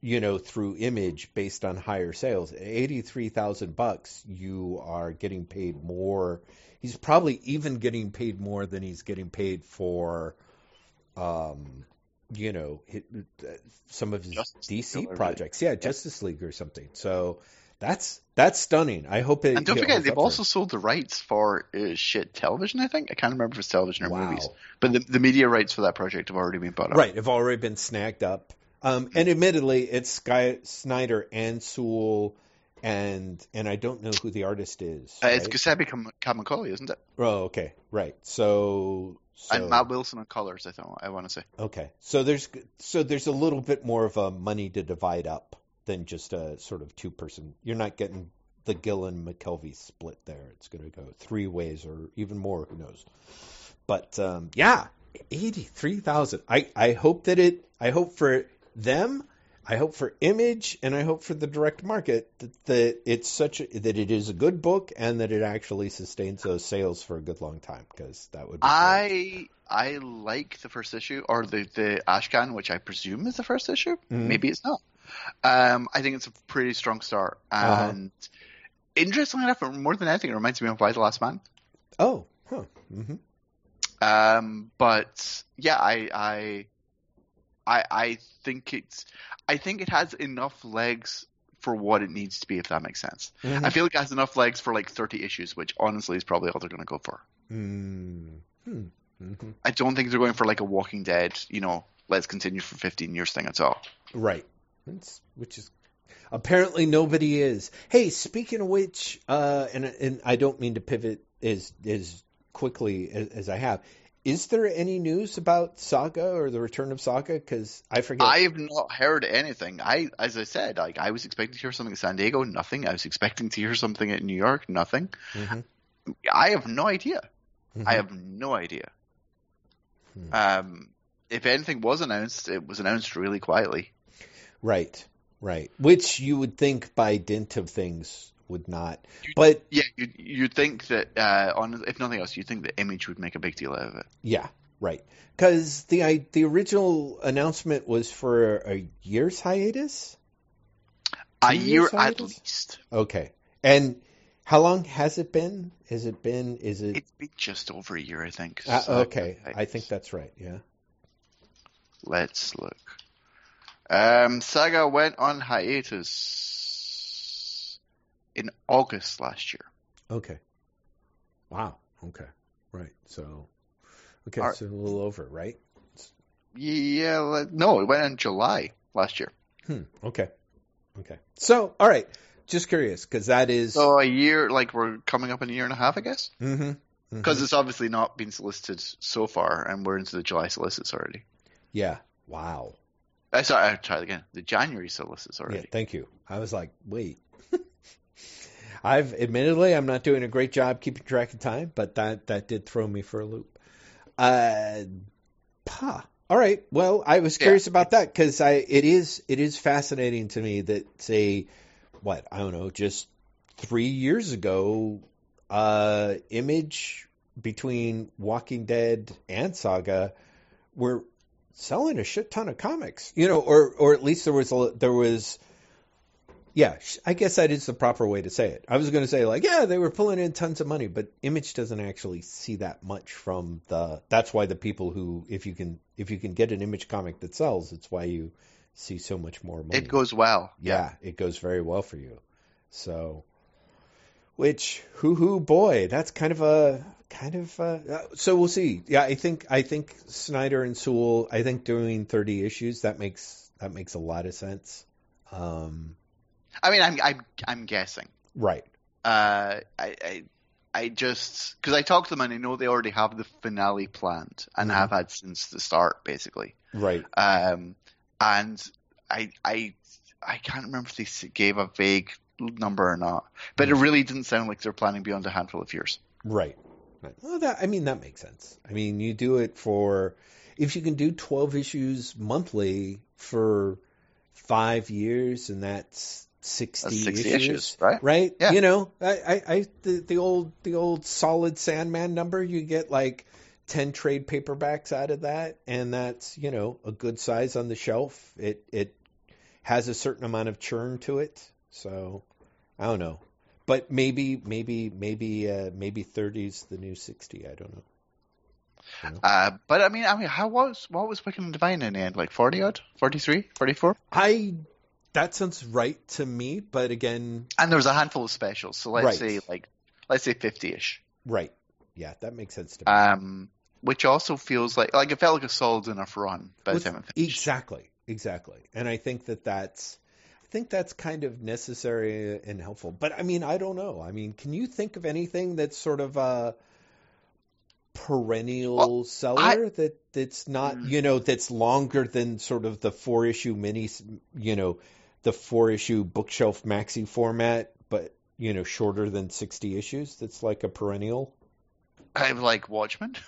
you know, through image based on higher sales, eighty three thousand bucks, you are getting paid more. He's probably even getting paid more than he's getting paid for, um, you know, some of his Justice DC projects. Yeah, Justice League or something. So that's that's stunning. I hope it. And don't forget, they've also sold the rights for uh, shit television. I think I can't remember if it's television or wow. movies, but the, the media rights for that project have already been bought up. Right, have already been snagged up. Um, and admittedly, it's Sky Snyder and Soule, and and I don't know who the artist is. Uh, It's Giuseppe Camuncoli, isn't it? Oh, okay, right. So, so and Matt Wilson on colors. I thought I want to say. Okay, so there's so there's a little bit more of a money to divide up than just a sort of two person. You're not getting the Gillen McKelvey split there. It's going to go three ways or even more. Who knows? But um, yeah, eighty three thousand. I I hope that it. I hope for them. I hope for Image, and I hope for the direct market that, that it's such a, that it is a good book and that it actually sustains those sales for a good long time because that would. be great. I I like the first issue or the the Ashcan, which I presume is the first issue. Mhm. Maybe it's not. Um, I think it's a pretty strong start, Uh-huh. and interestingly enough, more than anything, it reminds me of Y: The Last Man. Oh, huh. hmm Um, but yeah, I, I, I, I think it's, I think it has enough legs for what it needs to be, if that makes sense. Mm-hmm. I feel like it has enough legs for like 30 issues, which honestly is probably all they're going to go for. Mm-hmm. hmm I don't think they're going for like a Walking Dead, you know, let's continue for 15 years thing at all. Right. It's, which is apparently nobody is. Hey, speaking of which, uh, and and I don't mean to pivot as as quickly as, as I have. Is there any news about Saga or the return of Saga? Because I forget. I have not heard anything. I, as I said, like I was expecting to hear something in San Diego, nothing. I was expecting to hear something in New York, nothing. Mhm. I have no idea. Mhm. I have no idea. Hmm. Um, if anything was announced, it was announced really quietly. Right, right. Which you would think by dint of things would not. But Yeah, you you'd think that uh, on if nothing else, you'd think the image would make a big deal out of it. yeah, right. Because the I, the original announcement was for a year's hiatus. A year at least. Okay. And how long has it been? Has it been? Is it? It's been just over a year, I think. Uh, okay, I think that's right. Yeah. Let's look. Um, Saga went on hiatus in August last year. Okay. Wow. Okay. Right. So. Okay. Right. So a little over, right? Yeah, no, it went in July last year. Hmm. Okay. Okay. So, all right. Just curious because that is. So a year, like we're coming up in a year and a half, I guess. Mm-hmm. Because it's obviously not been solicited so far, and we're into the July solicits already. Yeah. Wow. Uh, sorry, I'll try it again. The January solicits Yeah. already. Thank you. I was like, wait. I've admittedly I'm not doing a great job keeping track of time, but that that did throw me for a loop. Uh, pa. All right. Well, I was Yeah. curious about that because I it is it is fascinating to me that say what I don't know just three years ago, uh, Image between Walking Dead and Saga were selling a shit ton of comics, you know, or or at least there was a, there was. Yeah, sh- I guess that is the proper way to say it. I was going to say like, yeah, they were pulling in tons of money, but Image doesn't actually see that much from the. That's why the people who, if you can, if you can get an Image comic that sells, it's why you see so much more money. It goes well. yeah, it goes very well for you. So, which hoo hoo boy, that's kind of a kind of uh so we'll see. Yeah, I think I think Snyder and Soule, I think doing 30 issues that makes that makes a lot of sense. Um I mean, I'm I'm I'm guessing. right. Uh, I I, I just because I talked to them and I know they already have the finale planned and Mhm. have had since the start, basically. Right. Um, and I I I can't remember if they gave a vague number or not, but it mm-hmm. really didn't sound like they're planning beyond a handful of years. Right. Right. Well, that I mean that makes sense. I mean, you do it for if you can do 12 issues monthly for 5 years and that's 60, That's 60 issues, issues, right? Right? Yeah. You know, I I, I the, the old the old solid Sandman number, you get like 10 trade paperbacks out of that and that's, you know, a good size on the shelf. It it has a certain amount of churn to it. So, I don't know. But maybe, maybe, maybe, uh, maybe 30's the new 60. I don't know. Uh, but I mean, I mean, how was what was Wicked and Divine in the end? Like forty odd, 43, 44? I that sounds right to me, but again, and there was a handful of specials. So let's Right. say like let's say fifty ish. right? Yeah, that makes sense to me. Um, which also feels like like it felt like a solid enough run by the time it finished. exactly, exactly. And I think that that's, think that's kind of necessary and helpful. But I mean, I don't know. I mean, can you think of anything that's sort of a perennial Well, seller that that's not, Mm. you know, that's longer than sort of the four issue mini, you know, the four issue bookshelf maxi format, but you know, shorter than sixty issues. That's like a perennial. I like Watchmen.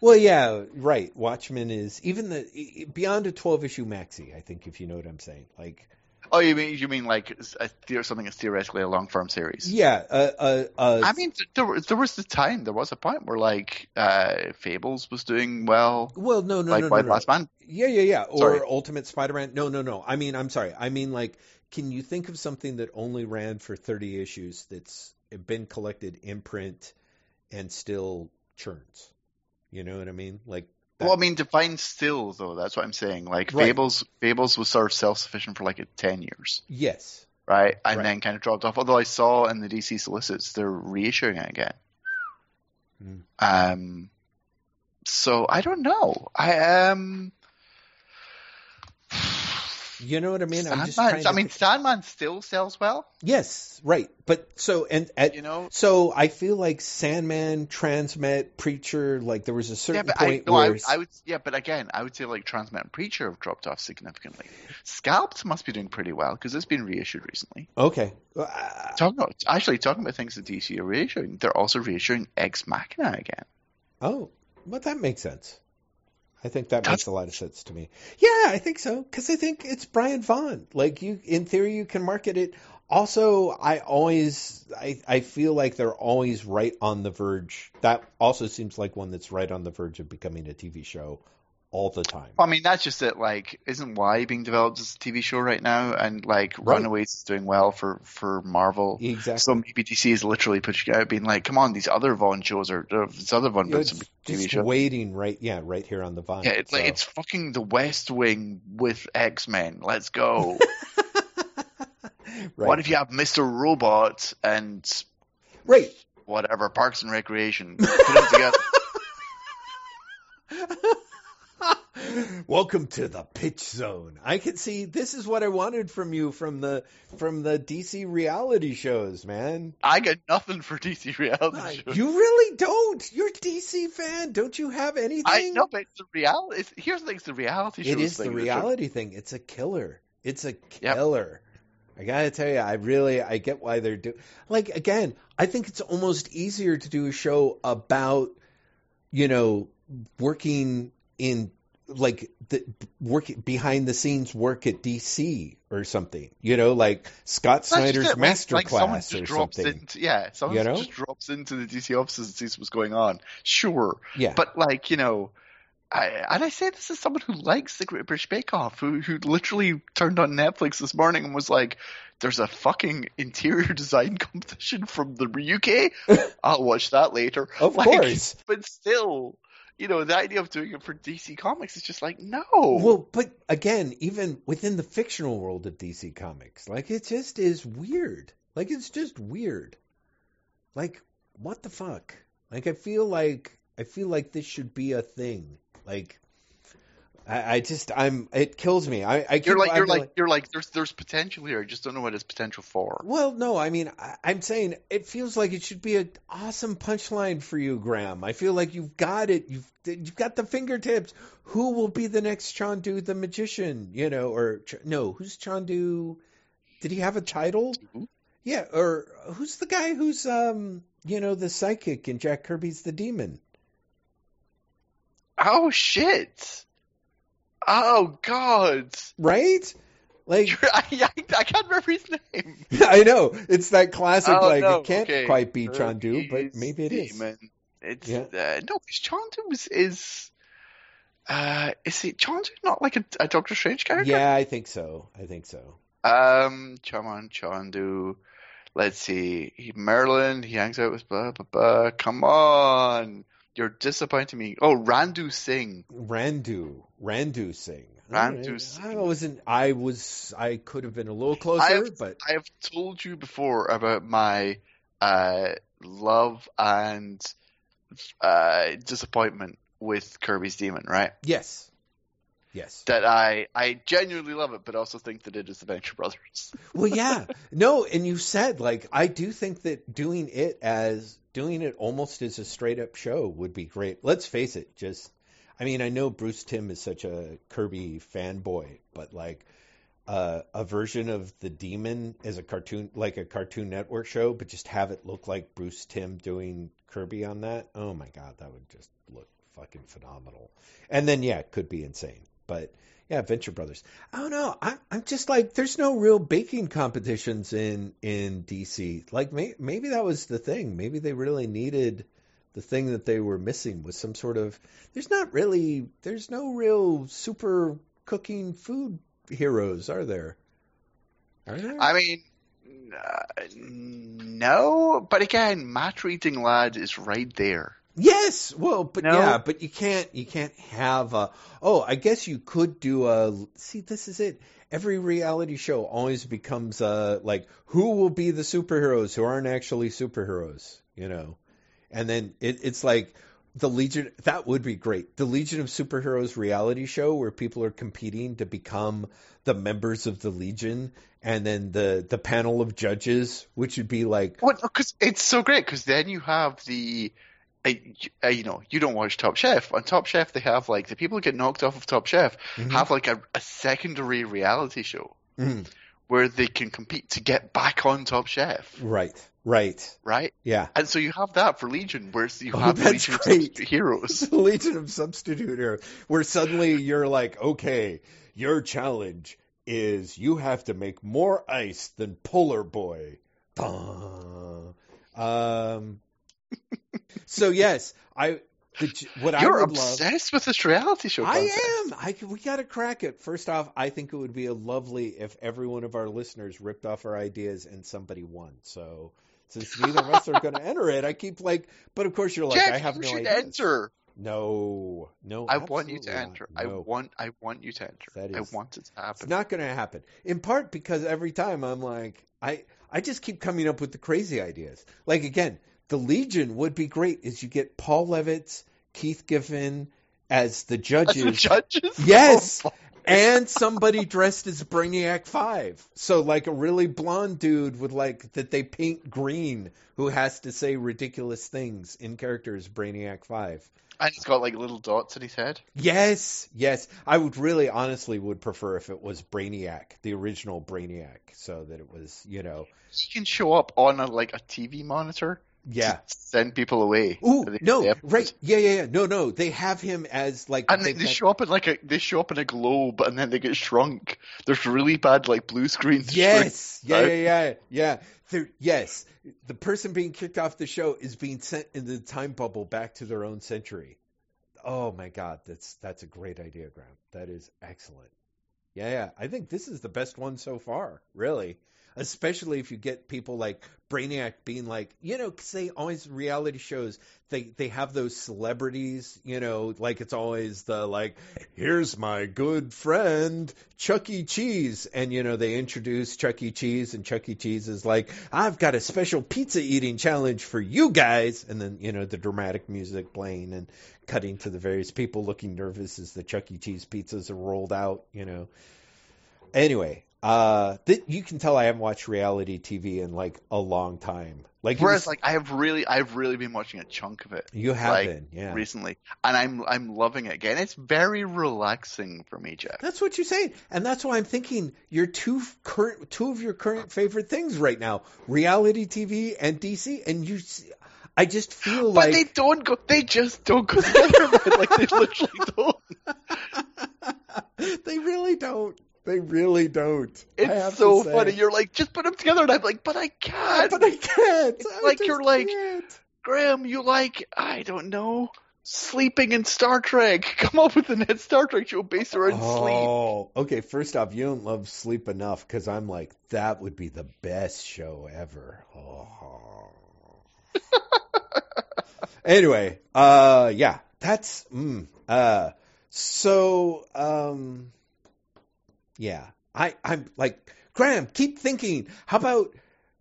Well, yeah, right. Watchmen is even the beyond a twelve issue maxi. I think if you know what I'm saying, like. Oh, you mean you mean like a, something that's theoretically a long form series? Yeah. Uh, uh, uh, I mean, there, there was the time, there was a point where like uh, Fables was doing well. Well, no, no, like no, no, no. Last Man. Yeah, yeah, yeah. Or Sorry. Ultimate Spider-Man. No, no, no. I mean, I'm sorry. I mean, like, can you think of something that only ran for 30 issues that's been collected in print and still churns? You know what I mean? Like. Well, I mean, define still though. That's what I'm saying. Like Right. Fables, Fables was sort of self-sufficient for like ten years, yes. right? And Right. then kind of dropped off. Although I saw in the DC solicits they're reissuing it again. Hmm. Um, so I don't know. I um, You know what I mean? I'm just Sandman. to I mean, Sandman still sells well. yes, right. But so and at You know. So I feel like Sandman, Transmet, Preacher, like there was a Yeah, certain I, point no, where would- I would. Yeah, but again, I would say like Transmet and Preacher have dropped off significantly. Scalped must be doing pretty well because it's been reissued recently. okay, uh, Talking about, actually talking about things that DC are reissuing, they're also reissuing Ex Machina again. oh, but that makes sense. I think that makes a lot of sense to me. Yeah, I think so because I think it's Brian Vaughan. Like you, in theory, you can market it. Also, I always, I, I feel like they're always right on the verge. That also seems like one that's right on the verge of becoming a TV show all the time. I mean, that's just it. Like, isn't Y being developed as a TV show right now? And like, Right. Runaways is doing well for for Marvel. Exactly. So maybe DC is literally pushing it out, being like, "Come on, these other Vaughan shows are uh, this other Vaughan You know, bits it's TV just show." waiting right, yeah, right here on the vine. Yeah, it's like it's fucking the West Wing with X Men. Let's go. right. What if you have Mr. Robot and right. whatever Parks and Recreation put them together? Welcome to the pitch zone. I can see this is what I wanted from you from the from the DC reality shows, man. I got nothing for DC reality shows. You really don't. You're a DC fan. Don't you have anything? I know, but it's the reality. It's, here's the thing: it's the reality shows. It is the reality thing. It's a killer. It's a killer. I gotta tell you, I really I get why they're doing. Like again, I think it's almost easier to do a show about, you know, working in like the work behind the scenes work at DC or something. You know, like Scott Snyder's it, like- like masterclass just or something. Into, yeah, someone You know? just drops into the DC offices and sees what's going on. Sure, Yeah, but like you know, I, and I say this as someone who likes the Great British Bake Off, who who literally turned on Netflix this morning and was like, "There's a fucking interior design competition from the UK. I'll watch that later." of like, course. but still. You know, the idea of doing it for DC Comics is just like, no. Well, but again, even within the fictional world of DC Comics, like it just is weird. Like it's just weird. Like what the fuck? Like I feel like I feel like this should be a thing. Like I, I just I'm it kills me. I, I keep, you're like, I you're feel like, you're like, there's, there's potential here. I just don't know what it's potential for. Well, no, I mean, I, I'm saying it feels like it should be an awesome punchline for you, Graeme. I feel like you've got it. You've you've got the fingertips. Who will be the next Chandu the magician? You know, or Ch- no, who's Chandu? Did he have a title? Who? Yeah, or who's the guy who's um, you know, the psychic in Jack Kirby's The Demon? Oh shit! Oh god! Right? Like I, I, I can't remember his name. I know it's that classic. Oh, like no, it can't okay. quite be Chandu, but maybe it is. Demon. It's Yeah. uh, no, because Chandu is is uh is he Chandu not like a, a Doctor Strange character? Yeah, I think so. I think so. Um, come on, Chandu. Let's see. He, Merlin. He hangs out with blah blah blah. Come on, you're disappointing me. Oh, Randu Singh. Randu, Randu Singh. Randu. Singh. I wasn't. I was. I could have been a little closer, I have, but I have told you before about my uh, love and uh, disappointment with Kirby's Demon, right? yes, yes. That I I genuinely love it, but also think that it is the Venture Brothers. Well, yeah. No, and you said like I do think that doing it as doing it almost as a straight up show would be great. Let's face it. Just, I mean, I know Bruce Timm is such a Kirby fanboy, but like. Uh, a version of the demon as a cartoon, like a Cartoon Network show, but just have it look like Bruce Timm doing Kirby on that. Oh my god, that would just look fucking phenomenal. And then yeah, it could be insane, but yeah, Venture Brothers. I don't know. I'm I'm just like there's no real baking competitions in in DC. Like may, maybe that was the thing. Maybe they really needed the thing that they were missing was some sort of. There's not really. There's no real super cooking food heroes, are there? Are there? I mean, uh, no, but again, Matter-Eater Lad is right there. Yes, well, but No. yeah, but you can't you can't have a. Oh, I guess you could do a. See, this is it. Every reality show always becomes a like who will be the superheroes who aren't actually superheroes, you know, and then it, it's like the Legion. That would be great. The Legion of Superheroes reality show where people are competing to become the members of the Legion, and then the the panel of judges, which would be like Well, because it's so great. Because then you have the, uh, uh, you know, you don't watch Top Chef. On Top Chef, they have like the people who get knocked off of Top Chef Mhm. have like a, a secondary reality show mm, where they can compete to get back on Top Chef, right, right, right? yeah. And so you have that for Legion, where you Oh, have Legion of. Substitute heroes. the Legion of Substitute Heroes, where suddenly you're like, okay, your challenge is you have to make more ice than Polar Boy. Um. So yes, I. The, what I You're would love. obsessed with this reality show. I am. I we got to crack it. First off, I think it would be a lovely if every one of our listeners ripped off our ideas and somebody won. So since neither of us are going to enter it, I keep like. But of course, you're like, Jeff, I have you no should ideas. enter. No, no. I want you to enter. not. I want. I want you to enter. That I want it to happen. It's not going to happen. In part because every time I'm like, I I just keep coming up with the crazy ideas. Like again, the Legion would be great. Is you get Paul Levitz, Keith Giffen as the As judges. the judges. Yes. Oh, and somebody dressed as Brainiac Five. So like a really blonde dude with like that they paint green who has to say ridiculous things in character as Brainiac Five. and he's got like little dots in his head. Yes, yes. I would really honestly would prefer if it was Brainiac, the original Brainiac, so that it was, you know, He can show up on a like a TV monitor. Yeah. Send people away. Ooh, no, right. Yeah, yeah, yeah. No, no. They have him as like And they, they show up in like a they show up in a globe and then they get shrunk. There's really bad like blue screens. Yes. Yeah, yeah, yeah, yeah. There, yes. The person being kicked off the show is being sent in the time bubble back to their own century. Oh my god, that's that's a great idea, Graeme. That is excellent. Yeah, yeah. I think this is the best one so far, really. Especially if you get people like Brainiac being like, you know, 'cause they always reality shows they they have those celebrities, you know, like it's always the like, here's my good friend Chuck E. Cheese, and you know they introduce Chuck E. Cheese, and Chuck E. Cheese is like, I've got a special pizza eating challenge for you guys, and then you know the dramatic music playing and cutting to the various people looking nervous as the Chuck E. Cheese pizzas are rolled out, you know. Anyway, uh, th- you can tell I haven't watched reality TV in like a long time. Like, Whereas was- like I have really I've really been watching a chunk of it you have like, been, yeah. recently, and I'm I'm loving it again. It's very relaxing for me, Jeff. That's what you're saying, and that's why I'm thinking your two current, two of your current favorite things right now: reality TV and DC. And you, I just feel But like they don't go. They just don't go together. like they literally don't. they really don't. They really don't. It's so funny. You're like, just put them together, and I'm like, but I can't. but I can't. It's I like you're like- can't. Graeme, you like I don't know, sleeping in Star Trek. Come up with the net Star Trek show based around sleep. Oh, okay. First off, you don't love sleep enough because I'm like that would be the best show ever. Oh. anyway, uh, yeah, that's mm, uh, so um, yeah. I I'm like Graeme. Keep thinking. How about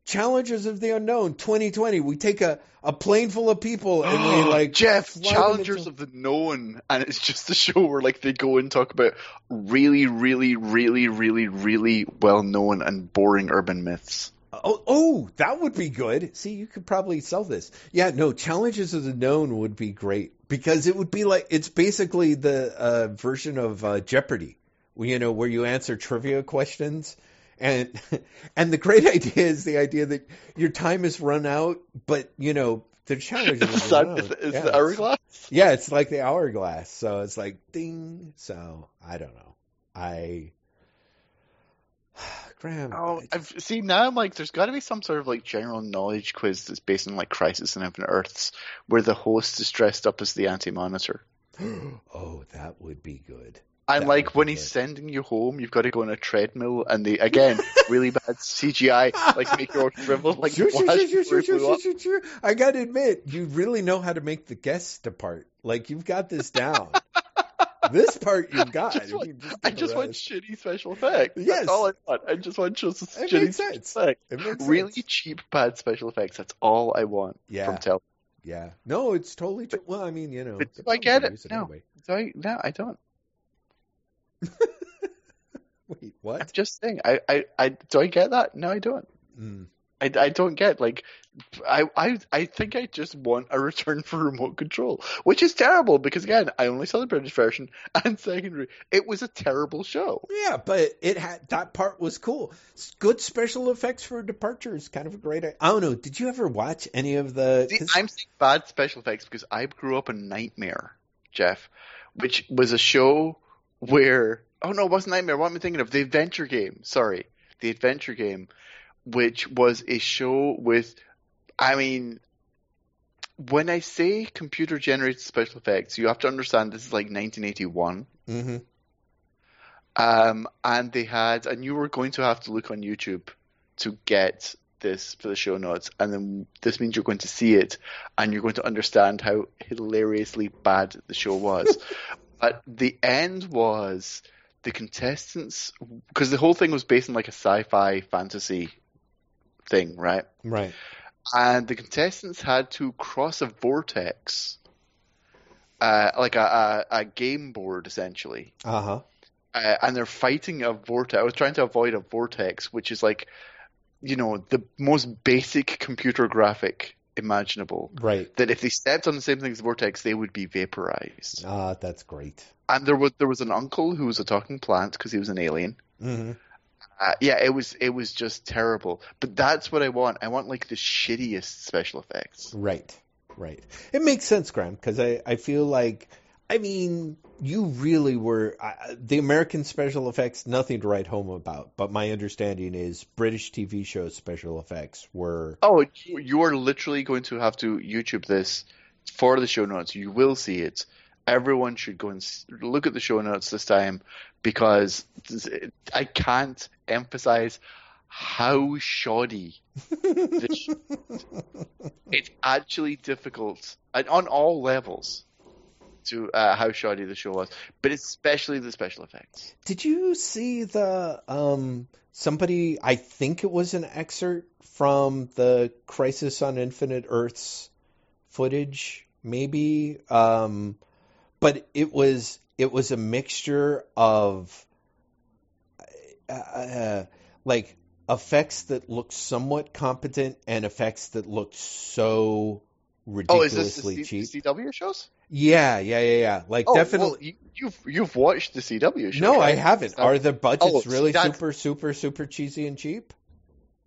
Challengers of the Unknown 2020? We take a a plane full of people and we like Jeff, Challengers into- of the Known, and it's just a show where like they go and talk about really, really, really, really, really well known and boring urban myths. Oh, oh, that would be good. See, you could probably sell this. Yeah, no, challenges of the known would be great because it would be like it's basically the uh, version of uh, Jeopardy, you know, where you answer trivia questions, and and the great idea is the idea that your time is run out, but you know, The challenge the is sun around. is, is yeah, the it's- hourglass. Yeah, it's like the hourglass. So it's like ding. So I don't know. I Graeme. Oh, I I've see now. I'm like, there's got to be some sort of like general knowledge quiz that's based on like Crisis and Infinite Earths, where the host is dressed up as the Anti-Monitor. oh, that would be good. And like when he's sending you home, you've got to go on a treadmill, and they again really bad CGI, like make your shrivel like Sure, sure, sure, sure, sure, sure, sure. I gotta admit, you really know how to make the guests depart. Like you've got this down. this part you've got. I just want- I just want shitty special effects. Yes. That's all I want. I just want just It shitty special effects. It makes Really sense. cheap, bad special effects. That's all I want Yeah. from television. Yeah. No, it's totally true. Well, I mean, you know. but do I get it? No. anyway. I? No, I don't. Wait, what? I'm just saying. I, I, I do I get that? No, I don't. Mm. I, I don't get like I, I I think I just want a return for remote control, which is terrible because again I only saw the British version and secondary. It was a terrible show. Yeah, but it had that part was cool. Good special effects for departure is kind of a great. I don't know. Did you ever watch any of the? See, I'm saying bad special effects because I grew up in Knightmare, Jeff, which was a show where oh no, it wasn't Knightmare. What am I thinking of? The Adventure Game. Sorry, the Adventure Game, which was a show with, I mean. When I say computer generated special effects, you have to understand this is like 1981. Mhm. Um, and they had, and you were going to have to look on YouTube to get this for the show notes, and then this means you're going to see it, and you're going to understand how hilariously bad the show was. but the end was the contestants, because the whole thing was based on like a sci-fi fantasy thing, right? Right. And the contestants had to cross a vortex, uh, like a, a, a game board essentially Uh huh. uh, and they're fighting a vortex. I was trying to avoid a vortex, which is like, you know, the most basic computer graphic imaginable. Right. That if they stepped on the same thing as the vortex, they would be vaporized. Ah, that's great. And there was there was an uncle who was a talking plant because he was an alien. hmm Uh, yeah, it was it was just terrible. But that's what I want. I want like the shittiest special effects. Right. Right. It makes sense, Graeme, because I, I feel like, I mean, you really were, I, the American special effects, nothing to write home about. But my understanding is British TV show special effects were, Oh, you, you are literally going to have to YouTube this for the show notes. You will see it. Everyone should go and look at the show notes this time because I can't emphasize how shoddy this. it's actually difficult and on all levels to uh, how shoddy the show was, but especially the special effects. Did you see the um somebody I think it was an excerpt from the Crisis on Infinite Earths footage maybe um but it was it was a mixture of uh, uh, like effects that looked somewhat competent and effects that looked so Oh, is this ridiculously the, C- cheap. CW shows? Yeah, yeah, yeah, yeah. Like Oh, definitely well, you, you've you've watched the CW shows. No, I haven't. Are the budgets Oh, really super, super, super cheesy and cheap?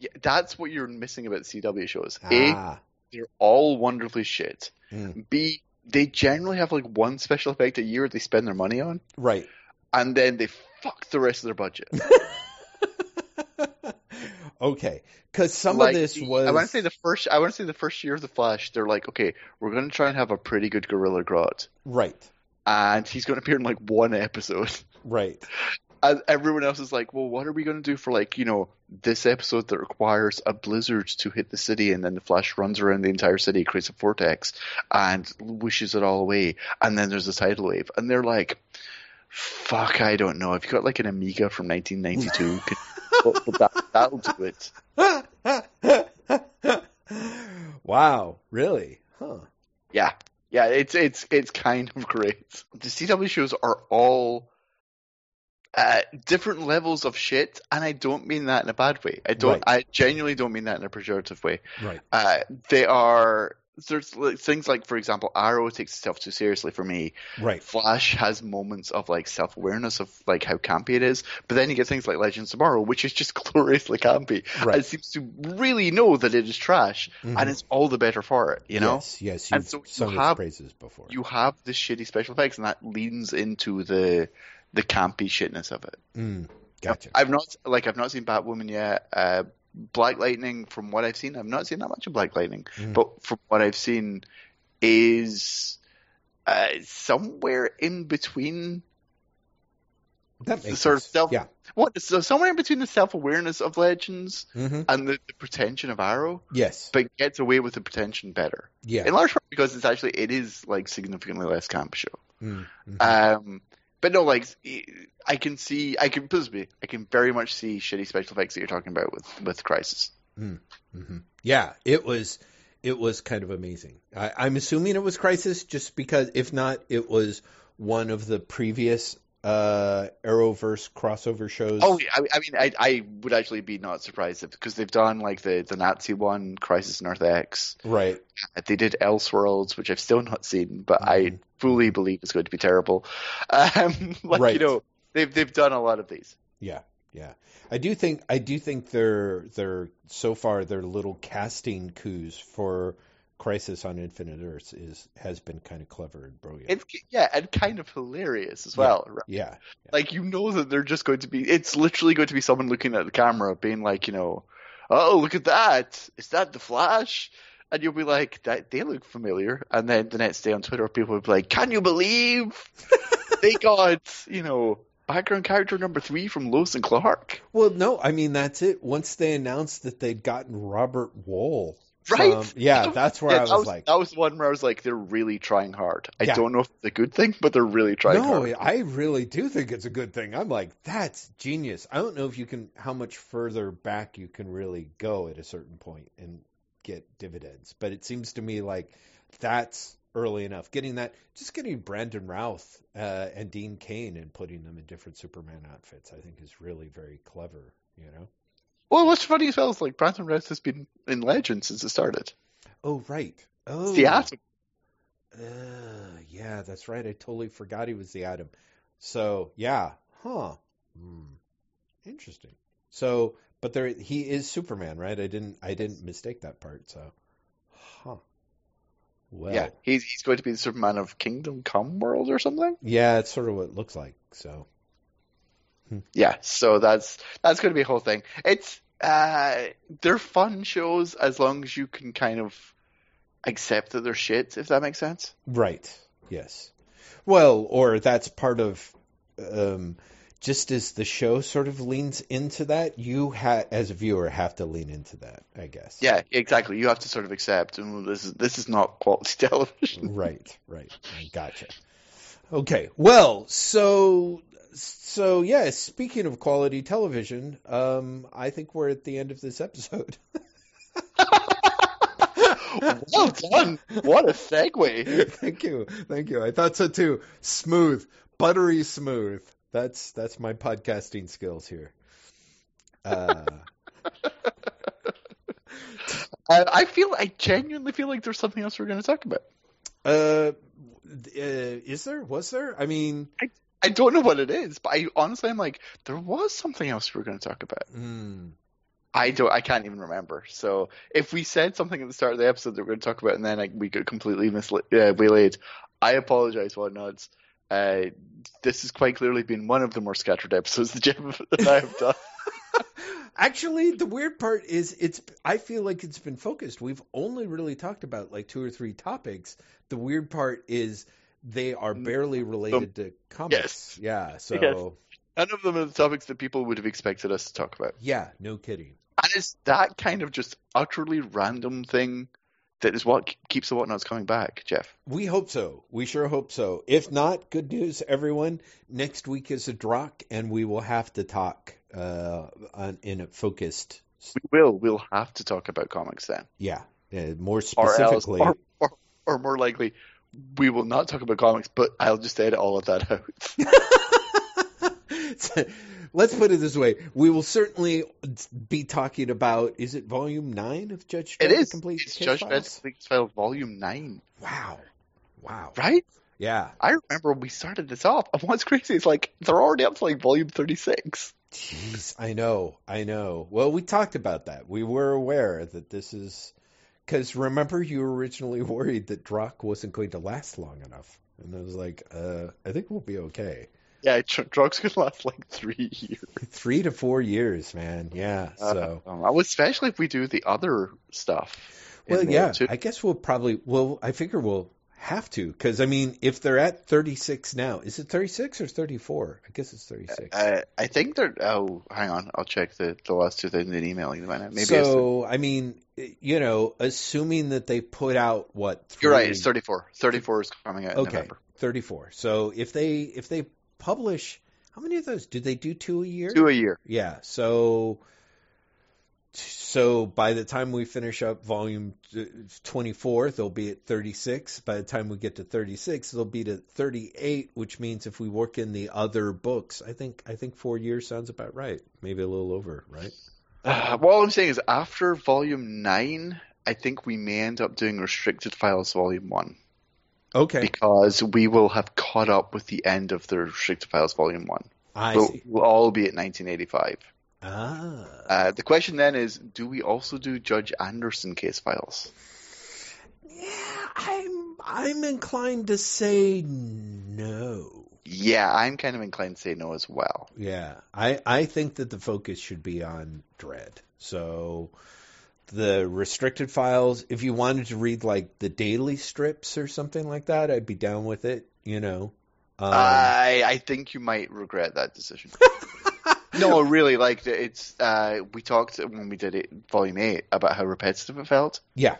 Yeah, that's what you're missing about CW shows. A, Ah, they're all wonderfully shit. Mm. B, they generally have like one special effect a year they spend their money on, right. and then they fuck the rest of their budget. okay, because some like of this was. I want to say the first. I want to say the first year of the Flash. They're like, okay, we're going to try and have a pretty good Gorilla Grodd, right, and he's going to appear in like one episode. right, And everyone else is like, well, what are we going to do for like, you know, this episode that requires a blizzard to hit the city and then the Flash runs around the entire city, creates a vortex and wishes it all away. And then there's a tidal wave. And they're like, fuck, I don't know. If you got like an Amiga from 1992, could, well, that, that'll do it. wow, really? Huh. Yeah. Yeah, it's it's it's kind of great. The CW shows are all uh, different levels of shit, and I don't mean that in a bad way. I don't. Right. I genuinely don't mean that in a pejorative way. Right. Uh, they are there's like, things like, for example, Arrow takes itself too seriously for me. Right. Flash has moments of like self awareness of like how campy it is, but then you get things like Legends of Tomorrow, which is just gloriously campy. Right. And it seems to really know that it is trash, Mhm. and it's all the better for it. You know, Yes, yes. And so you have- praises before. you have the shitty special effects, and that leans into the the campy shitness of it. Mm, gotcha. I've not like I've not seen Batwoman yet. Uh, Black Lightning, from what I've seen, I've not seen that much of Black Lightning, Mm. but from what I've seen, is uh, somewhere in between that the sort of sense. self. Yeah. What so somewhere in between the self awareness of Legends hmm and the, the pretension of Arrow, Yes. but gets away with the pretension better. Yeah. In large part because it's actually it is like significantly less camp show. Mm, mhm. Um, but no, like I can see, I can possibly, I can very much see shitty special effects that you're talking about with with Crisis. hmm Yeah, it was it was kind of amazing. I, I'm assuming it was Crisis, just because if not, it was one of the previous uh, Arrowverse crossover shows. Oh, I, I mean, I, I would actually be not surprised if because they've done like the the Nazi one, Crisis on Earth X. right. They did Elseworlds, which I've still not seen, but I Mhm. fully believe it's going to be terrible. Um, like Right. you know, they've they've done a lot of these. Yeah, yeah. I do think I do think their their so far they're little casting coups for Crisis on Infinite Earths is has been kind of clever and brilliant. It's yeah, and kind of hilarious as Yeah. well. Right? yeah, Like you know that they're just going to be. It's literally going to be someone looking at the camera, being like, you know, oh look at that, is that the Flash? And you'll be like, that they look familiar. And then the next day on Twitter, people will be like, can you believe they got you know background character number three from Lois and Clark? Well, no, I mean that's it. Once they announced that they'd gotten Robert Wuhl, Right? from- yeah, that's where Yeah, I was, that was like, that was one where I was like, they're really trying hard. I Yeah. don't know if it's a good thing, but they're really trying no, hard. I really do think it's a good thing. I'm like, that's genius. I don't know if you can, how much further back you can really go at a certain point and get dividends, but it seems to me like that's early enough. Getting that, just getting Brandon Routh uh, and Dean Cain and putting them in different Superman outfits, I think is really very clever. You know? Well, what's funny as well is like Brandon Routh has been in Legend since it started. Oh, right. Oh, It's the Atom. Uh, yeah, that's right. I totally forgot he was the Atom. So yeah, huh? Hmm. Interesting. So, but there, he is Superman, right? I didn't, I didn't mistake that part. So, huh? Well, Yeah, he's he's going to be the Superman of Kingdom Come world or something. yeah, it's sort of what it looks like. So, Yeah, so that's that's going to be a whole thing. It's uh, they're fun shows as long as you can kind of accept that they're shit, if that makes sense. right, yes. Well, or that's part of, um, just as the show sort of leans into that, you ha- as a viewer have to lean into that, I guess. Yeah, exactly. You have to sort of accept, this is this is not quality television. Right, right. Gotcha. Okay. Well, so so yeah, speaking of quality television, um I think we're at the end of this episode. well done. What a segue. thank you. Thank you. I thought so too. Smooth, buttery smooth. That's that's my podcasting skills here. Uh I feel, I genuinely feel like there's something else we're going to talk about. uh, uh is there? Was there? I mean, I don't know what it is, but I honestly, I'm like, there was something else we were going to talk about. hmm. I don't. I can't even remember. So if we said something at the start of the episode that we're going to talk about, and then like, we got completely misla- uh, waylaid, I apologize, whatnots. Uh, this has quite clearly been one of the more scattered episodes that, Jeff, that I have done. Actually, the weird part is it's I feel like it's been focused. We've only really talked about like two or three topics. The weird part is they are barely related to comics. yes. Yeah, so Yes. None of them are the topics that people would have expected us to talk about. yeah, no kidding. And it's that kind of just utterly random thing that is what keeps the whatnots coming back, Jeff. We hope so. We sure hope so. If not, good news, everyone. Next week is a drock, and we will have to talk uh, on, in a focused. We will. We'll have to talk about comics then. Yeah, uh, more Or else, specifically. or, or, or more likely, we will not talk about comics, but I'll just edit all of that out. let's put it this way: we will certainly be talking about. Is it Volume Nine of Judge? It is. Complete It's Judge Files? Dredd Complete Files Volume Nine, Wow, wow, right? yeah. I remember when we started this off, and what's crazy is like they're already up to like Volume Thirty Six. Jeez, I know, I know. Well, we talked about that. We were aware that this is because remember you were originally worried that Drock wasn't going to last long enough, and I was like, uh, I think we'll be okay. Yeah, Dr- Drug's gonna last like three years. Three to four years, man. Yeah. So, Uh, especially if we do the other stuff. well, yeah. too. I guess we'll probably. Well, I figure we'll have to because I mean, if they're at thirty six now, is it thirty six or thirty four? I guess it's thirty six. Uh, I think they're. Oh, hang on. I'll check the, the last two things in emailing them. Maybe so, I mean, you know, assuming that they put out what? you're right. three- It's 34. 34 is coming out in Okay, November. 34. So if they if they publish how many of those do they do two a year? Two a year. Yeah. So so by the time we finish up volume 24, they'll be at 36. By the time we get to 36, they'll be to 38, which means if we work in the other books, I think I think 4 years sounds about right. Maybe a little over, right? Uh, well, all I'm saying is after volume nine, I think we may end up doing restricted files volume one Okay. because we will have caught up with the end of the restricted files volume one. I We'll, see. we'll all be at 1985. Ah. Uh, the question then is, do we also do Judge Anderson case files? Yeah, I'm I'm inclined to say no. Yeah, I'm kind of inclined to say no as well. Yeah, I I think that the focus should be on Dredd. So the restricted files, if you wanted to read like the daily strips or something like that, I'd be down with it. You know. Um, I I think you might regret that decision. no, really, like it's. Uh, we talked when we did it, volume eight, about how repetitive it felt. yeah.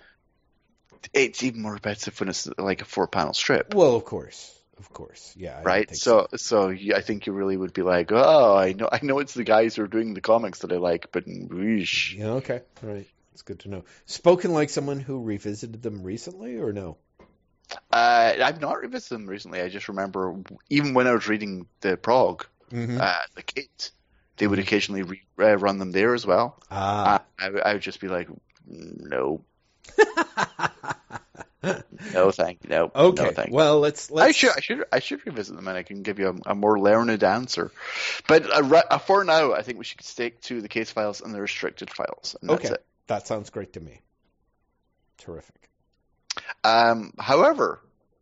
It's even more repetitive when it's like a four-panel strip, Well, of course, of course. Yeah. I right? So, so you, I think you really would be like, oh, I know, I know, it's the guys who are doing the comics that I like, but whoosh. Yeah. Okay. All right. It's good to know. Spoken like someone who revisited them recently, or no? Uh, I've not revisited them recently. I just remember, even when I was reading the prog, Mm-hmm. uh, the kids, they would occasionally re- uh, run them there as well. ah. I, I would just be like, no, no, thank you, no, okay. no, thank you. well, let's let's. I should, I should, I should revisit them, and I can give you a, a more learned answer. But uh, uh, for now, I think we should stick to the case files and the restricted files, and that's Okay. it. That sounds great to me. Terrific. Um, however,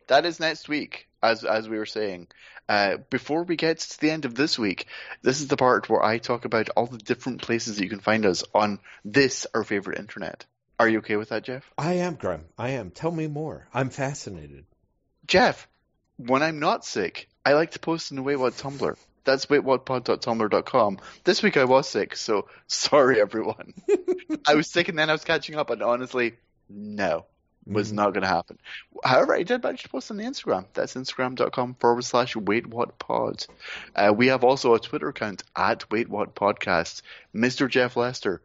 that is next week, as as we were saying. Uh, before we get to the end of this week, this is the part where I talk about all the different places that you can find us on this our favorite internet. Are you okay with that, Jeff? I am, Graeme. I am. Tell me more. I'm fascinated. Jeff, when I'm not sick, I like to post on the Wait What Tumblr. That's waitwhatpod.tumblr.com. This week I was sick, so sorry everyone. I was sick and then I was catching up, and honestly, no, was Mhm. not going to happen. However, I did manage to post on the Instagram. That's instagram.com forward slash Wait waitwhatpod. Uh, we have also a Twitter account at Wait What waitwhatpodcast. Mr. Jeff Lester,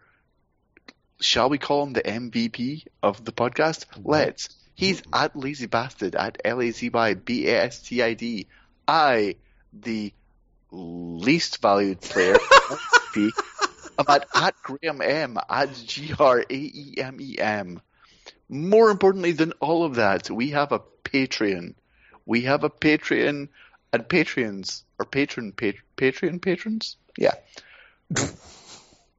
shall we call him the MVP of the podcast? Let's. He's at Lazy Bastard at L A Z Y B A S T I D. I, the least valued player, I'm at, at Graeme M at G R A E M E M. More importantly than all of that, we have a Patreon. We have a Patreon and Patreons or patron pat, Patreon patrons. Yeah.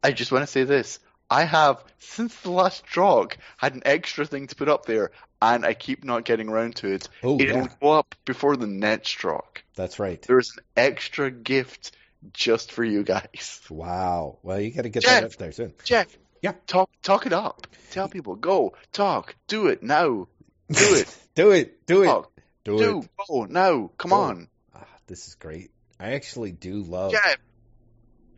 I just want to say this. I have, since the last drog, had an extra thing to put up there, and I keep not getting around to it. Oh, It'll yeah. go up before the next drog. That's right. There's an extra gift just for you guys. Wow. Well, you got to get Jeff. that up there soon. Jeff, Yeah. talk talk it up. Tell people, go, talk, do it now. Do it. do it. Do it. Talk, do, do, it. go, now. Come on. Ah, this is great. I actually do love Jeff,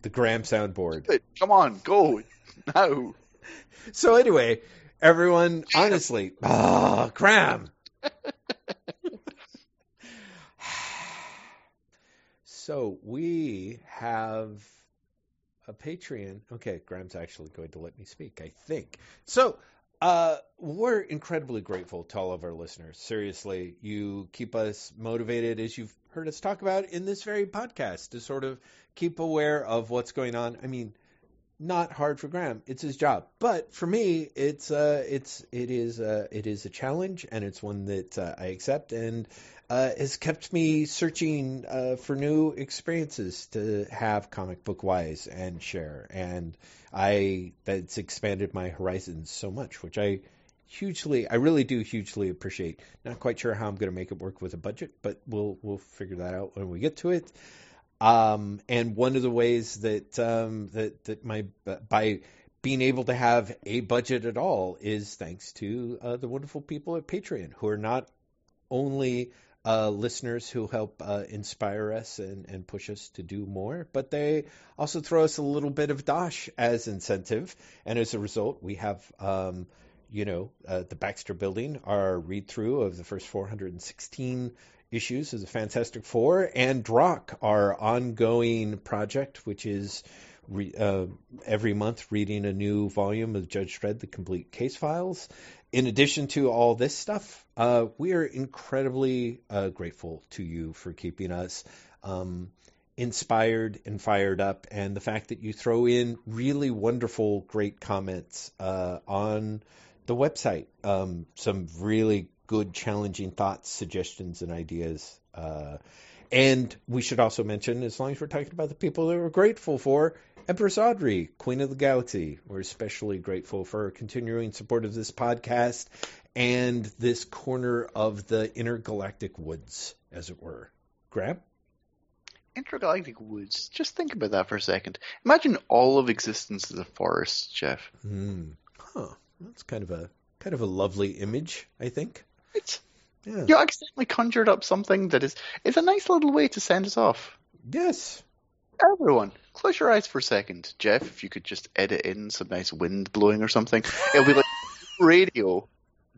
the Graeme soundboard. it. Come on, go. Now. So anyway, everyone, honestly, ah, Graeme. so we have a Patreon. Okay, Graeme's actually going to let me speak, I think. So uh, we're incredibly grateful to all of our listeners. Seriously, you keep us motivated, as you've heard us talk about in this very podcast to sort of keep aware of what's going on. I mean, not hard for Graeme; it's his job. But for me, it's uh, it's it is uh, it is a challenge, and it's one that uh, I accept, and uh, has kept me searching uh, for new experiences to have comic book wise and share. And I that's expanded my horizons so much, which I hugely, I really do hugely appreciate. Not quite sure how I'm going to make it work with a budget, but we'll we'll figure that out when we get to it. Um, and one of the ways that um, that that my by being able to have a budget at all is thanks to uh, the wonderful people at Patreon who are not only uh, listeners who help uh, inspire us and, and push us to do more, but they also throw us a little bit of dosh as incentive. And as a result, we have, um, you know, uh, the Baxter Building, our read through of the first 416 issues of the Fantastic Four, and Drock, our ongoing project, which is re- uh, every month reading a new volume of Judge Dredd, the complete case files. In addition to all this stuff, uh, we are incredibly uh, grateful to you for keeping us um, inspired and fired up, and the fact that you throw in really wonderful, great comments uh, on the website. Um, some really good, challenging thoughts, suggestions, and ideas. Uh, and we should also mention, as long as we're talking about the people that we're grateful for, Empress Audrey, Queen of the Galaxy. We're especially grateful for her continuing support of this podcast and this corner of the intergalactic woods, as it were. Graeme? Intergalactic woods. Just think about that for a second. Imagine all of existence as a forest, Jeff. Mm. Huh. That's kind of a kind of a lovely image, I think. It's, yeah. You accidentally conjured up something that is is a nice little way to send us off. Yes. Everyone, close your eyes for a second. Jeff, if you could just edit in some nice wind blowing or something. It'll be like radio,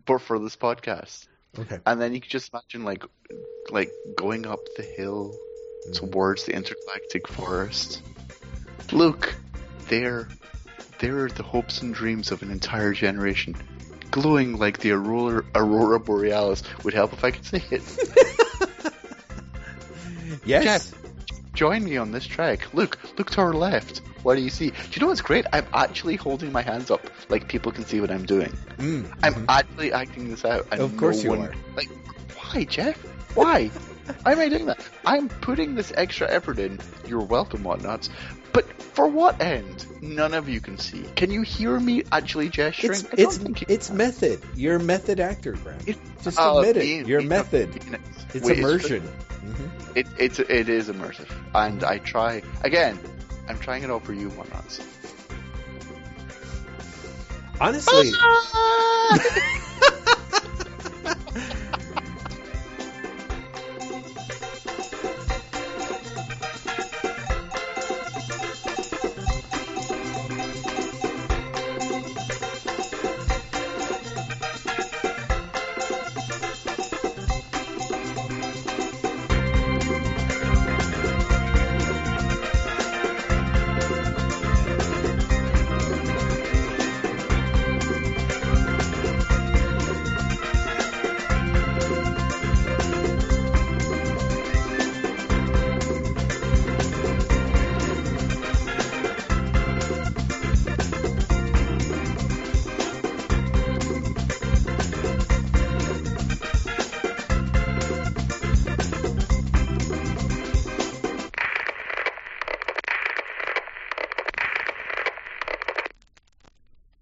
but for this podcast. Okay. And then you could just imagine like like going up the hill towards the intergalactic forest. Look, there there are the hopes and dreams of an entire generation. Glowing like the aurora, aurora borealis would help if I could say it. yes. Jeff, join me on this track. Look, look to our left. What do you see? Do you know what's great? I'm actually holding my hands up, like people can see what I'm doing. Mm, I'm mm-hmm. actually acting this out. Of course no you one, are. Like, why, Jeff? Why? why am I doing that? I'm putting this extra effort in. You're welcome, whatnots. But for what end? None of you can see. Can you hear me actually gesturing? It's it's, it's method. You're a method actor, Graeme. Just admit being, it. You're method. It's Wait, immersion. mm-hmm it, it's it is immersive, and I try again. I'm trying it out for you, morons. Honestly. Ah!